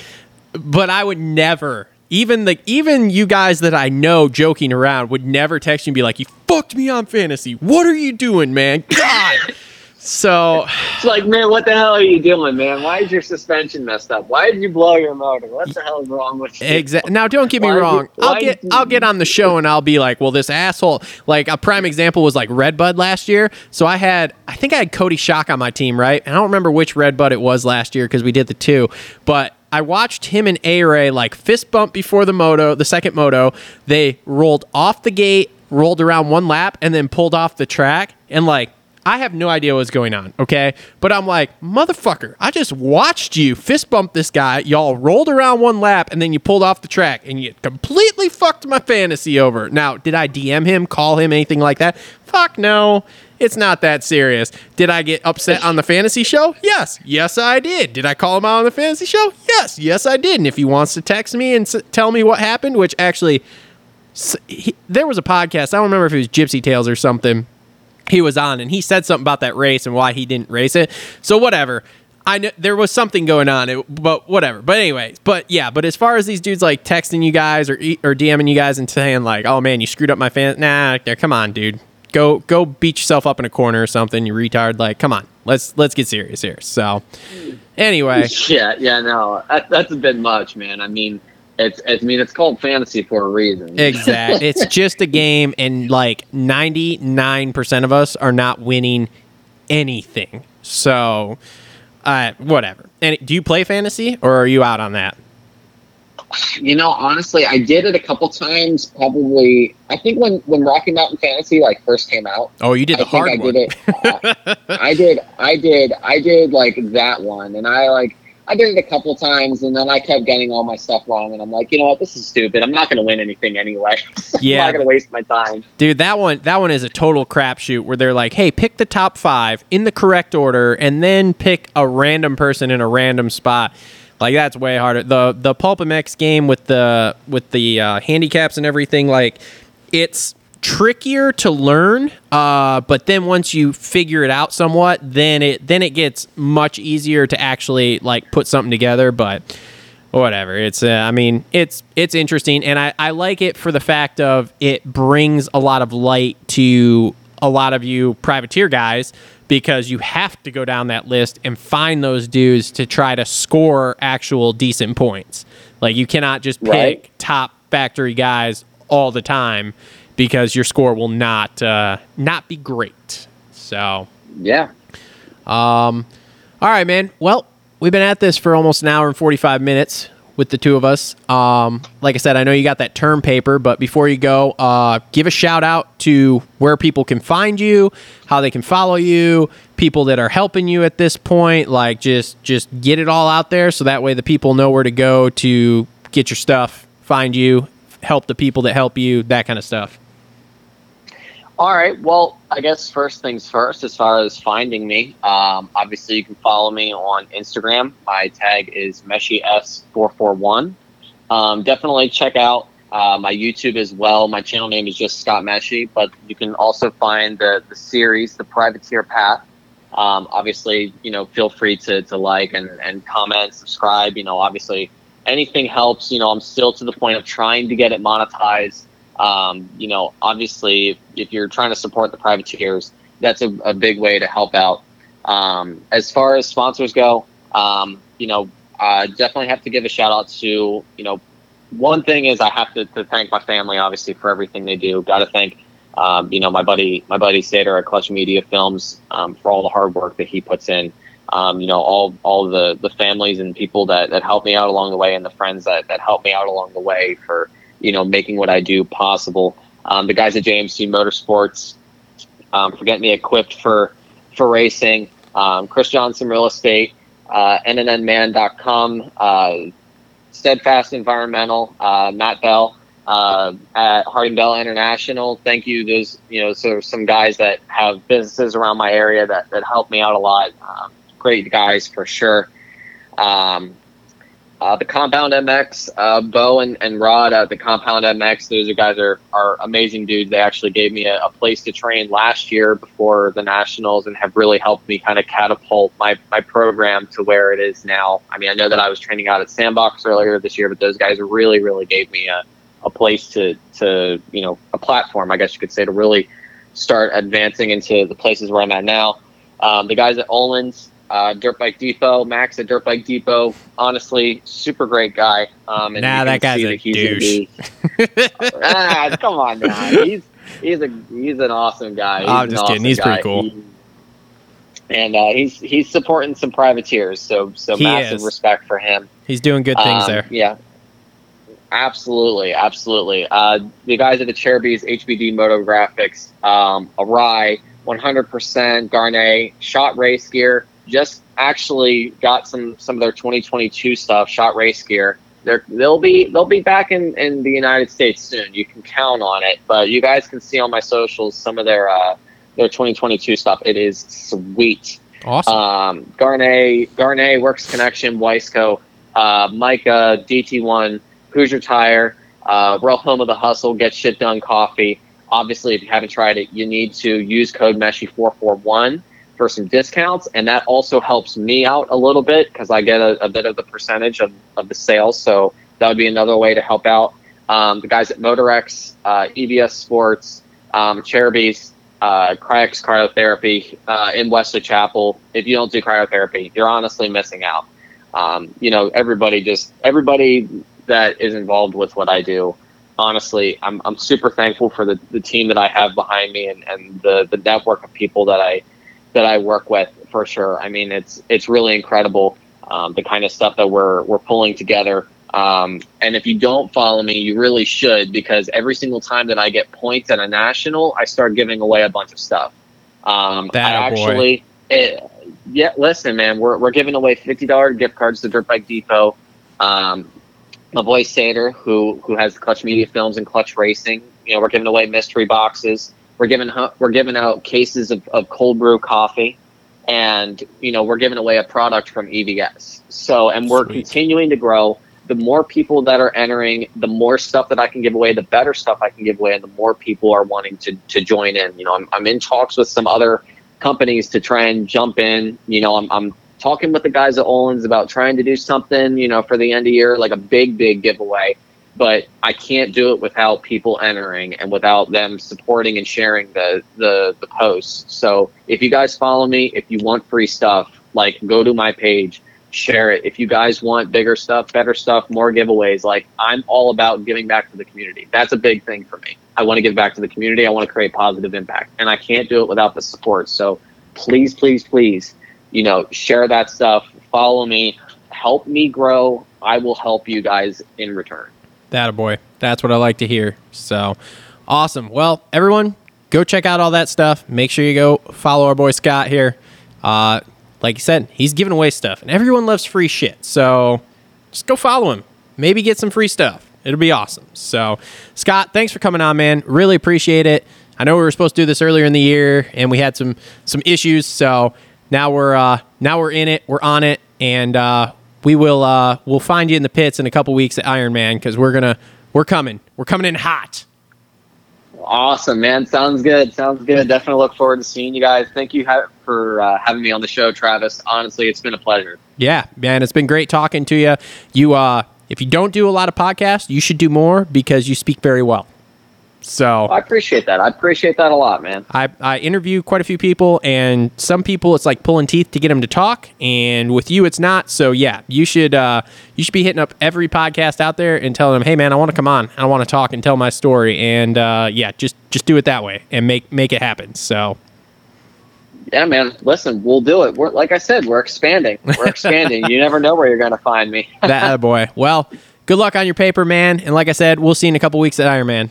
but I would never. Even the even you guys that I know joking around would never text you and be like, "You fucked me on fantasy. What are you doing, man? God." So It's like, man, what the hell are you doing, man? Why is your suspension messed up? Why did you blow your motor? What the hell is wrong with you? Exactly. Now, don't get me Why wrong. why I'll get I'll get on the show and I'll be like, well, this asshole. Like a prime example was like Redbud last year. So I had I think I had Cody Schock on my team, right? And I don't remember which Redbud it was last year because we did the two, but. I watched him and A Ray like fist bump before the moto, the second moto. They rolled off the gate, rolled around one lap, and then pulled off the track. And like, I have no idea what's going on, okay? But I'm like, motherfucker, I just watched you fist bump this guy. Y'all rolled around one lap and then you pulled off the track and you completely fucked my fantasy over. Now, did I DM him, call him, anything like that? Fuck no. It's not that serious. Did I get upset on the fantasy show? Yes. Yes, I did. Did I call him out on the fantasy show? Yes. Yes, I did. And if he wants to text me and s- tell me what happened, which actually, s- he, there was a podcast. I don't remember if it was Gypsy Tales or something he was on and he said something about that race and why he didn't race it. So whatever. I know there was something going on, it, but whatever. But anyways, but yeah. But as far as these dudes like texting you guys or or DMing you guys and saying like, "Oh man, you screwed up my fan," nah, come on, dude, go go beat yourself up in a corner or something. You retard. Like, come on, let's let's get serious here. So anyway, Yeah, yeah, no, that, that's bit much, man. I mean, it's, it's, I mean, it's called fantasy for a reason. Exact. it's just a game, and like ninety nine percent of us are not winning anything. So, uh, whatever. And do you play fantasy, or are you out on that? You know, honestly, I did it a couple times. Probably, I think when when Rocky Mountain Fantasy like first came out, Oh, you did the I think hard I one. did it. I, I did, I did, I did like that one, and I like I did it a couple times, and then I kept getting all my stuff wrong, and I'm like, you know what, this is stupid. I'm not going to win anything anyway. Yeah. I'm not going to waste my time. Dude, that one that one is a total crapshoot where they're like, "Hey, pick the top five in the correct order, and then pick a random person in a random spot." Like that's way harder. The the PulpMX game with the with the uh, handicaps and everything, like it's trickier to learn. Uh, but then once you figure it out somewhat, then it then it gets much easier to actually like put something together. But whatever it's uh, i mean it's it's interesting and I, I like it for the fact of it brings a lot of light to a lot of you privateer guys because you have to go down that list and find those dudes to try to score actual decent points like you cannot just pick Right. top factory guys all the time because your score will not uh, not be great so Yeah. all right, man. Well, we've been at this for almost an hour and 45 minutes with the two of us. Um, like I said, I know you got that term paper, but before you go, uh, give a shout out to where people can find you, how they can follow you, people that are helping you at this point. Like, just just get it all out there so that way the people know where to go to get your stuff, find you, help the people that help you, that kind of stuff. All right. Well, I guess first things first, as far as finding me, um, obviously you can follow me on Instagram. My tag is MeshyS441. Um, definitely check out uh, my YouTube as well. My channel name is just Scott Meshey, but you can also find the, the series, The Privateer Path. Um, obviously, you know, feel free to, to like and, and comment, subscribe. You know, obviously anything helps. You know, I'm still to the point of trying to get it monetized. Um, you know, obviously, if, if you're trying to support the privateers, that's a, a big way to help out. Um, as far as sponsors go, um, you know, I definitely have to give a shout out to, you know, one thing is I have to, to thank my family, obviously, for everything they do. Got to thank, um, you know, my buddy, my buddy Sater at Clutch Media Films um, for all the hard work that he puts in. Um, you know, all all the the families and people that that help me out along the way, and the friends that that help me out along the way for you know making what I do possible. Um, the guys at JMC Motorsports um, for getting me equipped for for racing. um, Chris Johnson Real Estate, uh, NNNman.com, uh, Steadfast Environmental, uh, Matt Bell uh, at Harding Bell International. Thank you. Those, you know, so some guys that have businesses around my area that, that help me out a lot. Um, great guys for sure. Um, uh, the Compound MX, uh, Bo and, and Rod at the Compound MX, those guys are, are amazing dudes. They actually gave me a, a place to train last year before the Nationals and have really helped me kind of catapult my, my program to where it is now. I mean, I know that I was training out at Sandbox earlier this year, but those guys really, really gave me a, a place to, to, you know, a platform, I guess you could say, to really start advancing into the places where I'm at now. Um, the guys at Olin's, uh, Dirt Bike Depot, Max at Dirt Bike Depot. Honestly, super great guy. Um, and Nah, that guy's a that he's douche. ah, come on now. He's he's a he's an awesome guy. He's I'm just kidding. awesome He's pretty cool. He- and uh, he's he's supporting some privateers, so so He massive is. respect for him. He's doing good things Um, there. Yeah. Absolutely, absolutely. Uh, the guys at the Cherubies HBD Moto Graphics, um, Arai, 100% Garnet, Shot Race Gear, just actually got some some of their 2022 stuff, Shot Race Gear. They're, they'll be they'll be back in, in the United States soon. You can count on it. But you guys can see on my socials some of their uh, their 2022 stuff. It is sweet Awesome. um, Garnet, Garnet, Works Connection, Wiseco, uh, Mika, DT1, Hoosier Tire, uh, Real Home of the Hustle, Get Shit Done Coffee. Obviously, if you haven't tried it, you need to use code MESHY441 for some discounts, and that also helps me out a little bit because I get a, a bit of the percentage of, of the sales. So that would be another way to help out. Um, the guys at Motorex, uh, EVS Sports, um, Cherubies, uh, Cryotherapy uh, in Wesley Chapel. If you don't do cryotherapy, you're honestly missing out. Um, you know, everybody just everybody that is involved with what I do. Honestly, I'm, I'm super thankful for the, the team that I have behind me and, and the, the network of people that I that I work with for sure. I mean, it's it's really incredible um, the kind of stuff that we're we're pulling together. Um, and if you don't follow me, you really should because every single time that I get points at a national, I start giving away a bunch of stuff. Um, That I a boy. actually, it, yeah, listen, man, we're we're giving away fifty dollar gift cards to Dirt Bike Depot. Um, my boy Sater, who who has Clutch Media Films and Clutch Racing, you know, we're giving away mystery boxes. We're giving we're giving out cases of, of cold brew coffee, and you know, we're giving away a product from EVS. So, and we're Sweet. continuing to grow. The more people that are entering, the more stuff that I can give away, the better stuff I can give away, and the more people are wanting to to join in. You know, I'm I'm in talks with some other companies to try and jump in. You know, I'm I'm talking with the guys at Olin's about trying to do something, you know, for the end of year, like a big, big giveaway. But I can't do it without people entering and without them supporting and sharing the, the, the posts. So if you guys follow me, if you want free stuff, like go to my page, share it. If you guys want bigger stuff, better stuff, more giveaways, like I'm all about giving back to the community. That's a big thing for me. I want to give back to the community. I want to create positive impact and I can't do it without the support. So please, please, please, you know, share that stuff, follow me, help me grow. I will help you guys in return. That a boy. That's what I like to hear. So awesome. Well, everyone, go check out all that stuff. Make sure you go follow our boy Scott here. Uh, like you said, he's giving away stuff, and everyone loves free shit. So just go follow him. Maybe get some free stuff. It'll be awesome. So, Scott, thanks for coming on, man. Really appreciate it. I know we were supposed to do this earlier in the year, and we had some some issues. So now we're uh, now we're in it. We're on it, and uh, we will uh, we'll find you in the pits in a couple weeks at Iron Man because we're gonna we're coming. We're coming in hot. Awesome, man. Sounds good. Sounds good. Definitely look forward to seeing you guys. Thank you ha- for uh, having me on the show, Travis. Honestly, it's been a pleasure. Yeah, man, it's been great talking to you. You, uh, if you don't do a lot of podcasts, you should do more because you speak very well. So I appreciate that. I appreciate that a lot, man. I, I interview quite a few people, and some people it's like pulling teeth to get them to talk, and with you it's not. So yeah, you should uh, you should be hitting up every podcast out there and telling them, hey man, I want to come on, I want to talk and tell my story, and uh, yeah, just just do it that way and make make it happen. So Yeah, man. Listen, we'll do it. We're like I said, we're expanding. We're expanding. you never know where you're going to find me. that boy. Well, good luck on your paper, man, and like I said, we'll see you in a couple weeks at Iron Man.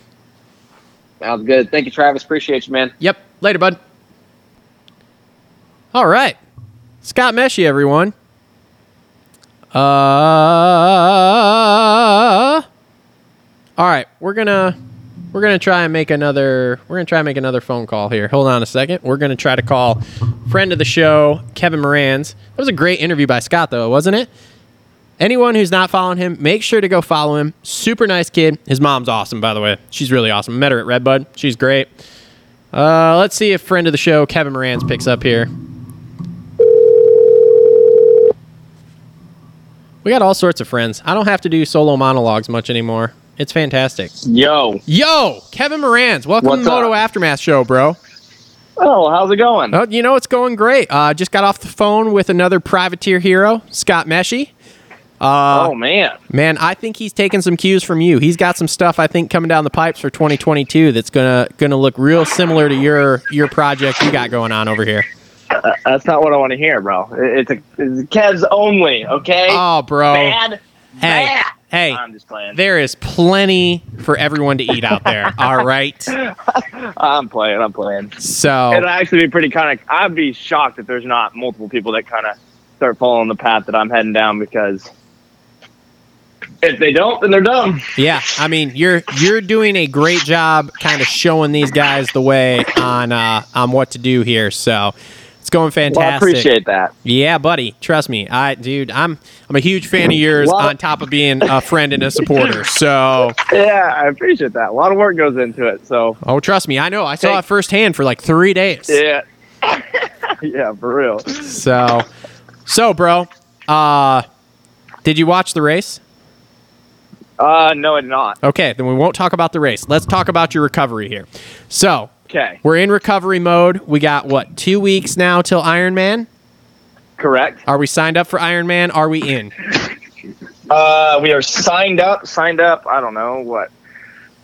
Sounds good. Thank you, Travis. Appreciate you, man. Yep. Later, bud. All right. Scott Meshey, everyone. Uh, all right, we're gonna we're gonna try and make another we're gonna try and make another phone call here. Hold on a second. We're gonna try to call friend of the show, Kevin Moranz. That was a great interview by Scott, though, wasn't it? Anyone who's not following him, make sure to go follow him. Super nice kid. His mom's awesome, by the way. She's really awesome. Met her at Redbud. She's great. Uh, let's see if friend of the show, Kevin Moranz, picks up here. We got all sorts of friends. I don't have to do solo monologues much anymore. It's fantastic. Yo. Yo, Kevin Moranz, welcome What's to the Moto up? Aftermath show, bro. Oh, how's it going? Oh, you know it's going great. Uh, just got off the phone with another privateer hero, Scott Meshey. Uh, oh man. Man, I think he's taking some cues from you. He's got some stuff I think coming down the pipes for 2022 that's gonna gonna look real similar to your your project you got going on over here. Uh, that's not what I want to hear, bro. It's a it's Kev's only, okay? Oh, bro. Bad. Hey, Bad. hey, I'm just playing. there is plenty for everyone to eat out there. all right. I'm playing. I'm playing. So It'd actually be pretty kind of. I'd be shocked if there's not multiple people that kind of start following the path that I'm heading down because if they don't, then they're dumb. Yeah, I mean you're you're doing a great job, kind of showing these guys the way on uh, on what to do here. So it's going fantastic. Well, I appreciate that. Yeah, buddy. Trust me, I dude, I'm I'm a huge fan of yours. On top of being a friend and a supporter. So Yeah, I appreciate that. A lot of work goes into it. So oh, trust me, I know. I saw Hey. it firsthand for like three days. yeah, yeah, for real. So so, bro, uh, did you watch the race? Uh, no, it's not. Okay, then we won't talk about the race. Let's talk about your recovery here. So Okay, We're in recovery mode. We got what two weeks now till Ironman. correct. Are we signed up for Ironman? Are we in? Uh, we are signed up. Signed up. I don't know what.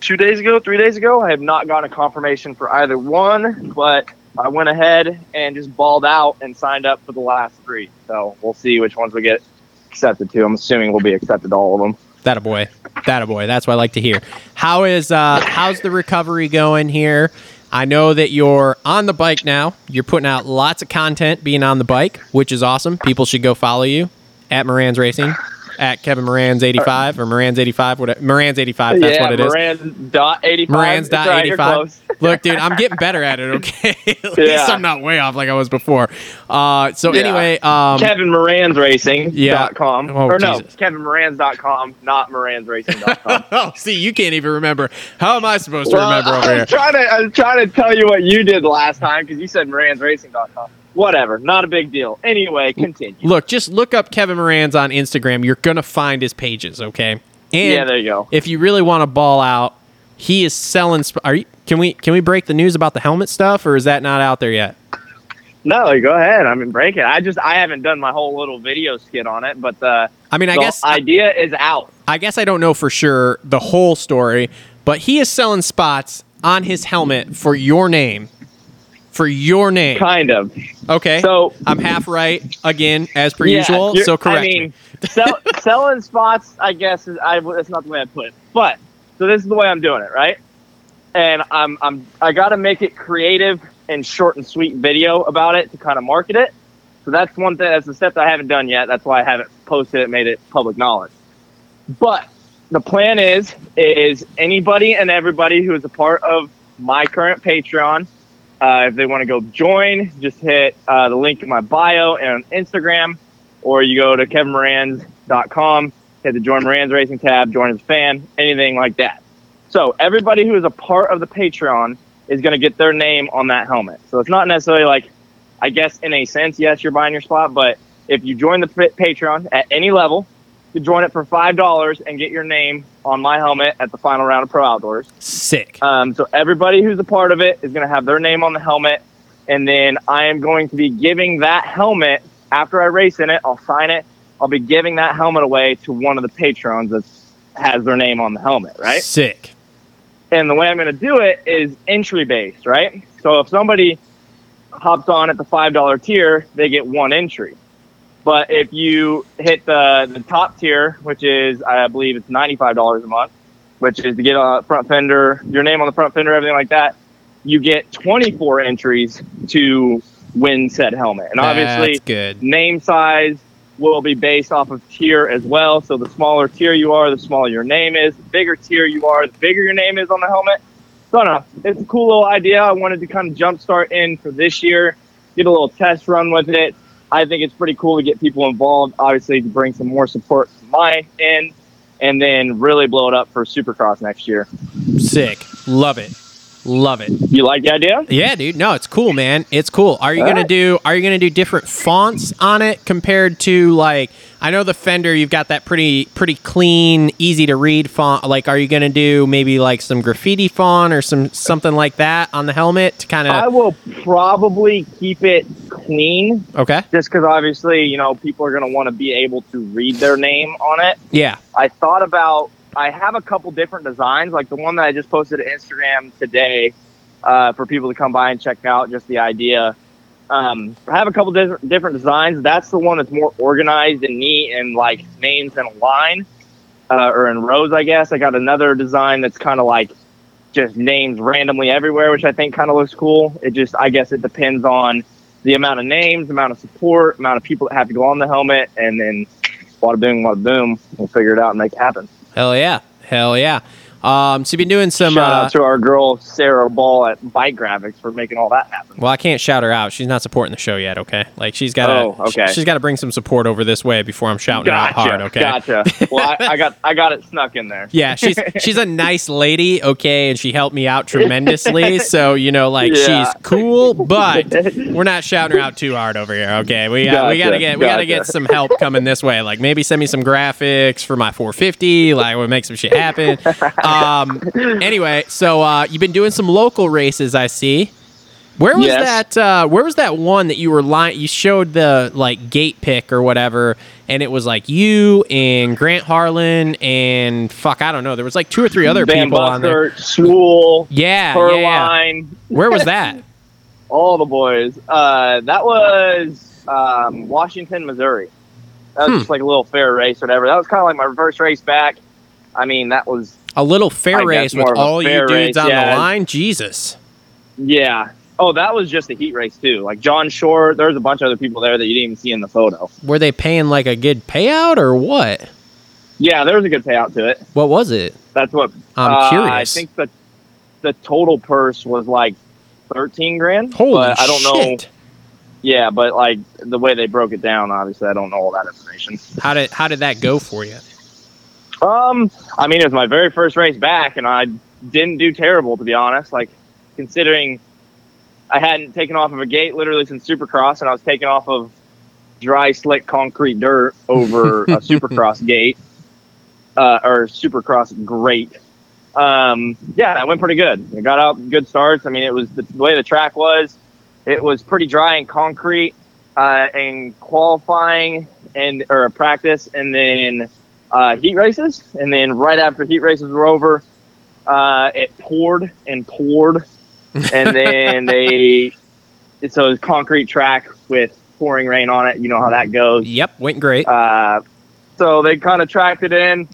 Two days ago, three days ago, I have not gotten a confirmation for either one, but I went ahead and just balled out and signed up for the last three. So we'll see which ones we get accepted to. I'm assuming we'll be accepted to all of them. That a boy. That a boy. That's what I like to hear. How is uh how's the recovery going here? I know that you're on the bike now. You're putting out lots of content being on the bike, which is awesome. People should go follow you at Moranz Racing, at Kevin Moranz 85 or Moranz 85, whatever. Moranz 85, that's yeah, what it is. Moran dot eighty five. Moranz dot right, 85. Look, dude, I'm getting better at it, okay? at least I'm not way off like I was before. Uh, so Yeah. anyway, um, Kevin Moranz Racing Yeah. dot com. Oh, or no, Jesus. Kevin Moranz dot com, not Moranz Racing dot com. oh, see, you can't even remember. How am I supposed to Well, remember over was here? trying to I'm trying to tell you what you did last time because you said Moranz moranzracing.com. Whatever, not a big deal. Anyway, continue. Look, just look up Kevin Moranz on Instagram. You're gonna find his pages, okay? And yeah, there you go. if you really want to ball out, he is selling. Sp- are you? Can we can we break the news about the helmet stuff, or is that not out there yet? No, go ahead. I mean, break it. I just I haven't done my whole little video skit on it, but the, I mean, I the guess idea is out. I guess I don't know for sure the whole story, but he is selling spots on his helmet for your name. For your name. Kind of. Okay. So I'm half right again, as per yeah, usual. So correct I me. mean, sell, selling spots. I guess is, I, that's not the way I put it. But so this is the way I'm doing it, right? And I'm I'm I got to make it creative and short and sweet video about it to kind of market it. So that's one thing. That's the step that I haven't done yet. That's why I haven't posted it, made it public knowledge. But the plan is is anybody and everybody who is a part of my current Patreon, uh, if they want to go join, just hit uh, the link in my bio and on Instagram, or you go to kevinmoranz.com, hit the join Moranz Racing tab, join as a fan, anything like that. So everybody who is a part of the Patreon is going to get their name on that helmet. So it's not necessarily like, I guess in a sense, yes, you're buying your spot, but if you join the Pa- Patreon at any level, you join it for five dollars and get your name on my helmet at the final round of Pro Outdoors. Sick. Um, so everybody who's a part of it is going to have their name on the helmet, and then I am going to be giving that helmet after I race in it. I'll sign it. I'll be giving that helmet away to one of the patrons that has their name on the helmet, right? Sick. And the way I'm going to do it is entry based, right? So if somebody hops on at the five dollar tier, they get one entry. But if you hit the the top tier, which is I believe it's ninety five dollars a month, which is to get a front fender, your name on the front fender, everything like that, you get twenty four entries to win said helmet. And obviously, name size will be based off of tier as well. So the smaller tier you are, the smaller your name is. The bigger tier you are, the bigger your name is on the helmet. So I. It's a cool little idea. I wanted to kind of jumpstart in for this year, get a little test run with it. I think it's pretty cool to get people involved, obviously to bring some more support to my end, and then really blow it up for Supercross next year. Sick. Love it. Love it. You like the idea? Yeah, dude. No, it's cool, man. It's cool. Are you All gonna right. do? Are you gonna do different fonts on it compared to like? I know the Fender. You've got that pretty pretty clean, easy to read font. Like, are you gonna do maybe like some graffiti font or some something like that on the helmet to kind of I will probably keep it clean, Okay. just because obviously, you know, people are going to want to be able to read their name on it. Yeah. I thought about. I have a couple different designs, like the one that I just posted to Instagram today, uh, for people to come by and check out. Just the idea. Um, I have a couple different different designs. That's the one that's more organized and neat and like names in a line uh, or in rows. I guess I got another design that's kind of like just names randomly everywhere, which I think kind of looks cool. It just, I guess, it depends on the amount of names, amount of support, amount of people that have to go on the helmet, and then wada boom, wada boom. We'll figure it out and make it happen. Hell yeah. Hell yeah. Um, so you've been doing some. Shout Uh, out to our girl Sarah Ball at Bike Graphics for making all that happen. well, I can't shout her out. She's not supporting the show yet. Okay. Like she's got. Oh, okay. She's got to bring some support over this way before I'm shouting her out hard. Okay. gotcha. Well, I, I got I got it snuck in there. Yeah, she's she's a nice lady, okay, and she helped me out tremendously. So you know, like Yeah. she's cool, but we're not shouting her out too hard over here, okay? We we Gotcha, gotta get we gotta get some help coming this way. Like maybe send me some graphics for my 450. Like we'll make some shit happen. Um, anyway, so uh, you've been doing some local races, I see. Where was Yes. that? Uh, where was that one that you were lying? You showed the like gate pick or whatever, and it was like you and Grant Harlan and fuck, I don't know. There was like two or three other Van people on there. Swool, Yeah, yeah, yeah. Where was that? all the boys. Uh, that was um, Washington, Missouri. That was Hmm. just like a little fair race, or whatever. That was kind of like my first race back. I mean, that was A little fair race with more of a all you dudes race, on yeah. the line. Jesus. yeah. Oh, that was just a heat race too. Like John Short, there's a bunch of other people there that you didn't even see in the photo. Were they paying like a good payout or what? Yeah, there was a good payout to it. What was it? That's what I'm uh, I think the the total purse was like thirteen grand. Holy I don't know. Yeah, but like the way they broke it down, obviously, I don't know all that information. How did how did that go for you? Um, I mean, it was my very first race back, and I didn't do terrible to be honest. Like considering I hadn't taken off of a gate literally since Supercross, and I was taking off of dry, slick concrete dirt over a Supercross gate uh, or Supercross grate. Um, yeah, that went pretty good. I got out good starts. I mean, it was the, the way the track was. It was pretty dry and concrete uh, and qualifying and or practice, and then uh, heat races, and then right after heat races were over, uh, it poured and poured, and then they so it was concrete track with pouring rain on it. You know how that goes. Yep, went great. Uh, so they kind of tracked it in.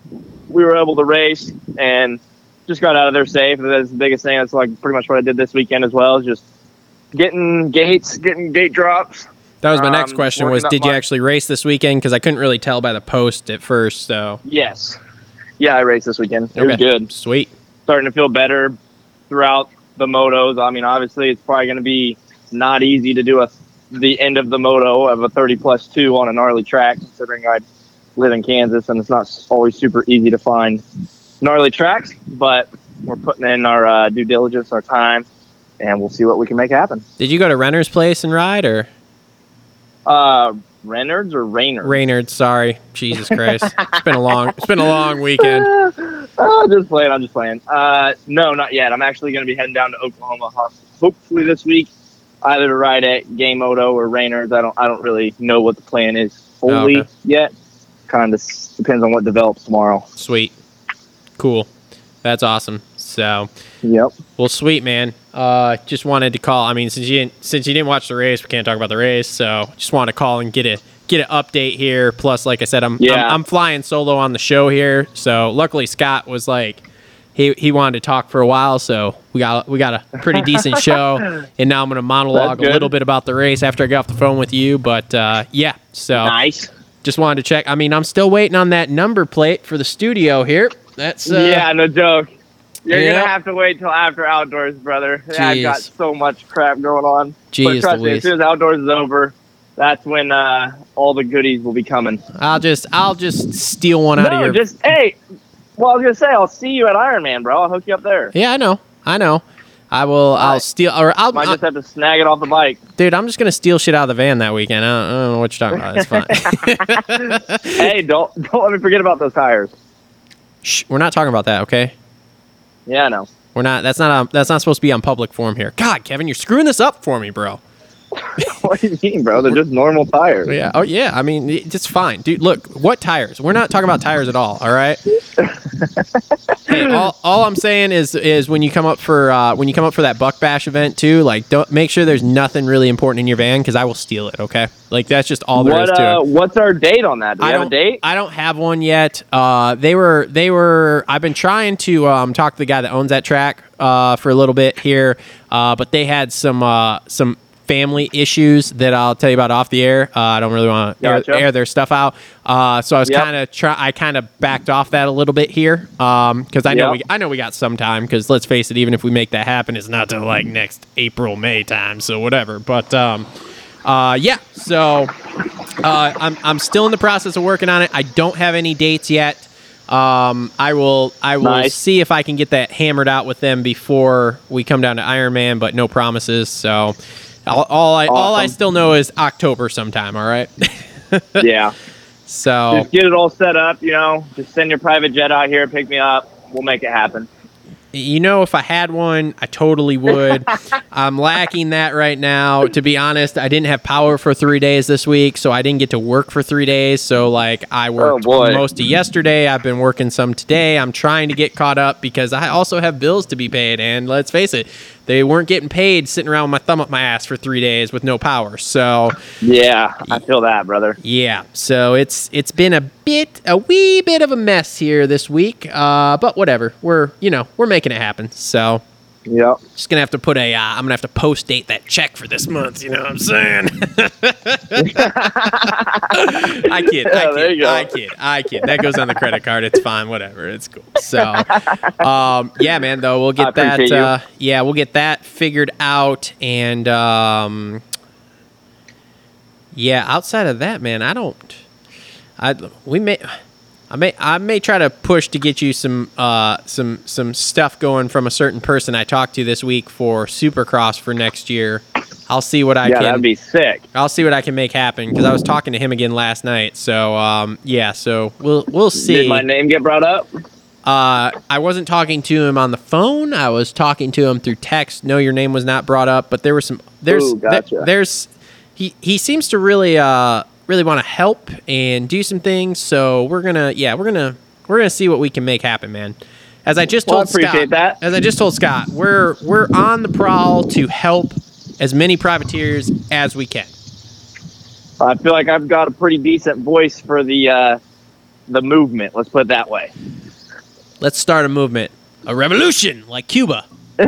We were able to race and just got out of there safe. That's the biggest thing. That's like pretty much what I did this weekend as well. Is just getting gates, getting gate drops. That was my next um, question was did you actually race this weekend because I couldn't really tell by the post at first, so Yes. Yeah, I raced this weekend. It was good. sweet. starting to feel better throughout the motos. I mean, obviously, it's probably going to be not easy to do a the end of the moto of a 30 plus two on a gnarly track, considering I live in Kansas and it's not always super easy to find gnarly tracks. But we're putting in our uh, due diligence, our time, and we'll see what we can make happen. Did you go to Renner's place and ride or Uh, Reynolds or Raynard? Raynard, sorry. Jesus Christ. it's been a long it's been a long weekend. oh, just playing. I'm just playing. Uh, no, not yet. I'm actually going to be heading down to Oklahoma, hopefully this week, either to ride at Game Moto or Raynard's. I don't. I don't really know what the plan is fully Oh, okay. yet. Kind of depends on what develops tomorrow. Sweet. Cool. That's awesome. So Yep. Well, sweet man. Uh, just wanted to call. I mean, since you didn't, since you didn't watch the race, we can't talk about the race. So just wanted to call and get a get an update here. Plus, like I said, I'm Yeah. I'm, I'm flying solo on the show here. So luckily, Scott was like he he wanted to talk for a while, so we got we got a pretty decent show. And now I'm going to monologue a little bit about the race after I get off the phone with you. But uh, yeah, so Nice. just wanted to check. I mean, I'm still waiting on that number plate for the studio here. That's uh, yeah, no joke. You're yeah. gonna have to wait till after outdoors, brother. I've got so much crap going on. Jeez but trust me, as soon as outdoors is over, that's when uh, all the goodies will be coming. I'll just I'll just steal one out of no, your. just hey. Well, I was gonna say I'll see you at Ironman, bro. I'll hook you up there. yeah, I know, I know. I will. I'll Right. steal, or I'll, Might I- just have to snag it off the bike. dude. I'm just gonna steal shit out of the van that weekend. I don't, I don't know what you're talking about. It's fine. hey, don't don't let me forget about those tires. Shh, we're not talking about that, okay? Yeah, I know. We're not. That's not. On, that's not supposed to be on public forum here. God, Kevin, you're screwing this up for me, bro. what do you mean, bro? They're just normal tires. Yeah. Oh yeah. I mean, it's just fine, dude. Look, what tires? We're not talking about tires at all. All right. hey, all, all I'm saying is is when you come up for uh, when you come up for that buck bash event too, like don't make sure there's nothing really important in your van because I will steal it. Okay. Like that's just all there is What to uh, it. what's our date on that? Do we I have a date? I don't have one yet. Uh, they were. They were. I've been trying to um, talk to the guy that owns that track uh, for a little bit here, uh, but they had some uh, some family issues that I'll tell you about off the air. Uh, I don't really want to air, air their stuff out. Uh, so I was Yep. kind of try. I kind of backed off that a little bit here because I know Yep. we. I know we got some time because let's face it, even if we make that happen, it's not till like next April May time. So whatever. But um, uh, yeah. So uh, I'm, I'm still in the process of working on it. I don't have any dates yet. Um, I will I will Nice. see if I can get that hammered out with them before we come down to Ironman, but no promises. So all, all I all I still know is October sometime. All right. yeah. so Just get it all set up, you know. Just send your private jet out here, pick me up. We'll make it happen. You know, if I had one, I totally would. I'm lacking that right now. To be honest, I didn't have power for three days this week, so I didn't get to work for three days. So, like, I oh, worked boy. most of yesterday. I've been working some today. I'm trying to get caught up because I also have bills to be paid. And let's face it, they weren't getting paid sitting around with my thumb up my ass for three days with no power. So, Yeah, I feel that, brother. yeah, so it's it's been a bit a wee bit of a mess here this week, uh, but whatever. We're you know we're making it happen. So Yep. just gonna have to put a. Uh, I'm gonna have to post date that check for this month. You know what I'm saying? I kid. Yeah, I kid. I kid. I kid. That goes on the credit card. It's fine. Whatever. It's cool. So, um, yeah, man. Though we'll get that. Uh, yeah, we'll get that figured out. And um, yeah, outside of that, man, I don't. I we may. I may I may try to push to get you some uh, some some stuff going from a certain person I talked to this week for Supercross for next year. I'll see what I yeah, can. that'd be sick. I'll see what I can make happen because I was talking to him again last night. So um, yeah, so we'll we'll see. Did my name get brought up? Uh, I wasn't talking to him on the phone. I was talking to him through text. No, your name was not brought up, but there was some. There's Ooh, gotcha. there- there's he he seems to really uh really want to help and do some things. So we're gonna yeah we're gonna we're gonna see what we can make happen, man. As I just Well, told Scott, that. as I just told Scott, we're we're on the prowl to help as many privateers as we can. I feel like I've got a pretty decent voice for the uh, the movement. Let's put it that way. Let's start a movement, a revolution like Cuba.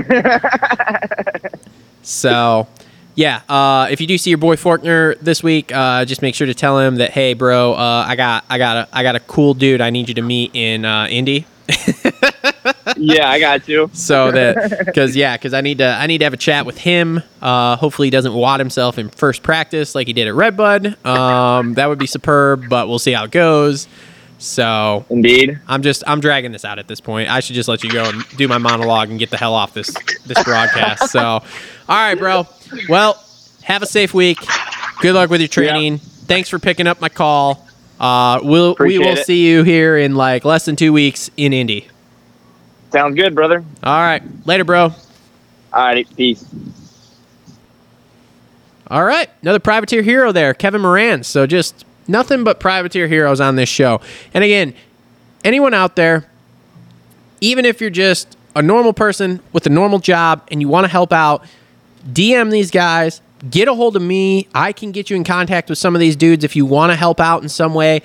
so, yeah, uh, if you do see your boy Forkner this week, uh, just make sure to tell him that, hey, bro, uh, I got, I got, a, I got a cool dude I need you to meet in uh, Indy. yeah, I got you. So that, because yeah, because I need to, I need to have a chat with him. Uh, hopefully, he doesn't wad himself in first practice like he did at Redbud. Um, that would be superb, but we'll see how it goes. So Indeed. I'm just I'm dragging this out at this point. I should just let you go and do my monologue and get the hell off this this broadcast. So, all right, bro. Well, have a safe week. Good luck with your training. Thanks for picking up my call. Uh, we'll Appreciate we will it. see you here in like less than two weeks in Indy. Sounds good, brother. All right, later, bro. All right, peace. All right, another privateer hero there, Kevin Moranz. So just nothing but privateer heroes on this show. And again, anyone out there, even if you're just a normal person with a normal job and you want to help out, DM these guys, get a hold of me. I can get you in contact with some of these dudes if you want to help out in some way.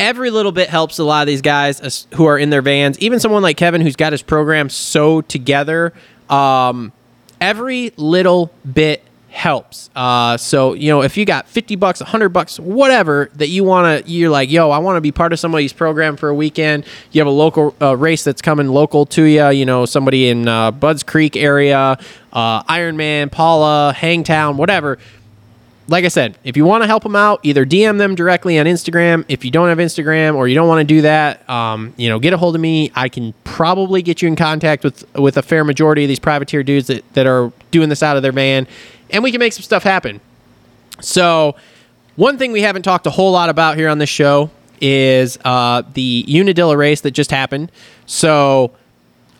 every little bit helps a lot of these guys who are in their vans. Even someone like Kevin, who's got his program so together. Um, every little bit helps. Uh, so you know, if you got fifty bucks, hundred bucks, whatever that you want to, you're like, yo, I want to be part of somebody's program for a weekend. You have a local uh, race that's coming local to you. You know, somebody in uh, Budds Creek area, uh, Ironman, Pala, Hangtown, whatever like I said, if you want to help them out, either DM them directly on Instagram. If you don't have Instagram or you don't want to do that, um, you know, get a hold of me. I can probably get you in contact with with a fair majority of these privateer dudes that, that are doing this out of their van, and we can make some stuff happen. So, one thing we haven't talked a whole lot about here on this show is uh, the Unadilla race that just happened. So,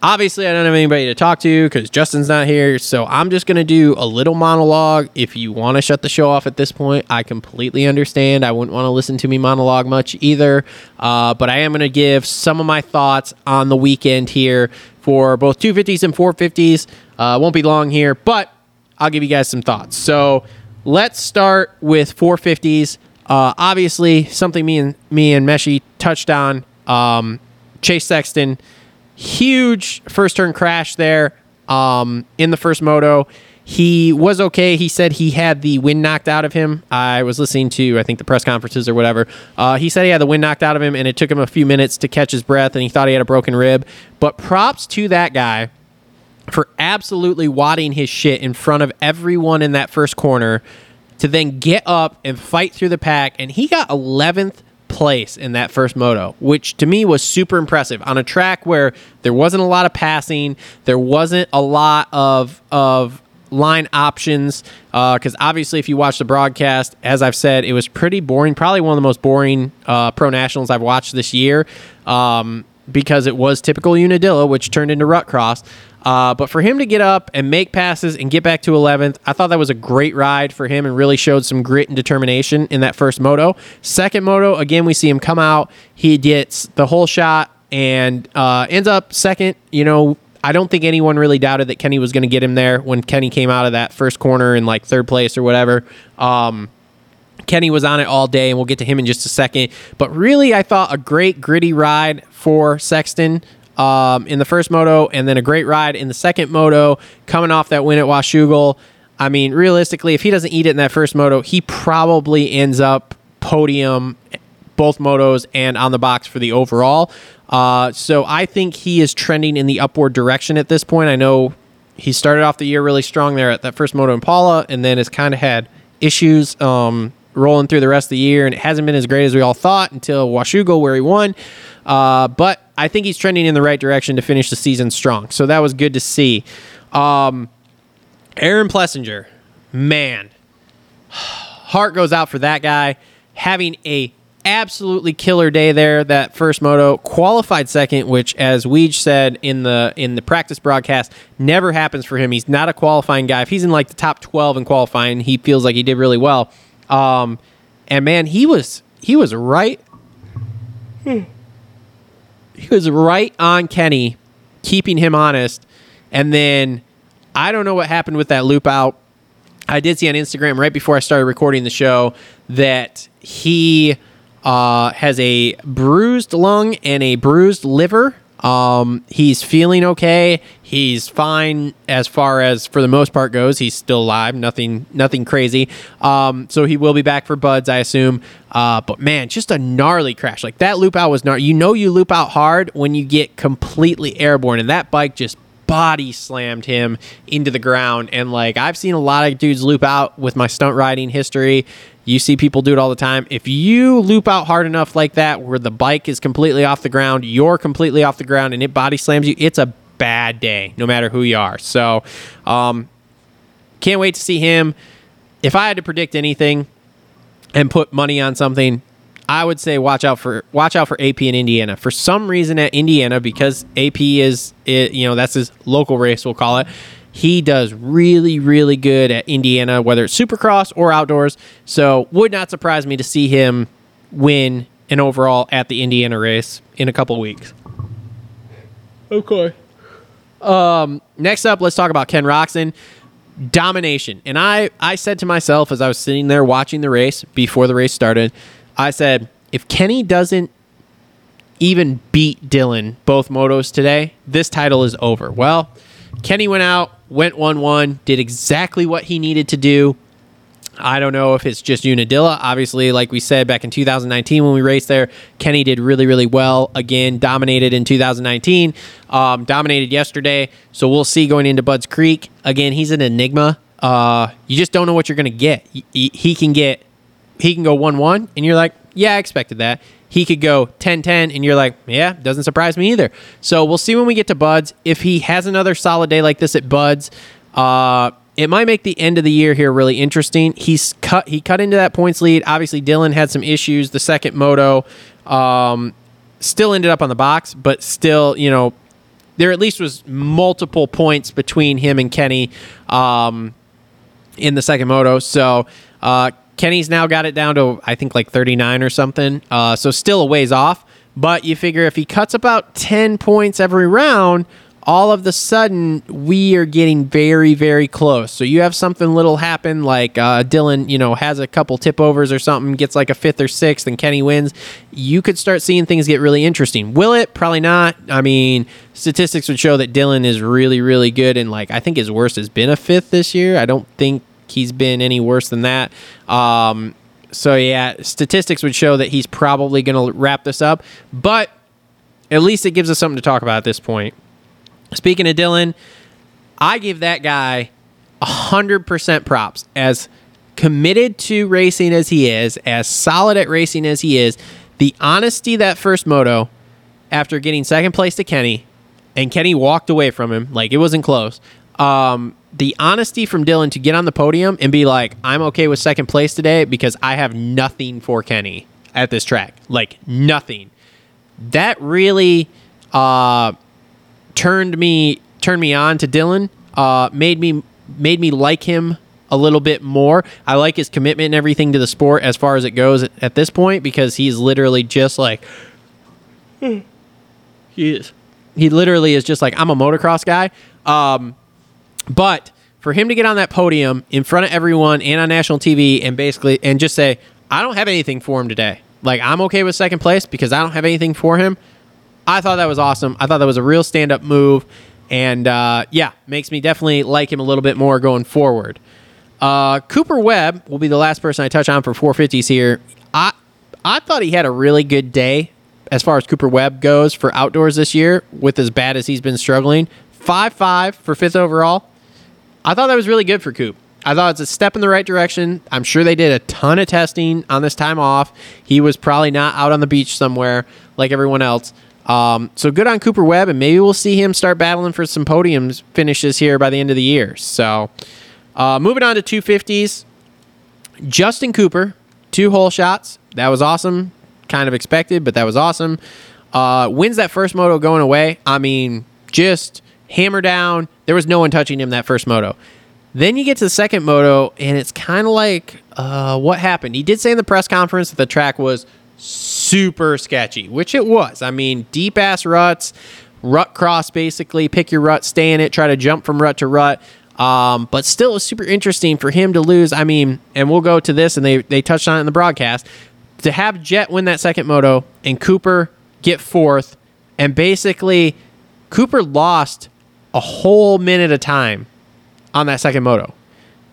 obviously I don't have anybody to talk to because Justin's not here. So I'm just gonna do a little monologue. If you want to shut the show off at this point, I completely understand. I wouldn't want to listen to me monologue much either. Uh, but I am gonna give some of my thoughts on the weekend here for both 250s and 450s. Uh, won't be long here, but I'll give you guys some thoughts. So let's start with 450s. Uh, obviously, something me and me and Meshey touched on. Um, Chase Sexton huge first turn crash there um, in the first moto. He was okay. He said he had the wind knocked out of him. I was listening to, I think, the press conferences or whatever. Uh, he said he had the wind knocked out of him, and it took him a few minutes to catch his breath, and he thought he had a broken rib. But props to that guy for absolutely wadding his shit in front of everyone in that first corner to then get up and fight through the pack. And he got 11th place in that first moto, which to me was super impressive on a track where there wasn't a lot of passing, there wasn't a lot of of line options because obviously if you watch the broadcast as i've said it was pretty boring probably one of the most boring uh, pro nationals i've watched this year um, because it was typical unadilla which turned into rut cross uh, but for him to get up and make passes and get back to 11th, I thought that was a great ride for him and really showed some grit and determination in that first moto. Second moto, again, we see him come out. He gets the whole shot and uh, ends up second. You know, I don't think anyone really doubted that Kenny was going to get him there when Kenny came out of that first corner in like third place or whatever. Um, Kenny was on it all day, and we'll get to him in just a second. But really, I thought a great gritty ride for Sexton um, in the first moto, and then a great ride in the second moto, coming off that win at Washougal. I mean, realistically, if he doesn't eat it in that first moto, he probably ends up podium both motos and on the box for the overall. Uh, so I think he is trending in the upward direction at this point. I know he started off the year really strong there at that first moto in Pala, and then has kind of had issues um, rolling through the rest of the year, and it hasn't been as great as we all thought until Washougal, where he won. Uh, but I think he's trending in the right direction to finish the season strong. So that was good to see. Um, Aaron Plessinger, man, heart goes out for that guy. Having a absolutely killer day there. That first moto qualified second, which, as Weege said in the in the practice broadcast, never happens for him. He's not a qualifying guy. If he's in like the top twelve in qualifying, he feels like he did really well. Um, and man, he was he was right. He was right on Kenny, keeping him honest. And then I don't know what happened with that loop out. I did see on Instagram right before I started recording the show that he uh, has a bruised lung and a bruised liver. Um, he's feeling okay. He's fine as far as for the most part goes. He's still alive. Nothing, nothing crazy. Um, so he will be back for budds, I assume. Uh, but man, just a gnarly crash. Like that loop out was gnarly. You know, you loop out hard when you get completely airborne, and that bike just body slammed him into the ground. And like I've seen a lot of dudes loop out with my stunt riding history. You see people do it all the time. If you loop out hard enough like that, where the bike is completely off the ground, you're completely off the ground, and it body slams you, it's a bad day, no matter who you are. So, um, can't wait to see him. If I had to predict anything and put money on something, I would say watch out for watch out for AP in Indiana. For some reason at Indiana, because AP is it, you know that's his local race, we'll call it. He does really, really good at Indiana, whether it's Supercross or outdoors. So would not surprise me to see him win an overall at the Indiana race in a couple weeks. Okay. Um, next up, let's talk about Ken Roczen. Domination. And I, I said to myself as I was sitting there watching the race before the race started, I said, if Kenny doesn't even beat Dylan both motos today, this title is over. Well, Kenny went out, went 1 1, did exactly what he needed to do. I don't know if it's just Unadilla. Obviously, like we said back in 2019 when we raced there, Kenny did really, really well. Again, dominated in 2019, um, dominated yesterday. So we'll see going into Budds Creek. Again, he's an enigma. Uh, you just don't know what you're going to get. He, he can get, he can go 1 1, and you're like, yeah, I expected that. He could go 10 10, and you're like, yeah, doesn't surprise me either. So we'll see when we get to Budds. If he has another solid day like this at Budds, uh, it might make the end of the year here really interesting. He's cut he cut into that points lead. Obviously, Dylan had some issues. The second moto um, still ended up on the box, but still, you know, there at least was multiple points between him and Kenny um, in the second moto. So uh, Kenny's now got it down to I think like 39 or something. Uh, so still a ways off. But you figure if he cuts about 10 points every round, all of the sudden we are getting very very close. So you have something little happen like uh, dylan you know has a couple tip overs or something gets like a fifth or sixth and kenny wins. You could start seeing things get really interesting. Will it? Probably not. I mean statistics would show that dylan is really really good and like i think his worst has been a fifth this year. I don't think he's been any worse than that um, so yeah statistics would show that he's probably going to wrap this up but at least it gives us something to talk about at this point Speaking of Dylan, I give that guy 100% props as committed to racing as he is, as solid at racing as he is. The honesty that first moto after getting second place to Kenny, and Kenny walked away from him like it wasn't close. Um, the honesty from Dylan to get on the podium and be like, I'm okay with second place today because I have nothing for Kenny at this track. Like, nothing. That really. Uh, turned me turned me on to Dylan. Uh, made me made me like him a little bit more. I like his commitment and everything to the sport as far as it goes at, at this point because he's literally just like he is. He literally is just like I'm a motocross guy. Um, but for him to get on that podium in front of everyone and on national TV and basically and just say I don't have anything for him today. Like I'm okay with second place because I don't have anything for him. I thought that was awesome. I thought that was a real stand up move. And uh, yeah, makes me definitely like him a little bit more going forward. Uh, Cooper Webb will be the last person I touch on for 450s here. I I thought he had a really good day as far as Cooper Webb goes for outdoors this year, with as bad as he's been struggling. Five five for fifth overall. I thought that was really good for Coop. I thought it's a step in the right direction. I'm sure they did a ton of testing on this time off. He was probably not out on the beach somewhere like everyone else. Um, so good on Cooper Webb, and maybe we'll see him start battling for some podiums finishes here by the end of the year. So uh, moving on to 250s, Justin Cooper, two hole shots. That was awesome. Kind of expected, but that was awesome. Uh, wins that first moto going away. I mean, just hammer down. There was no one touching him that first moto. Then you get to the second moto, and it's kind of like uh, what happened. He did say in the press conference that the track was super sketchy, which it was. I mean, deep ass ruts, rut cross basically, pick your rut, stay in it, try to jump from rut to rut. Um, but still, it's super interesting for him to lose. I mean, and we'll go to this, and they, they touched on it in the broadcast. To have Jet win that second moto and Cooper get fourth, and basically, Cooper lost a whole minute of time on that second moto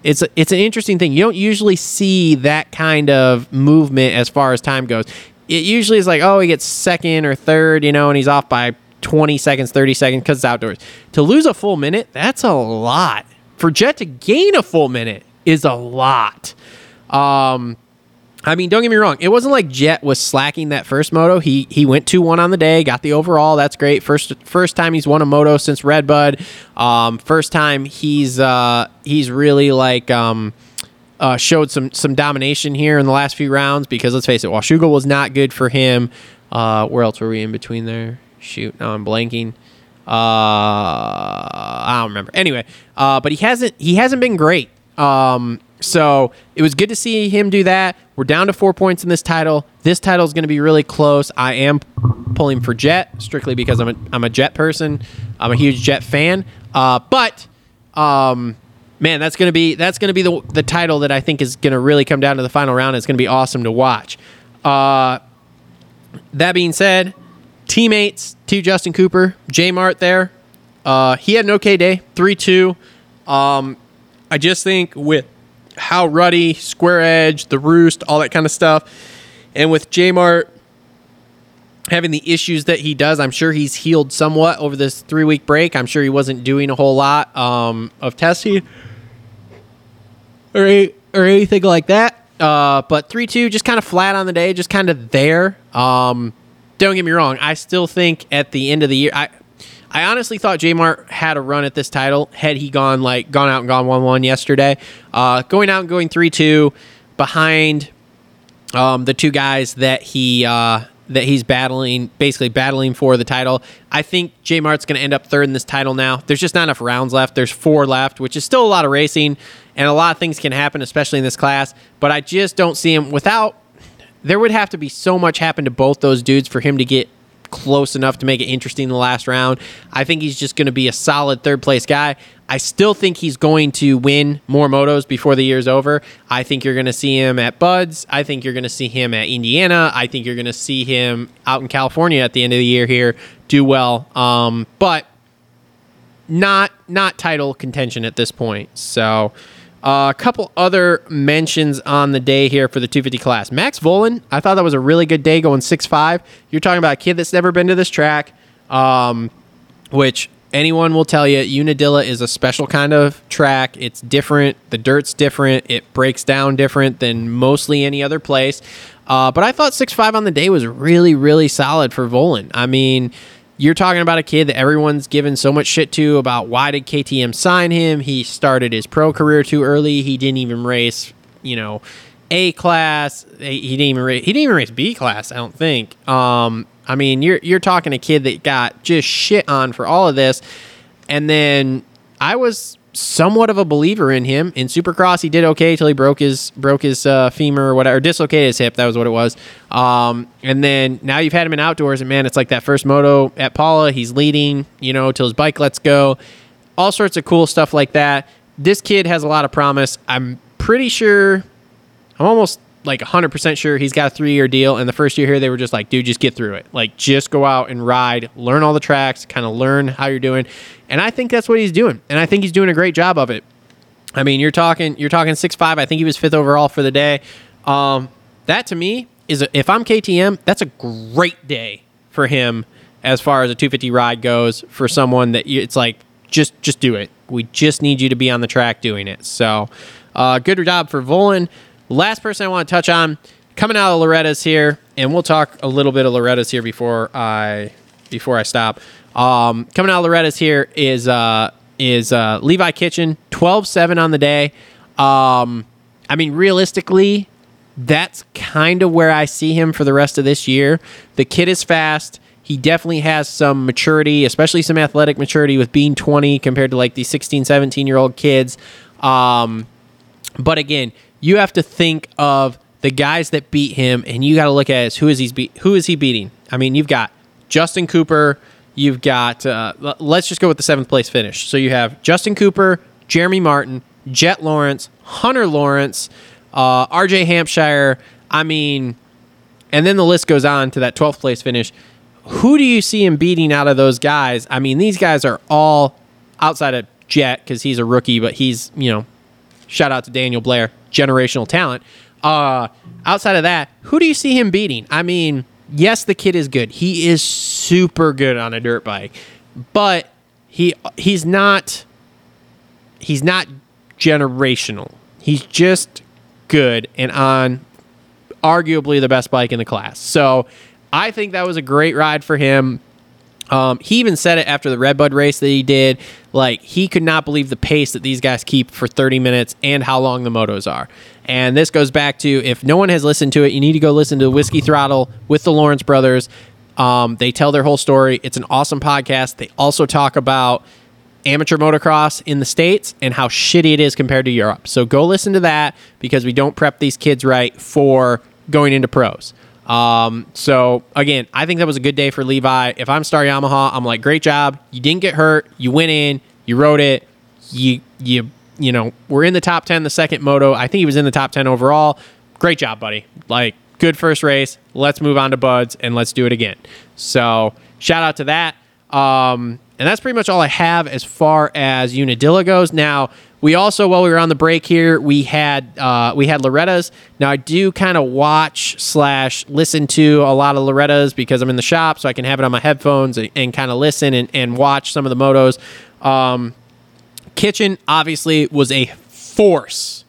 it's it's an interesting thing. You don't usually see that kind of movement as far as time goes. It usually is like, oh, he gets second or third, you know, and he's off by 20 seconds, 30 seconds because it's outdoors. To lose a full minute, that's a lot. For Jet to gain a full minute is a lot. Um, I mean, don't get me wrong. It wasn't like Jet was slacking that first moto. He he went two one on the day, got the overall. That's great. First first time he's won a moto since Redbud. Um, first time he's uh, he's really like um, uh, showed some some domination here in the last few rounds. Because let's face it, Washougal was not good for him. Uh, where else were we in between there? Shoot, now I'm blanking. Uh, I don't remember. Anyway, uh, but he hasn't he hasn't been great. Um, so it was good to see him do that. We're down to four points in this title. This title is going to be really close. I am pulling for Jet strictly because I'm a, I'm a Jet person. I'm a huge Jet fan. Uh, but um, man, that's going to be that's going to be the the title that I think is going to really come down to the final round. It's going to be awesome to watch. Uh, that being said, teammates to Justin Cooper, J Mart there. Uh, he had an okay day, 3 2. Um, I just think with how ruddy, square edge, the roost, all that kind of stuff, and with J Mart having the issues that he does, I'm sure he's healed somewhat over this three week break. I'm sure he wasn't doing a whole lot um, of testing or, or anything like that. Uh, but 3 2, just kind of flat on the day, just kind of there. Um, don't get me wrong. I still think at the end of the year, I. I honestly thought J Mart had a run at this title had he gone like gone out and gone one one yesterday. Uh, going out and going three two behind um, the two guys that he uh, that he's battling, basically battling for the title. I think J Mart's going to end up third in this title now. There's just not enough rounds left. There's four left, which is still a lot of racing, and a lot of things can happen, especially in this class. But I just don't see him without. There would have to be so much happen to both those dudes for him to get close enough to make it interesting in the last round. I think he's just going to be a solid third place guy. I still think he's going to win more motos before the year's over. I think you're going to see him at Budds. I think you're going to see him at Indiana. I think you're going to see him out in California at the end of the year here do well. Um, but not not title contention at this point. So uh, a couple other mentions on the day here for the 250 class. Max Vohland, I thought that was a really good day going 6'5. You're talking about a kid that's never been to this track, um, which anyone will tell you Unadilla is a special kind of track. It's different. The dirt's different. It breaks down different than mostly any other place. Uh, but I thought 6'5 on the day was really, really solid for Vohland. I mean, you're talking about a kid that everyone's given so much shit to about why did KTM sign him? He started his pro career too early. He didn't even race, you know, A class. He didn't even race, he didn't even race B class. I don't think. Um, I mean, you're you're talking a kid that got just shit on for all of this, and then I was somewhat of a believer in him in Supercross. He did okay till he broke his broke his uh, femur or whatever, or dislocated his hip. That was what it was. Um, and then now you've had him in outdoors, and man, it's like that first moto at Pala. He's leading, you know, till his bike lets go. All sorts of cool stuff like that. This kid has a lot of promise. I'm pretty sure. I'm almost like 100% sure he's got a three year deal. And the first year here, they were just like, dude, just get through it. Like, just go out and ride, learn all the tracks, kind of learn how you're doing. And I think that's what he's doing. And I think he's doing a great job of it. I mean, you're talking, you're talking six five. I think he was fifth overall for the day. Um, that to me is, a, if I'm KTM, that's a great day for him as far as a 250 ride goes for someone that you, it's like, just, just do it. We just need you to be on the track doing it. So, uh, good job for Vohland. Last person I want to touch on coming out of Loretta's here, and we'll talk a little bit of Loretta's here before I before I stop. Um, coming out of Loretta's here is uh, is uh, Levi Kitchen, 12-7 on the day. Um, I mean, realistically, that's kind of where I see him for the rest of this year. The kid is fast. He definitely has some maturity, especially some athletic maturity with being 20 compared to like these 16, 17 year old kids. Um, but again, you have to think of the guys that beat him, and you got to look at who is he be- who is he beating? I mean, you've got Justin Cooper. You've got uh, let's just go with the seventh place finish. So you have Justin Cooper, Jeremy Martin, Jet Lawrence, Hunter Lawrence, uh, R.J. Hampshire. I mean, and then the list goes on to that 12th place finish. Who do you see him beating out of those guys? I mean, these guys are all outside of Jet because he's a rookie, but he's you know, shout out to Daniel Blair, generational talent. Uh, outside of that, who do you see him beating? I mean, yes, the kid is good. He is super good on a dirt bike, but he he's not he's not generational. He's just good and on arguably the best bike in the class. So I think that was a great ride for him. Um, he even said it after the Redbud race that he did. Like he could not believe the pace that these guys keep for 30 minutes and how long the motos are. And this goes back to if no one has listened to it, you need to go listen to Whiskey Throttle with the Lawrence brothers. Um, they tell their whole story. It's an awesome podcast. They also talk about amateur motocross in the states and how shitty it is compared to Europe. So go listen to that because we don't prep these kids right for going into pros. Um, so again, I think that was a good day for Levi. If I'm Star Yamaha, I'm like, great job. You didn't get hurt. You went in. You rode it. You you you know we're in the top ten the second moto. I think he was in the top ten overall. Great job, buddy. Like good first race. Let's move on to budds and let's do it again. So shout out to that. Um, and that's pretty much all I have as far as Unadilla goes. Now we also, while we were on the break here, we had uh, we had Loretta's. Now I do kind of watch slash listen to a lot of Loretta's because I'm in the shop, so I can have it on my headphones and, and kind of listen and, and watch some of the motos. Um, Kitchen obviously was a force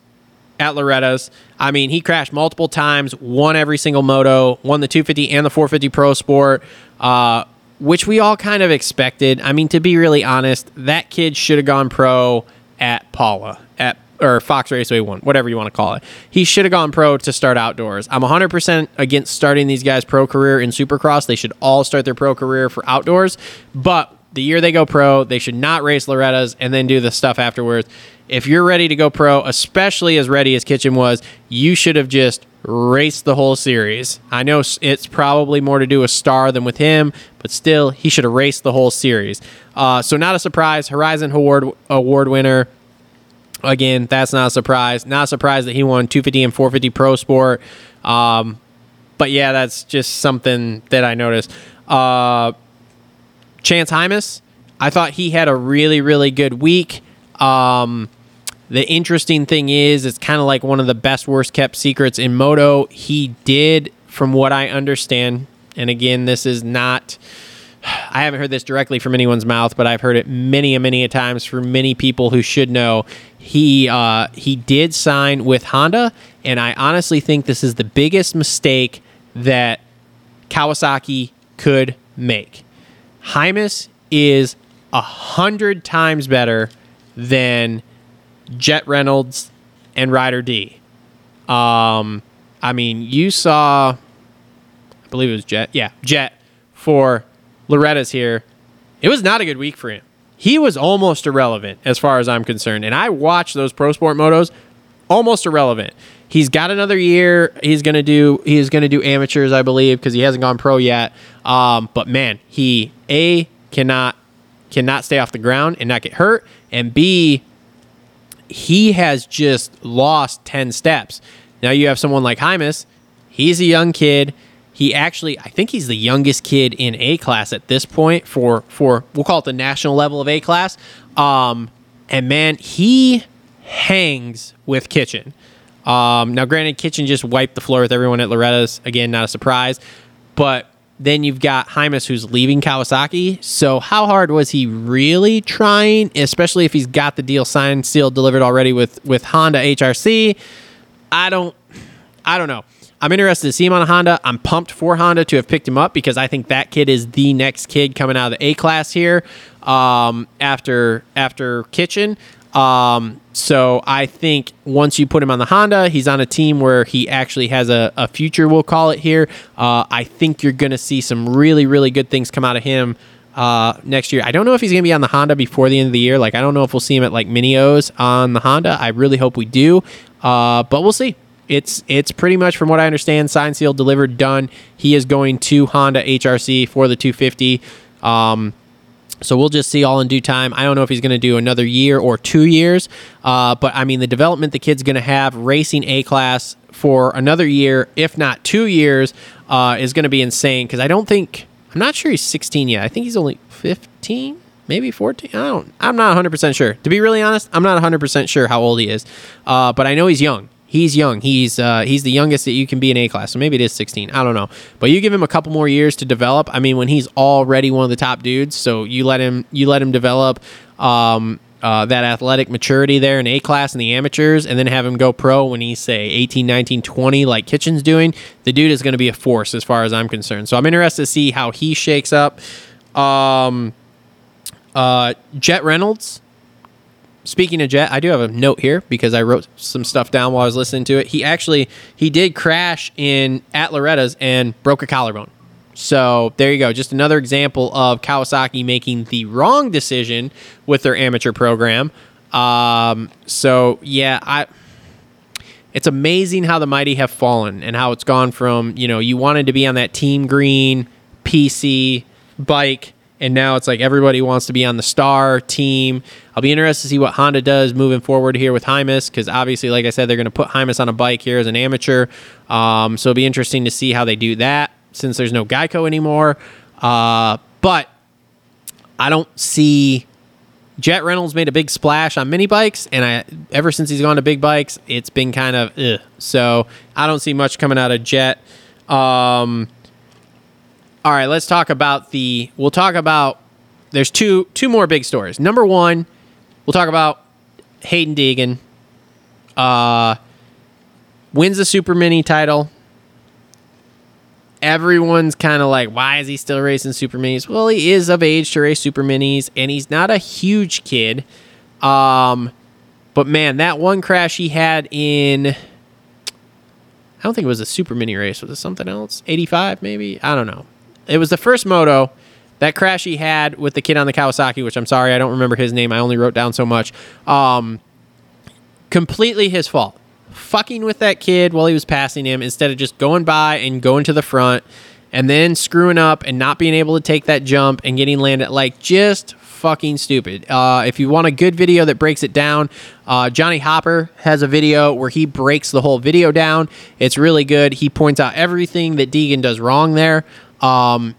at Loretta's. I mean, he crashed multiple times, won every single moto, won the 250 and the 450 Pro Sport, uh, which we all kind of expected. I mean, to be really honest, that kid should have gone pro at Pala, at or Fox Raceway One, whatever you want to call it. He should have gone pro to start outdoors. I'm 100% against starting these guys' pro career in Supercross. They should all start their pro career for outdoors, but the year they go pro, they should not race Loretta's and then do the stuff afterwards. If you're ready to go pro, especially as ready as Kitchen was, you should have just raced the whole series. I know it's probably more to do with Star than with him, but still, he should have raced the whole series. Uh, so, not a surprise. Horizon Award award winner. Again, that's not a surprise. Not a surprise that he won 250 and 450 Pro Sport. Um, but yeah, that's just something that I noticed. Uh, Chance Hymas, I thought he had a really, really good week. Um, the interesting thing is, it's kind of like one of the best, worst kept secrets in Moto. He did, from what I understand, and again, this is not. I haven't heard this directly from anyone's mouth, but I've heard it many and many a times from many people who should know. He uh, he did sign with Honda, and I honestly think this is the biggest mistake that Kawasaki could make. Hymas is a hundred times better than Jet Reynolds and Ryder D. Um, I mean, you saw, I believe it was Jet. Yeah, Jet for Loretta's here. It was not a good week for him. He was almost irrelevant as far as I'm concerned. And I watched those Pro Sport motos, almost irrelevant. He's got another year. He's gonna do. He's gonna do amateurs, I believe, because he hasn't gone pro yet. Um, but man, he a cannot cannot stay off the ground and not get hurt, and b he has just lost 10 steps. Now you have someone like Hymas. He's a young kid. He actually, I think he's the youngest kid in A class at this point for for we'll call it the national level of A class. Um, and man, he hangs with Kitchen. Um, now, granted, Kitchen just wiped the floor with everyone at Loretta's. Again, not a surprise. But then you've got Hymas who's leaving Kawasaki. So how hard was he really trying, especially if he's got the deal signed, sealed, delivered already with with Honda HRC? I don't I don't know. I'm interested to see him on a Honda. I'm pumped for Honda to have picked him up because I think that kid is the next kid coming out of the A class here um, after after Kitchen. Um, so I think once you put him on the Honda, he's on a team where he actually has a, a future, we'll call it here. Uh, I think you're going to see some really, really good things come out of him uh, next year. I don't know if he's going to be on the Honda before the end of the year. Like, I don't know if we'll see him at like Mini O's on the Honda. I really hope we do, uh, but we'll see. It's it's pretty much from what I understand, signed, sealed, delivered, done. He is going to Honda HRC for the 250. Um, so we'll just see all in due time. I don't know if he's going to do another year or two years, uh, but I mean the development the kid's going to have racing A class for another year, if not two years, uh, is going to be insane. Because I don't think I'm not sure he's 16 yet. I think he's only 15, maybe 14. I don't. I'm not 100 percent sure. To be really honest, I'm not 100 percent sure how old he is, uh, but I know he's young he's young. He's uh, he's the youngest that you can be in A class. So maybe it is 16. I don't know. But you give him a couple more years to develop. I mean, when he's already one of the top dudes, so you let him you let him develop um, uh, that athletic maturity there in A class in the amateurs, and then have him go pro when he's say 18, 19, 20, like Kitchen's doing. The dude is going to be a force as far as I'm concerned. So I'm interested to see how he shakes up. Um, uh, Jet Reynolds speaking of Jet, I do have a note here because I wrote some stuff down while I was listening to it. He actually he did crash in at Loretta's and broke a collarbone. So there you go, just another example of Kawasaki making the wrong decision with their amateur program. Um, so yeah, I. It's amazing how the mighty have fallen and how it's gone from you know you wanted to be on that team green PC bike and now it's like everybody wants to be on the star team. I'll be interested to see what Honda does moving forward here with Hymas because obviously, like I said, they're going to put Hymas on a bike here as an amateur. Um, so it'll be interesting to see how they do that since there's no Geico anymore. Uh, but I don't see Jet Reynolds made a big splash on mini bikes, and I ever since he's gone to big bikes, it's been kind of ugh. so I don't see much coming out of Jet. Um, all right, let's talk about the. We'll talk about. There's two two more big stories. Number one, we'll talk about Hayden Deegan. Uh, wins the Super Mini title. Everyone's kind of like, why is he still racing Super Minis? Well, he is of age to race Super Minis, and he's not a huge kid. Um, but man, that one crash he had in. I don't think it was a Super Mini race. Was it something else? 85, maybe? I don't know. It was the first moto. That crash he had with the kid on the Kawasaki, which I'm sorry, I don't remember his name. I only wrote down so much. Um, completely his fault. Fucking with that kid while he was passing him instead of just going by and going to the front and then screwing up and not being able to take that jump and getting landed. Like, just fucking stupid. Uh, if you want a good video that breaks it down, uh, Johnny Hopper has a video where he breaks the whole video down. It's really good. He points out everything that Deegan does wrong there. Um,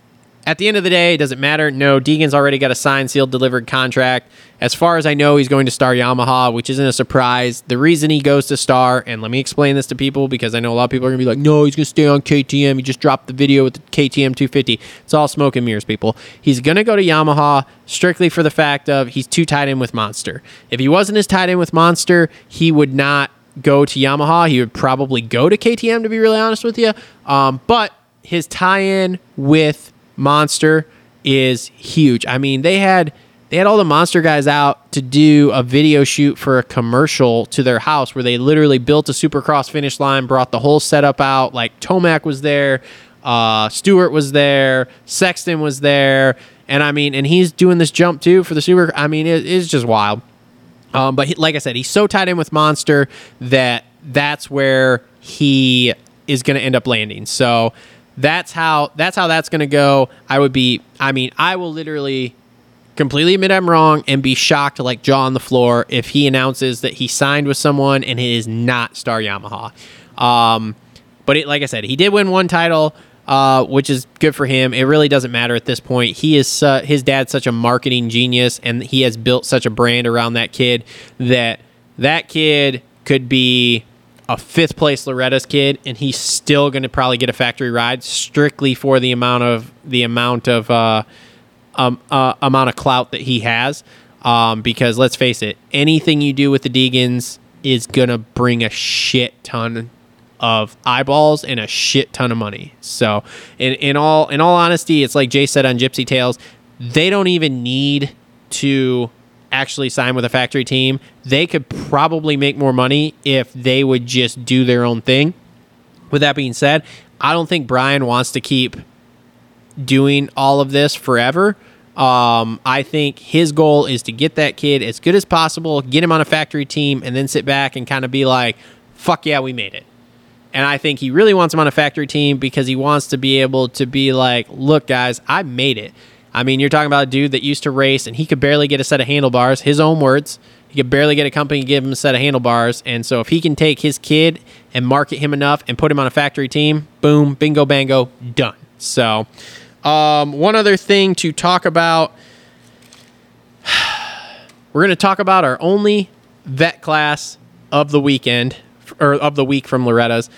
at the end of the day, it doesn't matter. No, Deegan's already got a signed, sealed, delivered contract. As far as I know, he's going to Star Yamaha, which isn't a surprise. The reason he goes to Star, and let me explain this to people because I know a lot of people are going to be like, no, he's going to stay on KTM. He just dropped the video with the KTM 250. It's all smoke and mirrors, people. He's going to go to Yamaha strictly for the fact of he's too tied in with Monster. If he wasn't as tied in with Monster, he would not go to Yamaha. He would probably go to KTM, to be really honest with you. Um, but his tie in with Monster is huge. I mean, they had they had all the monster guys out to do a video shoot for a commercial to their house where they literally built a supercross finish line, brought the whole setup out. Like Tomac was there, uh, Stewart was there, Sexton was there, and I mean, and he's doing this jump too for the super. I mean, it's just wild. Um, but he, like I said, he's so tied in with Monster that that's where he is going to end up landing. So that's how that's how that's going to go. I would be. I mean, I will literally completely admit I'm wrong and be shocked, like jaw on the floor, if he announces that he signed with someone and it is not Star Yamaha. Um, but it, like I said, he did win one title, uh, which is good for him. It really doesn't matter at this point. He is uh, his dad's such a marketing genius, and he has built such a brand around that kid that that kid could be a fifth place Loretta's kid, and he's still going to probably get a factory ride strictly for the amount of the amount of uh, um, uh, amount of clout that he has. Um, because let's face it, anything you do with the Deegans is gonna bring a shit ton of eyeballs and a shit ton of money. So, in, in all in all honesty, it's like Jay said on Gypsy Tales, they don't even need to actually sign with a factory team. They could probably make more money if they would just do their own thing. With that being said, I don't think Brian wants to keep doing all of this forever. Um, I think his goal is to get that kid as good as possible, get him on a factory team, and then sit back and kind of be like, fuck yeah, we made it. And I think he really wants him on a factory team because he wants to be able to be like, look, guys, I made it. I mean, you're talking about a dude that used to race and he could barely get a set of handlebars, his own words. He could barely get a company to give him a set of handlebars. And so if he can take his kid and market him enough and put him on a factory team, boom, bingo, bango, done. So, um, one other thing to talk about we're going to talk about our only vet class of the weekend or of the week from Loretta's.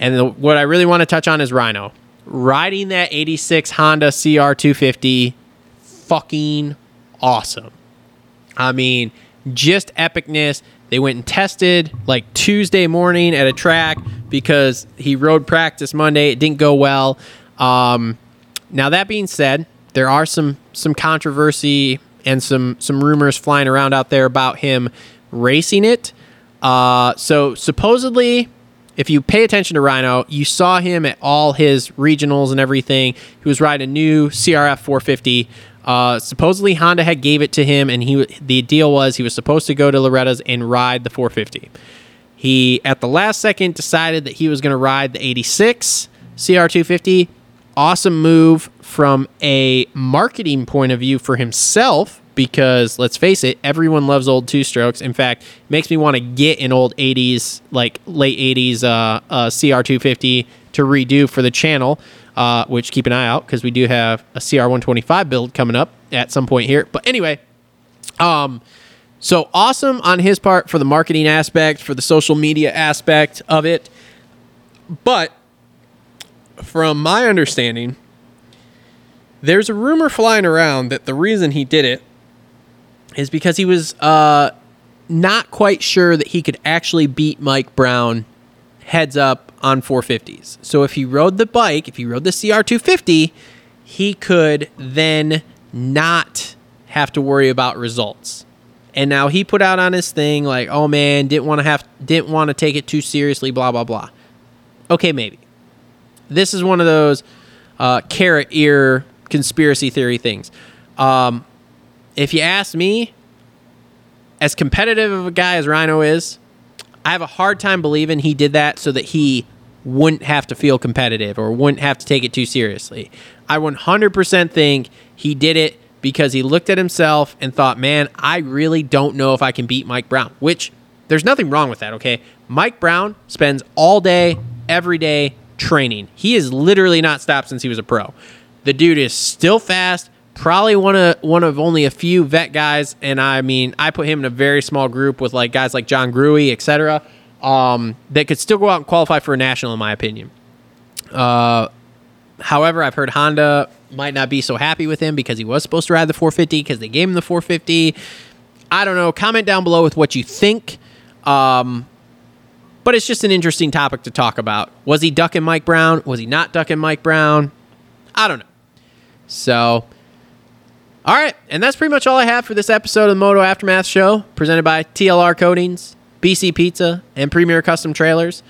And the, what I really want to touch on is Rhino. Riding that 86 Honda CR250, fucking awesome. I mean, just epicness. They went and tested like Tuesday morning at a track because he rode practice Monday. It didn't go well. Um, now that being said, there are some some controversy and some some rumors flying around out there about him racing it. Uh, so supposedly, if you pay attention to Rhino, you saw him at all his regionals and everything. He was riding a new CRF 450. Uh, supposedly Honda had gave it to him, and he the deal was he was supposed to go to Loretta's and ride the 450. He at the last second decided that he was going to ride the 86 CR250. Awesome move from a marketing point of view for himself because let's face it, everyone loves old two strokes. In fact, it makes me want to get an old 80s, like late 80s uh, uh, CR250 to redo for the channel, uh, which keep an eye out because we do have a CR125 build coming up at some point here. But anyway, um, so awesome on his part for the marketing aspect, for the social media aspect of it. But from my understanding, there's a rumor flying around that the reason he did it is because he was uh, not quite sure that he could actually beat Mike Brown heads up on 450s. So if he rode the bike, if he rode the CR250, he could then not have to worry about results. And now he put out on his thing like, "Oh man, didn't want to have didn't want to take it too seriously, blah blah blah." Okay, maybe. This is one of those uh, carrot ear conspiracy theory things. Um, if you ask me, as competitive of a guy as Rhino is, I have a hard time believing he did that so that he wouldn't have to feel competitive or wouldn't have to take it too seriously. I 100% think he did it because he looked at himself and thought, man, I really don't know if I can beat Mike Brown, which there's nothing wrong with that, okay? Mike Brown spends all day, every day training. He has literally not stopped since he was a pro. The dude is still fast, probably one of one of only a few vet guys, and I mean, I put him in a very small group with like guys like John Gruey, etc., um, that could still go out and qualify for a national, in my opinion. Uh, however, I've heard Honda might not be so happy with him because he was supposed to ride the 450 because they gave him the 450. I don't know. Comment down below with what you think. Um, but it's just an interesting topic to talk about. Was he ducking Mike Brown? Was he not ducking Mike Brown? I don't know. So, all right. And that's pretty much all I have for this episode of the Moto Aftermath Show, presented by TLR Coatings, BC Pizza, and Premier Custom Trailers.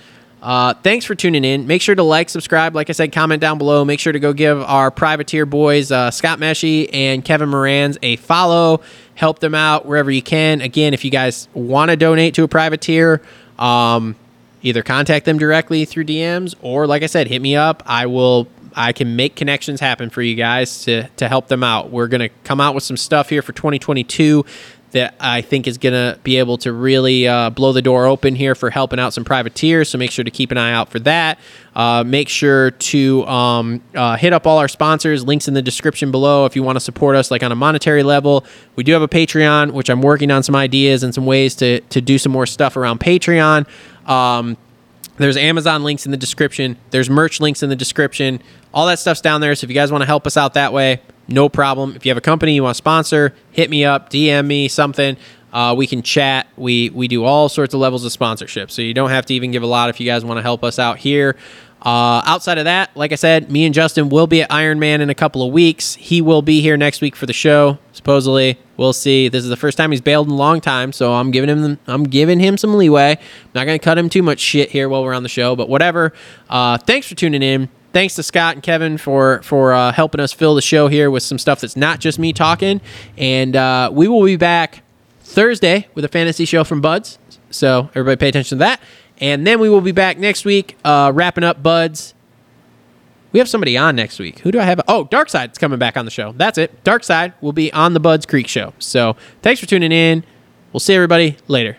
Uh, thanks for tuning in. Make sure to like, subscribe, like I said, comment down below. Make sure to go give our privateer boys, uh, Scott Meshey and Kevin Moranz, a follow. Help them out wherever you can. Again, if you guys want to donate to a privateer, um, either contact them directly through DMs or, like I said, hit me up. I will I can make connections happen for you guys to, to help them out. We're to come out with some stuff here for 2022 that I think is going to be able to really uh, blow the door open here for helping out some privateers. So make sure to keep an eye out for that. Uh, make sure to um, uh, hit up all our sponsors. Links in the description below if you want to support us, like on a monetary level. We do have a Patreon, which I'm working on some ideas and some ways to to do some more stuff around Patreon. Um, there's Amazon links in the description. There's merch links in the description. All that stuff's down there. So if you guys want to help us out that way, no problem. If you have a company you want to sponsor, hit me up, DM me something. Uh, we can chat. We we do all sorts of levels of sponsorship. So you don't have to even give a lot if you guys want to help us out here. Uh, outside of that, like I said, me and Justin will be at Iron Man in a couple of weeks. He will be here next week for the show. Supposedly, we'll see. This is the first time he's bailed in a long time, so I'm giving him I'm giving him some leeway. I'm not gonna cut him too much shit here while we're on the show, but whatever. Uh, thanks for tuning in. Thanks to Scott and Kevin for for uh, helping us fill the show here with some stuff that's not just me talking. And uh, we will be back Thursday with a fantasy show from Budds. So everybody pay attention to that. And then we will be back next week, uh, wrapping up Budds. We have somebody on next week. Who do I have? Oh, Dark Side's coming back on the show. That's it. Dark Side will be on the Budds Creek show. So thanks for tuning in. We'll see everybody later.